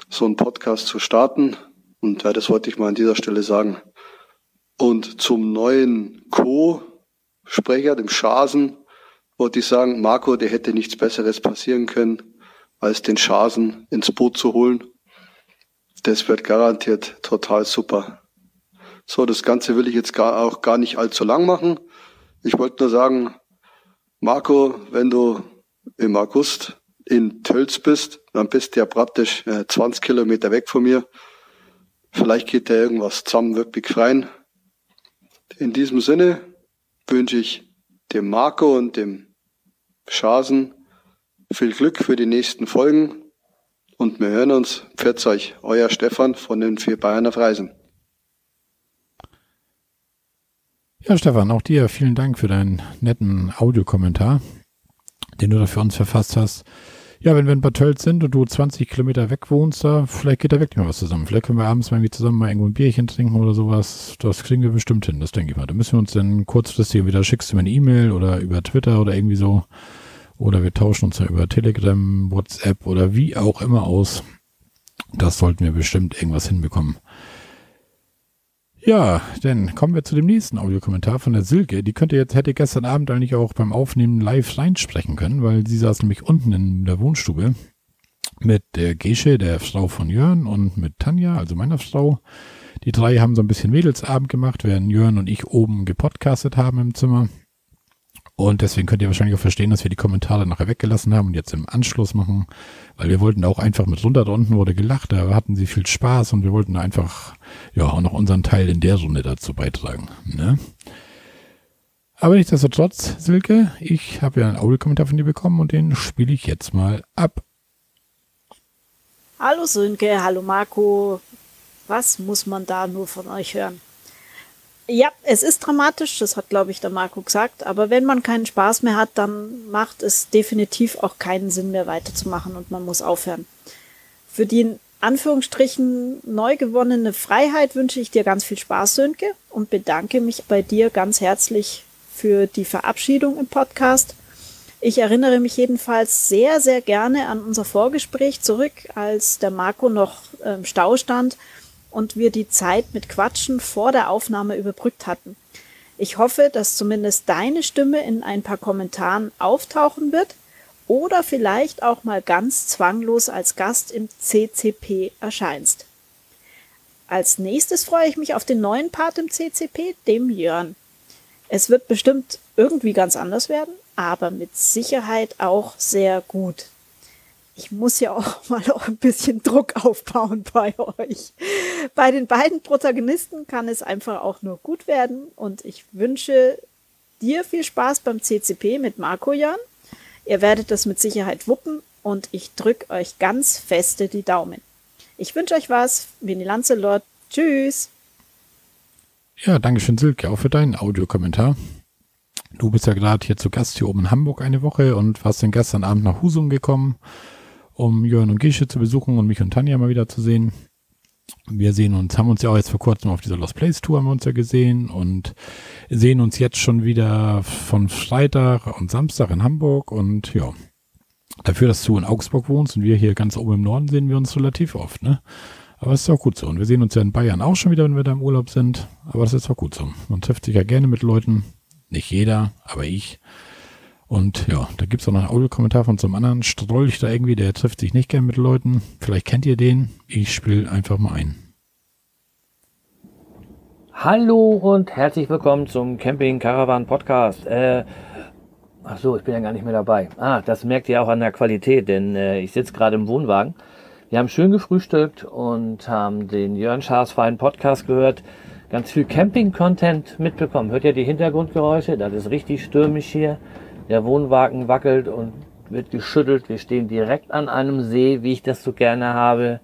so einen Podcast zu starten. Und ja, das wollte ich mal an dieser Stelle sagen. Und zum neuen Co-Sprecher, dem Schasen, wollte ich sagen, Marco, der hätte nichts Besseres passieren können, als den Schasen ins Boot zu holen. Das wird garantiert total super. So, das Ganze will ich jetzt gar, auch gar nicht allzu lang machen. Ich wollte nur sagen, Marco, wenn du im August in Tölz bist, dann bist du ja praktisch äh, 20 Kilometer weg von mir. Vielleicht geht da irgendwas zusammen wirklich rein. In diesem Sinne wünsche ich dem Marco und dem Schasen viel Glück für die nächsten Folgen und wir hören uns. Pfiat euch, euer Stefan von den vier Bayern auf Reisen. Ja, Stefan, auch dir vielen Dank für deinen netten Audiokommentar, den du da für uns verfasst hast. Ja, wenn wir in Bad Tölz sind und du 20 Kilometer weg wohnst, da, vielleicht geht da wirklich mal was zusammen. Vielleicht können wir abends mal irgendwie zusammen mal irgendwo ein Bierchen trinken oder sowas. Das kriegen wir bestimmt hin, das denke ich mal. Da müssen wir uns dann kurzfristig wieder schickst du mir eine E-Mail oder über Twitter oder irgendwie so. Oder wir tauschen uns ja über Telegram, WhatsApp oder wie auch immer aus. Das sollten wir bestimmt irgendwas hinbekommen. Ja, dann kommen wir zu dem nächsten Audiokommentar von der Silke. Die könnte jetzt, hätte gestern Abend eigentlich auch beim Aufnehmen live reinsprechen können, weil sie saß nämlich unten in der Wohnstube mit der Gesche, der Frau von Jörn und mit Tanja, also meiner Frau. Die drei haben so ein bisschen Mädelsabend gemacht, während Jörn und ich oben gepodcastet haben im Zimmer. Und deswegen könnt ihr wahrscheinlich auch verstehen, dass wir die Kommentare nachher weggelassen haben und jetzt im Anschluss machen, weil wir wollten auch einfach mit runter. Da unten wurde gelacht, da hatten sie viel Spaß und wir wollten einfach, ja, auch noch unseren Teil in der Runde dazu beitragen. Ne? Aber nichtsdestotrotz, Silke, ich habe ja einen Audiokommentar von dir bekommen und den spiele ich jetzt mal ab. Hallo Sönke, hallo Marco. Was muss man da nur von euch hören? Ja, es ist dramatisch, das hat, glaube ich, der Marco gesagt. Aber wenn man keinen Spaß mehr hat, dann macht es definitiv auch keinen Sinn mehr weiterzumachen und man muss aufhören. Für die in Anführungsstrichen neu gewonnene Freiheit wünsche ich dir ganz viel Spaß, Sönke, und bedanke mich bei dir ganz herzlich für die Verabschiedung im Podcast. Ich erinnere mich jedenfalls sehr, sehr gerne an unser Vorgespräch zurück, als der Marco noch im Stau stand und wir die Zeit mit Quatschen vor der Aufnahme überbrückt hatten. Ich hoffe, dass zumindest deine Stimme in ein paar Kommentaren auftauchen wird oder vielleicht auch mal ganz zwanglos als Gast im CCP erscheinst. Als nächstes freue ich mich auf den neuen Part im CCP, dem Jörn. Es wird bestimmt irgendwie ganz anders werden, aber mit Sicherheit auch sehr gut ich muss ja auch (laughs) mal auch ein bisschen Druck aufbauen bei euch. Bei den beiden Protagonisten kann es einfach auch nur gut werden und ich wünsche dir viel Spaß beim CCP mit Marco Jan. Ihr werdet das mit Sicherheit wuppen und ich drücke euch ganz feste die Daumen. Ich wünsche euch was. Winnie Lancelot. Tschüss. Ja, danke schön, Silke, auch für deinen Audiokommentar. Du bist ja gerade hier zu Gast hier oben in Hamburg eine Woche und warst dann gestern Abend nach Husum gekommen, um Jörn und Gische zu besuchen und mich und Tanja mal wieder zu sehen. Wir sehen uns, haben uns ja auch jetzt vor kurzem auf dieser Lost Place Tour haben wir uns ja gesehen und sehen uns jetzt schon wieder von Freitag und Samstag in Hamburg und ja, dafür, dass du in Augsburg wohnst und wir hier ganz oben im Norden sehen wir uns relativ oft, ne? Aber es ist auch gut so. Und wir sehen uns ja in Bayern auch schon wieder, wenn wir da im Urlaub sind. Aber das ist auch gut so. Man trifft sich ja gerne mit Leuten. Nicht jeder, aber ich. Und ja, da gibt es auch noch einen Audiokommentar von so einem anderen Strolch da irgendwie, der trifft sich nicht gern mit Leuten. Vielleicht kennt ihr den. Ich spiele einfach mal ein. Hallo und herzlich willkommen zum Camping Caravan Podcast. Äh, ach so, ich bin ja gar nicht mehr dabei. Ah, das merkt ihr auch an der Qualität, denn äh, ich sitze gerade im Wohnwagen. Wir haben schön gefrühstückt und haben den Jörn Schaas feinen Podcast gehört. Ganz viel Camping-Content mitbekommen. Hört ihr die Hintergrundgeräusche? Das ist richtig stürmisch hier. Der Wohnwagen wackelt und wird geschüttelt. Wir stehen direkt an einem See, wie ich das so gerne habe.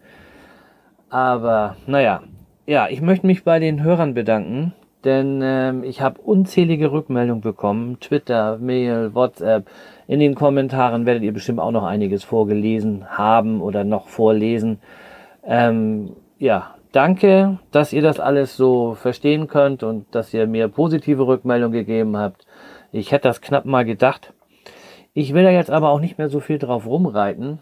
Aber naja, ja, ich möchte mich bei den Hörern bedanken, denn ähm, ich habe unzählige Rückmeldungen bekommen. Twitter, Mail, WhatsApp. In den Kommentaren werdet ihr bestimmt auch noch einiges vorgelesen haben oder noch vorlesen. Ähm, ja, danke, dass ihr das alles so verstehen könnt und dass ihr mir positive Rückmeldungen gegeben habt. Ich hätte das knapp mal gedacht. Ich will da jetzt aber auch nicht mehr so viel drauf rumreiten,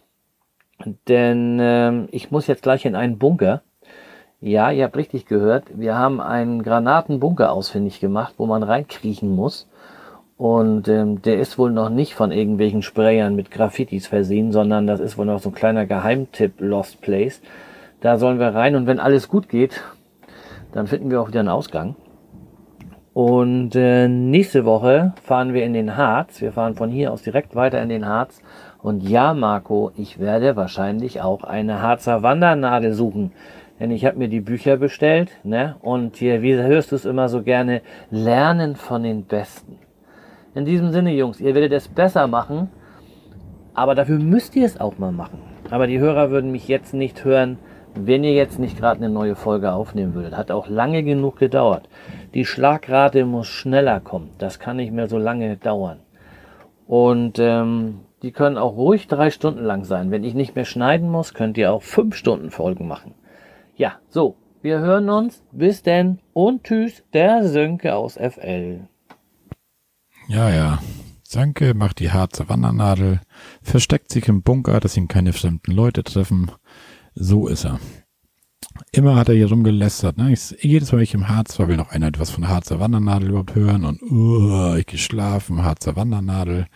denn ähm, ich muss jetzt gleich in einen Bunker. Ja, ihr habt richtig gehört. Wir haben einen Granatenbunker ausfindig gemacht, wo man reinkriechen muss. Und ähm, der ist wohl noch nicht von irgendwelchen Sprayern mit Graffitis versehen, sondern das ist wohl noch so ein kleiner Geheimtipp Lost Place. Da sollen wir rein und wenn alles gut geht, dann finden wir auch wieder einen Ausgang. Und äh, nächste Woche fahren wir in den Harz. Wir fahren von hier aus direkt weiter in den Harz. Und ja, Marco, ich werde wahrscheinlich auch eine Harzer Wandernadel suchen. Denn ich habe mir die Bücher bestellt, ne? Und hier, wie hörst du es immer so gerne, lernen von den Besten. In diesem Sinne, Jungs, ihr werdet es besser machen, aber dafür müsst ihr es auch mal machen. Aber die Hörer würden mich jetzt nicht hören, wenn ihr jetzt nicht gerade eine neue Folge aufnehmen würdet. Hat auch lange genug gedauert. Die Schlagrate muss schneller kommen. Das kann nicht mehr so lange dauern. Und ähm, die können auch ruhig drei Stunden lang sein. Wenn ich nicht mehr schneiden muss, könnt ihr auch fünf Stunden Folgen machen. Ja, so, wir hören uns. Bis denn und tschüss, der Sönke aus FL. Ja, ja. Sanke macht die Harzer Wandernadel, versteckt sich im Bunker, dass ihn keine fremden Leute treffen. So ist er. Immer hat er hier rumgelästert. Ne? Ich, jedes Mal, wenn ich im Harz war, will noch einer etwas von Harzer Wandernadel überhaupt hören. Und uh, ich geschlafen, Harzer Wandernadel.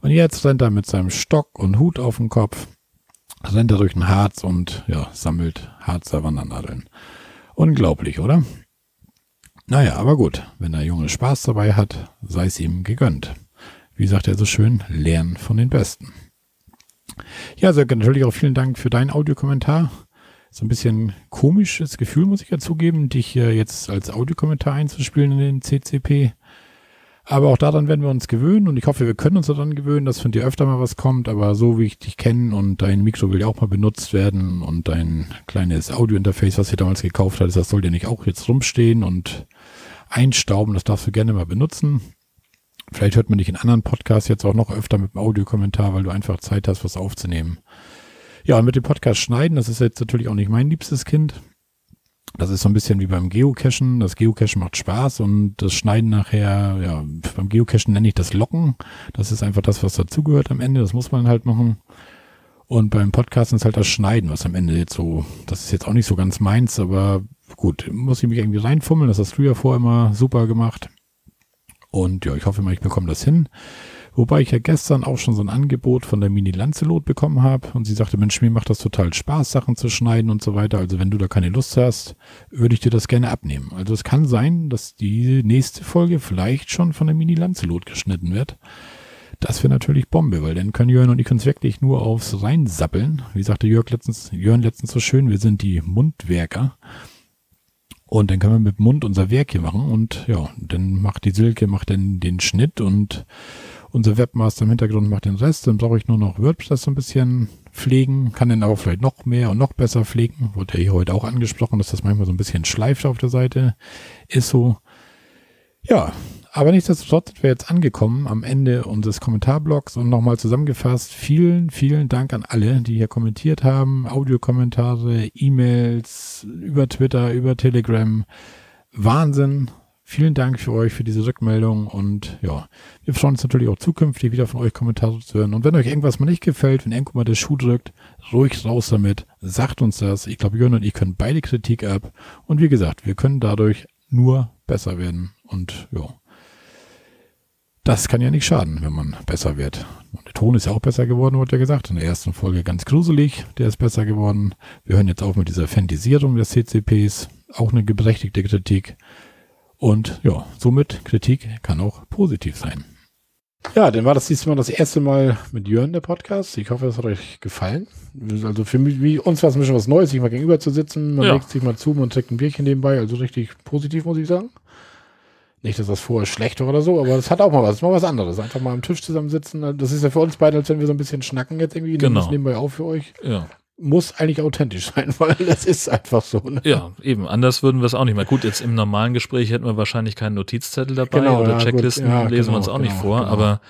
Und jetzt rennt er mit seinem Stock und Hut auf dem Kopf, rennt er durch den Harz und ja, sammelt Harzer Wandernadeln. Unglaublich, oder? Naja, aber gut, wenn der Junge Spaß dabei hat, sei es ihm gegönnt. Wie sagt er so schön, lernen von den Besten. Ja, Sönke, natürlich auch vielen Dank für deinen Audiokommentar. So ein bisschen komisches Gefühl, muss ich ja zugeben, dich jetzt als Audiokommentar einzuspielen in den CCP. Aber auch daran werden wir uns gewöhnen und ich hoffe, wir können uns daran gewöhnen, dass von dir öfter mal was kommt. Aber so wie ich dich kenne und dein Mikro will ja auch mal benutzt werden und dein kleines Audiointerface, was ihr damals gekauft hast, das soll dir nicht auch jetzt rumstehen und einstauben. Das darfst du gerne mal benutzen. Vielleicht hört man dich in anderen Podcasts jetzt auch noch öfter mit dem Audiokommentar, weil du einfach Zeit hast, was aufzunehmen. Ja, und mit dem Podcast schneiden, das ist jetzt natürlich auch nicht mein liebstes Kind. Das ist so ein bisschen wie beim Geocachen. Das Geocachen macht Spaß und das Schneiden nachher, ja, beim Geocachen nenne ich das Locken. Das ist einfach das, was dazugehört am Ende. Das muss man halt machen. Und beim Podcasten ist halt das Schneiden, was am Ende jetzt so, das ist jetzt auch nicht so ganz meins, aber gut, muss ich mich irgendwie reinfummeln. Das hast du ja vorher immer super gemacht. Und ja, ich hoffe mal, ich bekomme das hin. Wobei ich ja gestern auch schon so ein Angebot von der Mini Lancelot bekommen habe und sie sagte, Mensch, mir macht das total Spaß, Sachen zu schneiden und so weiter. Also wenn du da keine Lust hast, würde ich dir das gerne abnehmen. Also es kann sein, dass die nächste Folge vielleicht schon von der Mini Lancelot geschnitten wird. Das wäre natürlich Bombe, weil dann können Jörn und ich uns wirklich nur aufs Reinsappeln. Wie sagte Jörg letztens, Jörn letztens so schön, wir sind die Mundwerker. Und dann können wir mit Mund unser Werk hier machen und ja, dann macht die Silke, macht dann den Schnitt und unser Webmaster im Hintergrund macht den Rest. Dann brauche ich nur noch WordPress so ein bisschen pflegen, kann den aber vielleicht noch mehr und noch besser pflegen. Wurde ja hier heute auch angesprochen, dass das manchmal so ein bisschen schleift auf der Seite. Ist so. Ja, Aber nichtsdestotrotz sind wir jetzt angekommen am Ende unseres Kommentarblocks und nochmal zusammengefasst. Vielen, vielen Dank an alle, die hier kommentiert haben. Audiokommentare, E-Mails, über Twitter, über Telegram. Wahnsinn. Vielen Dank für euch, für diese Rückmeldung und ja, wir freuen uns natürlich auch zukünftig wieder von euch Kommentare zu hören. Und wenn euch irgendwas mal nicht gefällt, wenn irgendwo mal der Schuh drückt, ruhig raus damit, sagt uns das. Ich glaube, Jörn und ich können beide Kritik ab und wie gesagt, wir können dadurch nur besser werden und ja, das kann ja nicht schaden, wenn man besser wird. Und der Ton ist ja auch besser geworden, wurde ja gesagt. In der ersten Folge ganz gruselig, der ist besser geworden. Wir hören jetzt auf mit dieser Fantasierung des CCPs, auch eine berechtigte Kritik. Und ja, somit Kritik kann auch positiv sein. Ja, dann war das diesmal das erste Mal mit Jörn der Podcast. Ich hoffe, es hat euch gefallen. Also für mich, wie uns war es ein bisschen was Neues, sich mal gegenüber zu sitzen. Man Ja. legt sich mal zu, man trinkt ein Bierchen nebenbei. Also richtig positiv, muss ich sagen. Nicht, dass das vorher schlecht war oder so, aber das hat auch mal was. Das ist mal was anderes. Einfach mal am Tisch zusammensitzen. Das ist ja für uns beide, als wenn wir so ein bisschen schnacken jetzt irgendwie. Genau. das nebenbei auf für euch. Ja. Muss eigentlich authentisch (laughs) sein, weil das ist einfach so. Ne? Ja, eben. Anders würden wir es auch nicht mehr. Gut, jetzt im normalen Gespräch hätten wir wahrscheinlich keinen Notizzettel dabei Genau, oder ja. Checklisten Ja, lesen genau, wir uns auch nicht genau, vor. genau. Aber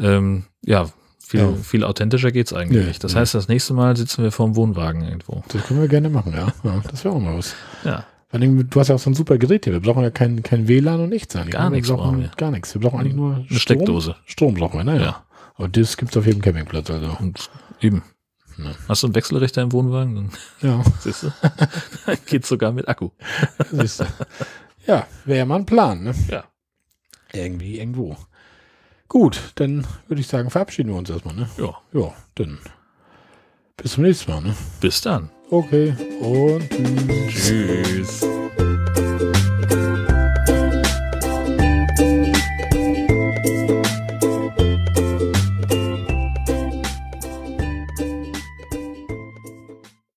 ähm, ja, viel, Ja. viel authentischer geht's eigentlich Nee, nicht. Das heißt, das nächste Mal sitzen wir vorm Wohnwagen irgendwo. Das können wir gerne machen, ja. das wäre auch mal was. Ja, Vor allem, du hast ja auch so ein super Gerät hier. Wir brauchen ja kein, kein WLAN und nichts eigentlich. Gar ne? wir nichts brauchen wir. Gar nichts. Wir brauchen eigentlich nur Strom. Steckdose. Strom brauchen wir, naja. Ja. Aber das gibt's auf jedem Campingplatz, also. und eben. Ja. Hast du einen Wechselrichter im Wohnwagen? Ja, (laughs) siehst du. (laughs) Geht's sogar mit Akku. (laughs) siehst du. Ja, wäre ja mal ein Plan, ne? Ja. Irgendwie, irgendwo. Gut, dann würde ich sagen, verabschieden wir uns erstmal, ne? Ja. Ja, dann bis zum nächsten Mal, ne? Bis dann. Okay, und tschüss. Tschüss.